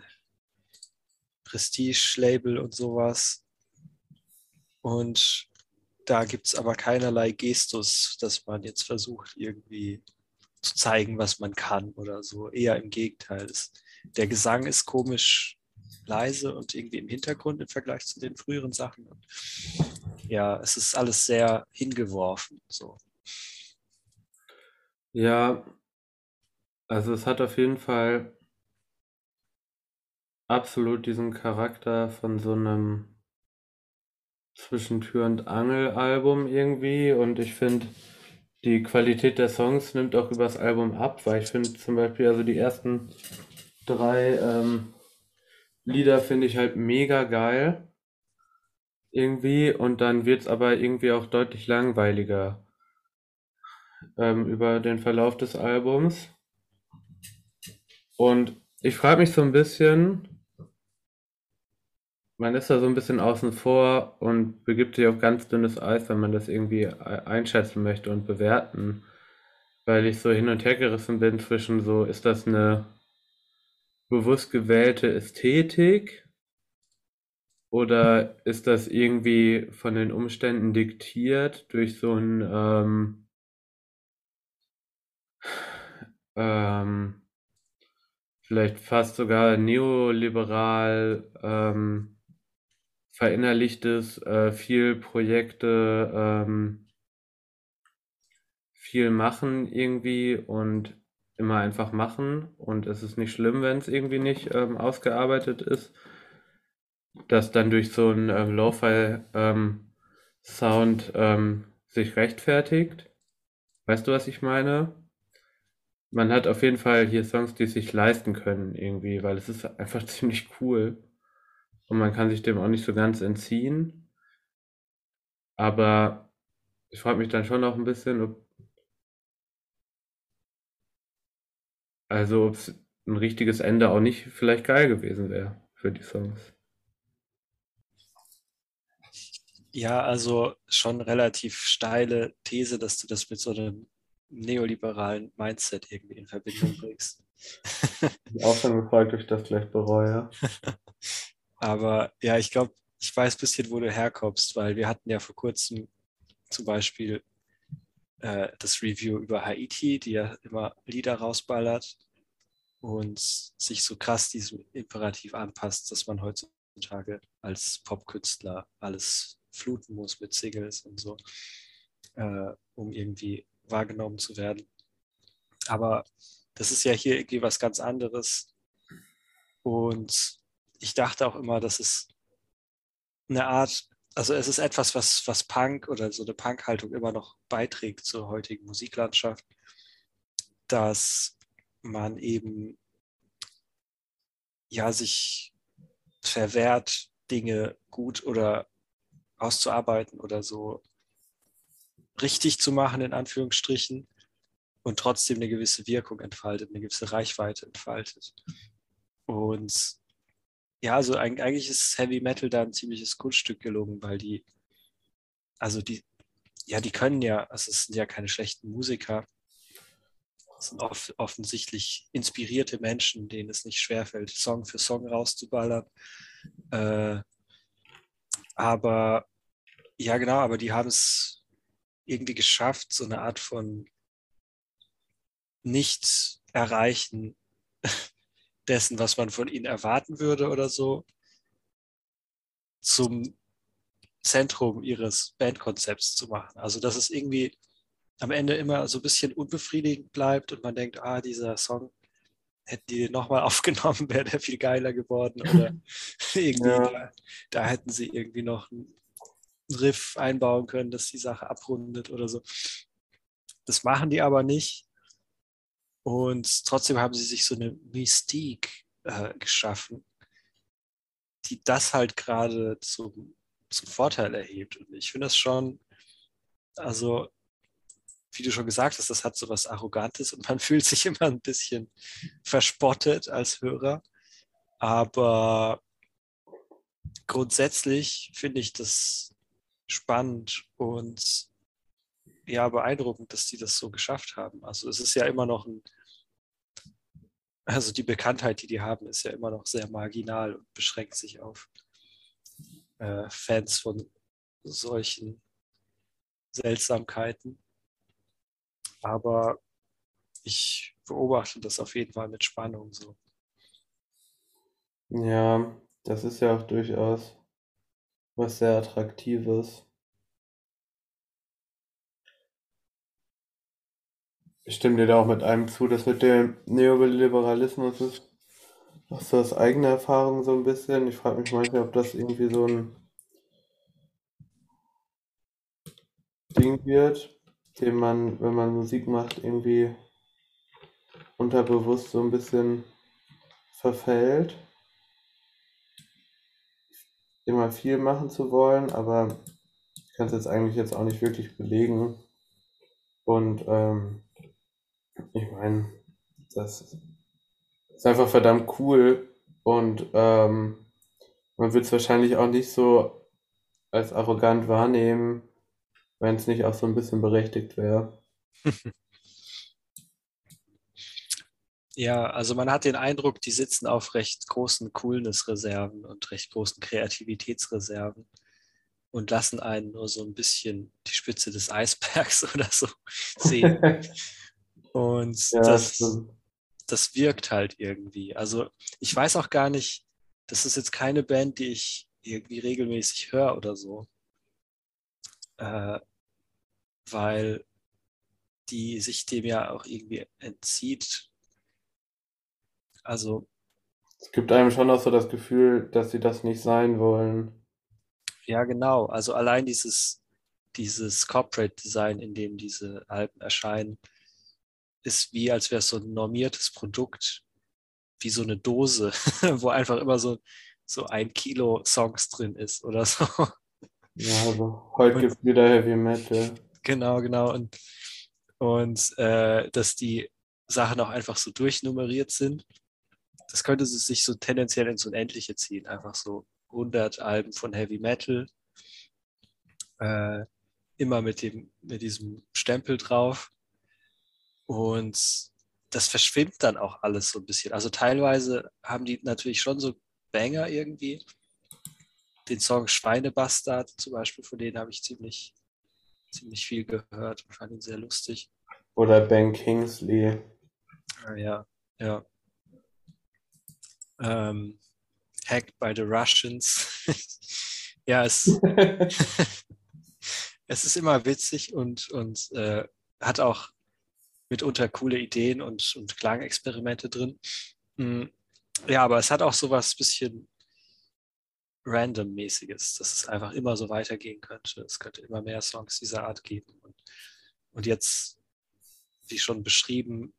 Prestige-Label und sowas. Und da gibt es aber keinerlei Gestus, dass man jetzt versucht, irgendwie zu zeigen, was man kann oder so. Eher im Gegenteil. der Gesang ist komisch leise und irgendwie im Hintergrund im Vergleich zu den früheren Sachen. Ja, es ist alles sehr hingeworfen. So. Ja, also es hat auf jeden Fall absolut diesen Charakter von so einem Zwischentür- und Angel-Album irgendwie und ich finde, die Qualität der Songs nimmt auch übers Album ab, weil ich finde zum Beispiel, also die ersten drei ähm, Lieder finde ich halt mega geil. Irgendwie. Und dann wird es aber irgendwie auch deutlich langweiliger ähm, über den Verlauf des Albums. Und ich frage mich so ein bisschen, man ist da so ein bisschen außen vor und begibt sich auf ganz dünnes Eis, wenn man das irgendwie einschätzen möchte und bewerten weil ich so hin und her gerissen bin zwischen so, ist das eine bewusst gewählte Ästhetik oder ist das irgendwie von den Umständen diktiert durch so ein ähm, ähm, vielleicht fast sogar neoliberal ähm, verinnerlichtes, äh, viel Projekte, ähm, viel machen irgendwie und immer einfach machen und es ist nicht schlimm, wenn es irgendwie nicht ähm, ausgearbeitet ist, dass dann durch so einen ähm, Lo-Fi-Sound ähm, sich rechtfertigt. Weißt du, was ich meine? Man hat auf jeden Fall hier Songs, die sich leisten können irgendwie, weil es ist einfach ziemlich cool und man kann sich dem auch nicht so ganz entziehen. Aber ich frage mich dann schon noch ein bisschen, ob also ob es ein richtiges Ende auch nicht vielleicht geil gewesen wäre für die Songs. Ja, also schon relativ steile These, dass du das mit so einem neoliberalen Mindset irgendwie in Verbindung bringst. Ich auch schon gefragt, ob ich das gleich bereue. Aber ja, ich glaube, ich weiß ein bisschen, wo du herkommst, weil wir hatten ja vor kurzem zum Beispiel äh, das Review über Haiti, die ja immer Lieder rausballert und sich so krass diesem Imperativ anpasst, dass man heutzutage als Popkünstler alles fluten muss mit Singles und so, äh, um irgendwie wahrgenommen zu werden. Aber das ist ja hier irgendwie was ganz anderes. Und ich dachte auch immer, dass es eine Art, also es ist etwas, was, was Punk oder so eine Punk-Haltung immer noch beiträgt zur heutigen Musiklandschaft, dass man eben ja sich verwehrt, Dinge gut oder auszuarbeiten oder so richtig zu machen, in Anführungsstrichen, und trotzdem eine gewisse Wirkung entfaltet, eine gewisse Reichweite entfaltet. Und ja, also eigentlich ist Heavy Metal da ein ziemliches Kunststück gelungen, weil die, also die, ja, die können ja, also es sind ja keine schlechten Musiker, es sind off offensichtlich inspirierte Menschen, denen es nicht schwerfällt, Song für Song rauszuballern. Äh, aber ja, genau, aber die haben es irgendwie geschafft, so eine Art von nicht erreichen dessen, was man von ihnen erwarten würde oder so, zum Zentrum ihres Bandkonzepts zu machen. Also dass es irgendwie am Ende immer so ein bisschen unbefriedigend bleibt und man denkt, ah, dieser Song, hätten die den nochmal aufgenommen, wäre der viel geiler geworden. Oder irgendwie, ja. da, da, hätten sie irgendwie noch einen Riff einbauen können, dass die Sache abrundet oder so. Das machen die aber nicht. Und trotzdem haben sie sich so eine Mystique äh, geschaffen, die das halt gerade zum, zum Vorteil erhebt. Und ich finde das schon, also wie du schon gesagt hast, das hat so was Arrogantes und man fühlt sich immer ein bisschen verspottet als Hörer. Aber grundsätzlich finde ich das spannend und ja, beeindruckend, dass die das so geschafft haben. Also es ist ja immer noch ein, also die Bekanntheit, die die haben, ist ja immer noch sehr marginal und beschränkt sich auf äh, Fans von solchen Seltsamkeiten. Aber ich beobachte das auf jeden Fall mit Spannung so. Ja, das ist ja auch durchaus was sehr Attraktives. Ich stimme dir da auch mit einem zu, dass mit dem Neoliberalismus ist auch so aus eigener Erfahrung so ein bisschen. Ich frage mich manchmal, ob das irgendwie so ein Ding wird, dem man, wenn man Musik macht, irgendwie unterbewusst so ein bisschen verfällt. Immer viel machen zu wollen, aber ich kann es jetzt eigentlich jetzt auch nicht wirklich belegen. Und ähm, ich meine, das ist einfach verdammt cool und ähm, man wird es wahrscheinlich auch nicht so als arrogant wahrnehmen, wenn es nicht auch so ein bisschen berechtigt wäre. Ja, also man hat den Eindruck, die sitzen auf recht großen Coolness-Reserven und recht großen Kreativitätsreserven und lassen einen nur so ein bisschen die Spitze des Eisbergs oder so sehen. Und ja, das, das wirkt halt irgendwie. Also ich weiß auch gar nicht, das ist jetzt keine Band, die ich irgendwie regelmäßig höre oder so. Äh, weil die sich dem ja auch irgendwie entzieht. Also. Es gibt einem schon auch so das Gefühl, dass sie das nicht sein wollen. Ja, genau. Also allein dieses, dieses Corporate Design, in dem diese Alben erscheinen, ist wie, als wäre es so ein normiertes Produkt, wie so eine Dose, wo einfach immer so, so ein Kilo Songs drin ist oder so. Ja, also heute gibt es wieder Heavy Metal. Genau, genau. Und, und äh, dass die Sachen auch einfach so durchnummeriert sind. Das könnte sich so tendenziell ins Unendliche ziehen. Einfach so 100 Alben von Heavy Metal. Äh, immer mit, dem, mit diesem Stempel drauf. Und das verschwimmt dann auch alles so ein bisschen. Also teilweise haben die natürlich schon so Banger irgendwie. Den Song Schweinebastard zum Beispiel, von denen habe ich ziemlich, ziemlich viel gehört und fand ihn sehr lustig. Oder Ben Kingsley. Ah, ja, ja. Ähm, Hacked by the Russians. ja, es, es ist immer witzig und, und äh, hat auch mitunter coole Ideen und, und Klangexperimente drin. Mhm. Ja, aber es hat auch so was bisschen Random-mäßiges, dass es einfach immer so weitergehen könnte. Es könnte immer mehr Songs dieser Art geben. Und, und jetzt, wie schon beschrieben,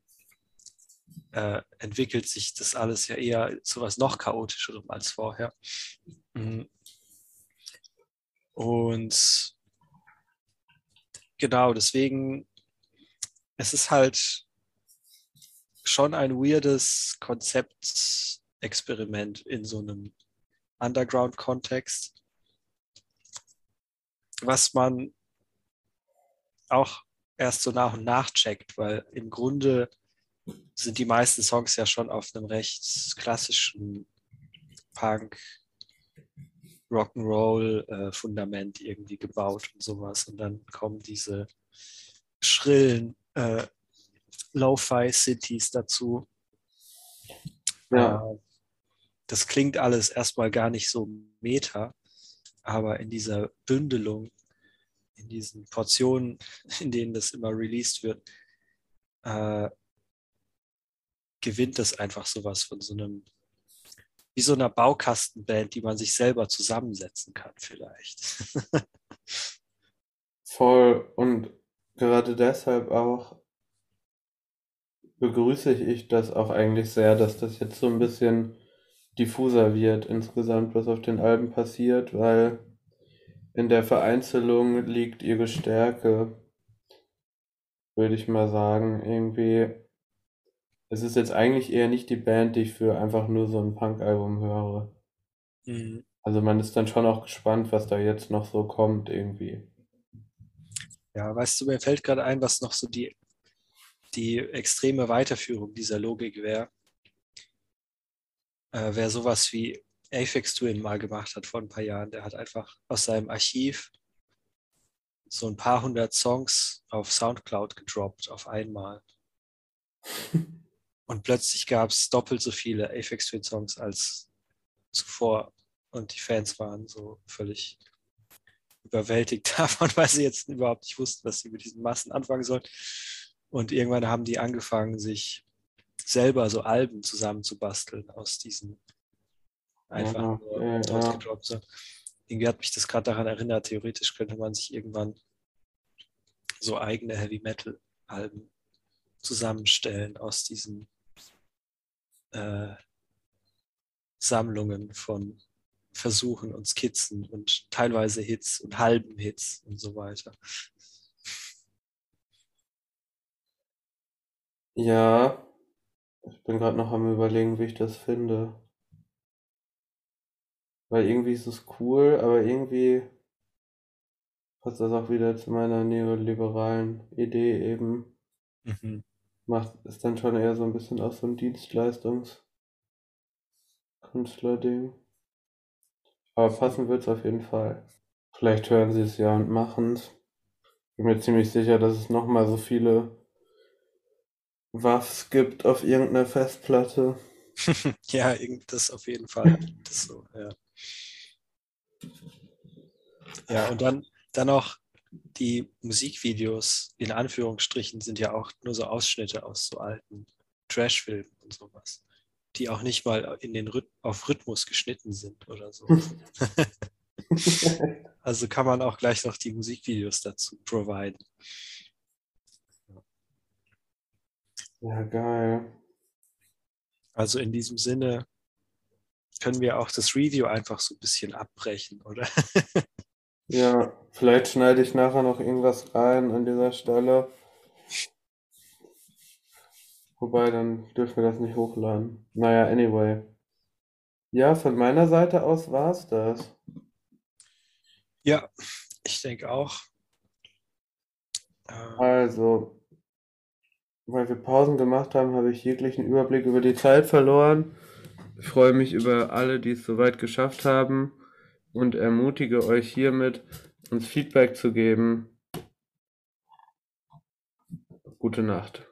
äh, entwickelt sich das alles ja eher zu was noch chaotischerem als vorher. Mhm. Und genau, deswegen, es ist halt schon ein weirdes Konzeptexperiment in so einem Underground-Kontext, was man auch erst so nach und nach checkt, weil im Grunde sind die meisten Songs ja schon auf einem recht klassischen Punk, Rock'n'Roll-Fundament äh, irgendwie gebaut und sowas. Und dann kommen diese schrillen äh, Lo-Fi-Cities dazu. Ja. Äh, das klingt alles erstmal gar nicht so meta, aber in dieser Bündelung, in diesen Portionen, in denen das immer released wird, äh, gewinnt das einfach sowas von so einem, wie so einer Baukastenband, die man sich selber zusammensetzen kann, vielleicht. Voll. Und gerade deshalb auch begrüße ich das auch eigentlich sehr, dass das jetzt so ein bisschen diffuser wird insgesamt, was auf den Alben passiert, weil in der Vereinzelung liegt ihre Stärke, würde ich mal sagen. Irgendwie, es ist jetzt eigentlich eher nicht die Band, die ich für einfach nur so ein Punk-Album höre. Mhm. Also man ist dann schon auch gespannt, was da jetzt noch so kommt irgendwie. Ja, weißt du, mir fällt gerade ein, was noch so die die extreme Weiterführung dieser Logik wäre, äh, wäre sowas wie Aphex Twin mal gemacht hat vor ein paar Jahren. Der hat einfach aus seinem Archiv so ein paar hundert Songs auf Soundcloud gedroppt auf einmal. Und plötzlich gab es doppelt so viele Aphex Twin Songs als zuvor. Und die Fans waren so völlig überwältigt davon, weil sie jetzt überhaupt nicht wussten, was sie mit diesen Massen anfangen sollen. Und irgendwann haben die angefangen, sich selber so Alben zusammenzubasteln aus diesen einfach ja, nur ja, ausgedroppt. So. Irgendwie hat mich das gerade daran erinnert, theoretisch könnte man sich irgendwann so eigene Heavy Metal Alben zusammenstellen aus diesen äh, Sammlungen von Versuchen und Skizzen und teilweise Hits und halben Hits und so weiter. Ja, ich bin gerade noch am Überlegen, wie ich das finde. Weil irgendwie ist es cool, aber irgendwie passt das auch wieder zu meiner neoliberalen Idee eben. Mhm. Macht, ist dann schon eher so ein bisschen auch so ein Dienstleistungskünstler-Ding. Aber passen wird es auf jeden Fall. Vielleicht hören sie es ja und machen es. Bin mir ziemlich sicher, dass es nochmal so viele Waffs gibt auf irgendeiner Festplatte. ja, das auf jeden Fall. Das so, ja. ja, und dann, dann auch die Musikvideos in Anführungsstrichen sind ja auch nur so Ausschnitte aus so alten Trashfilmen und sowas, die auch nicht mal in den Rhyth auf Rhythmus geschnitten sind oder so. also kann man auch gleich noch die Musikvideos dazu providen. Ja, geil. Also in diesem Sinne können wir auch das Review einfach so ein bisschen abbrechen, oder? Ja, vielleicht schneide ich nachher noch irgendwas rein an dieser Stelle. Wobei, dann dürfen wir das nicht hochladen. Naja, anyway. Ja, von meiner Seite aus war es das. Ja, ich denke auch. Ähm. Also, weil wir Pausen gemacht haben, habe ich jeglichen Überblick über die Zeit verloren. Ich freue mich über alle, die es soweit geschafft haben und ermutige euch hiermit, uns Feedback zu geben. Gute Nacht.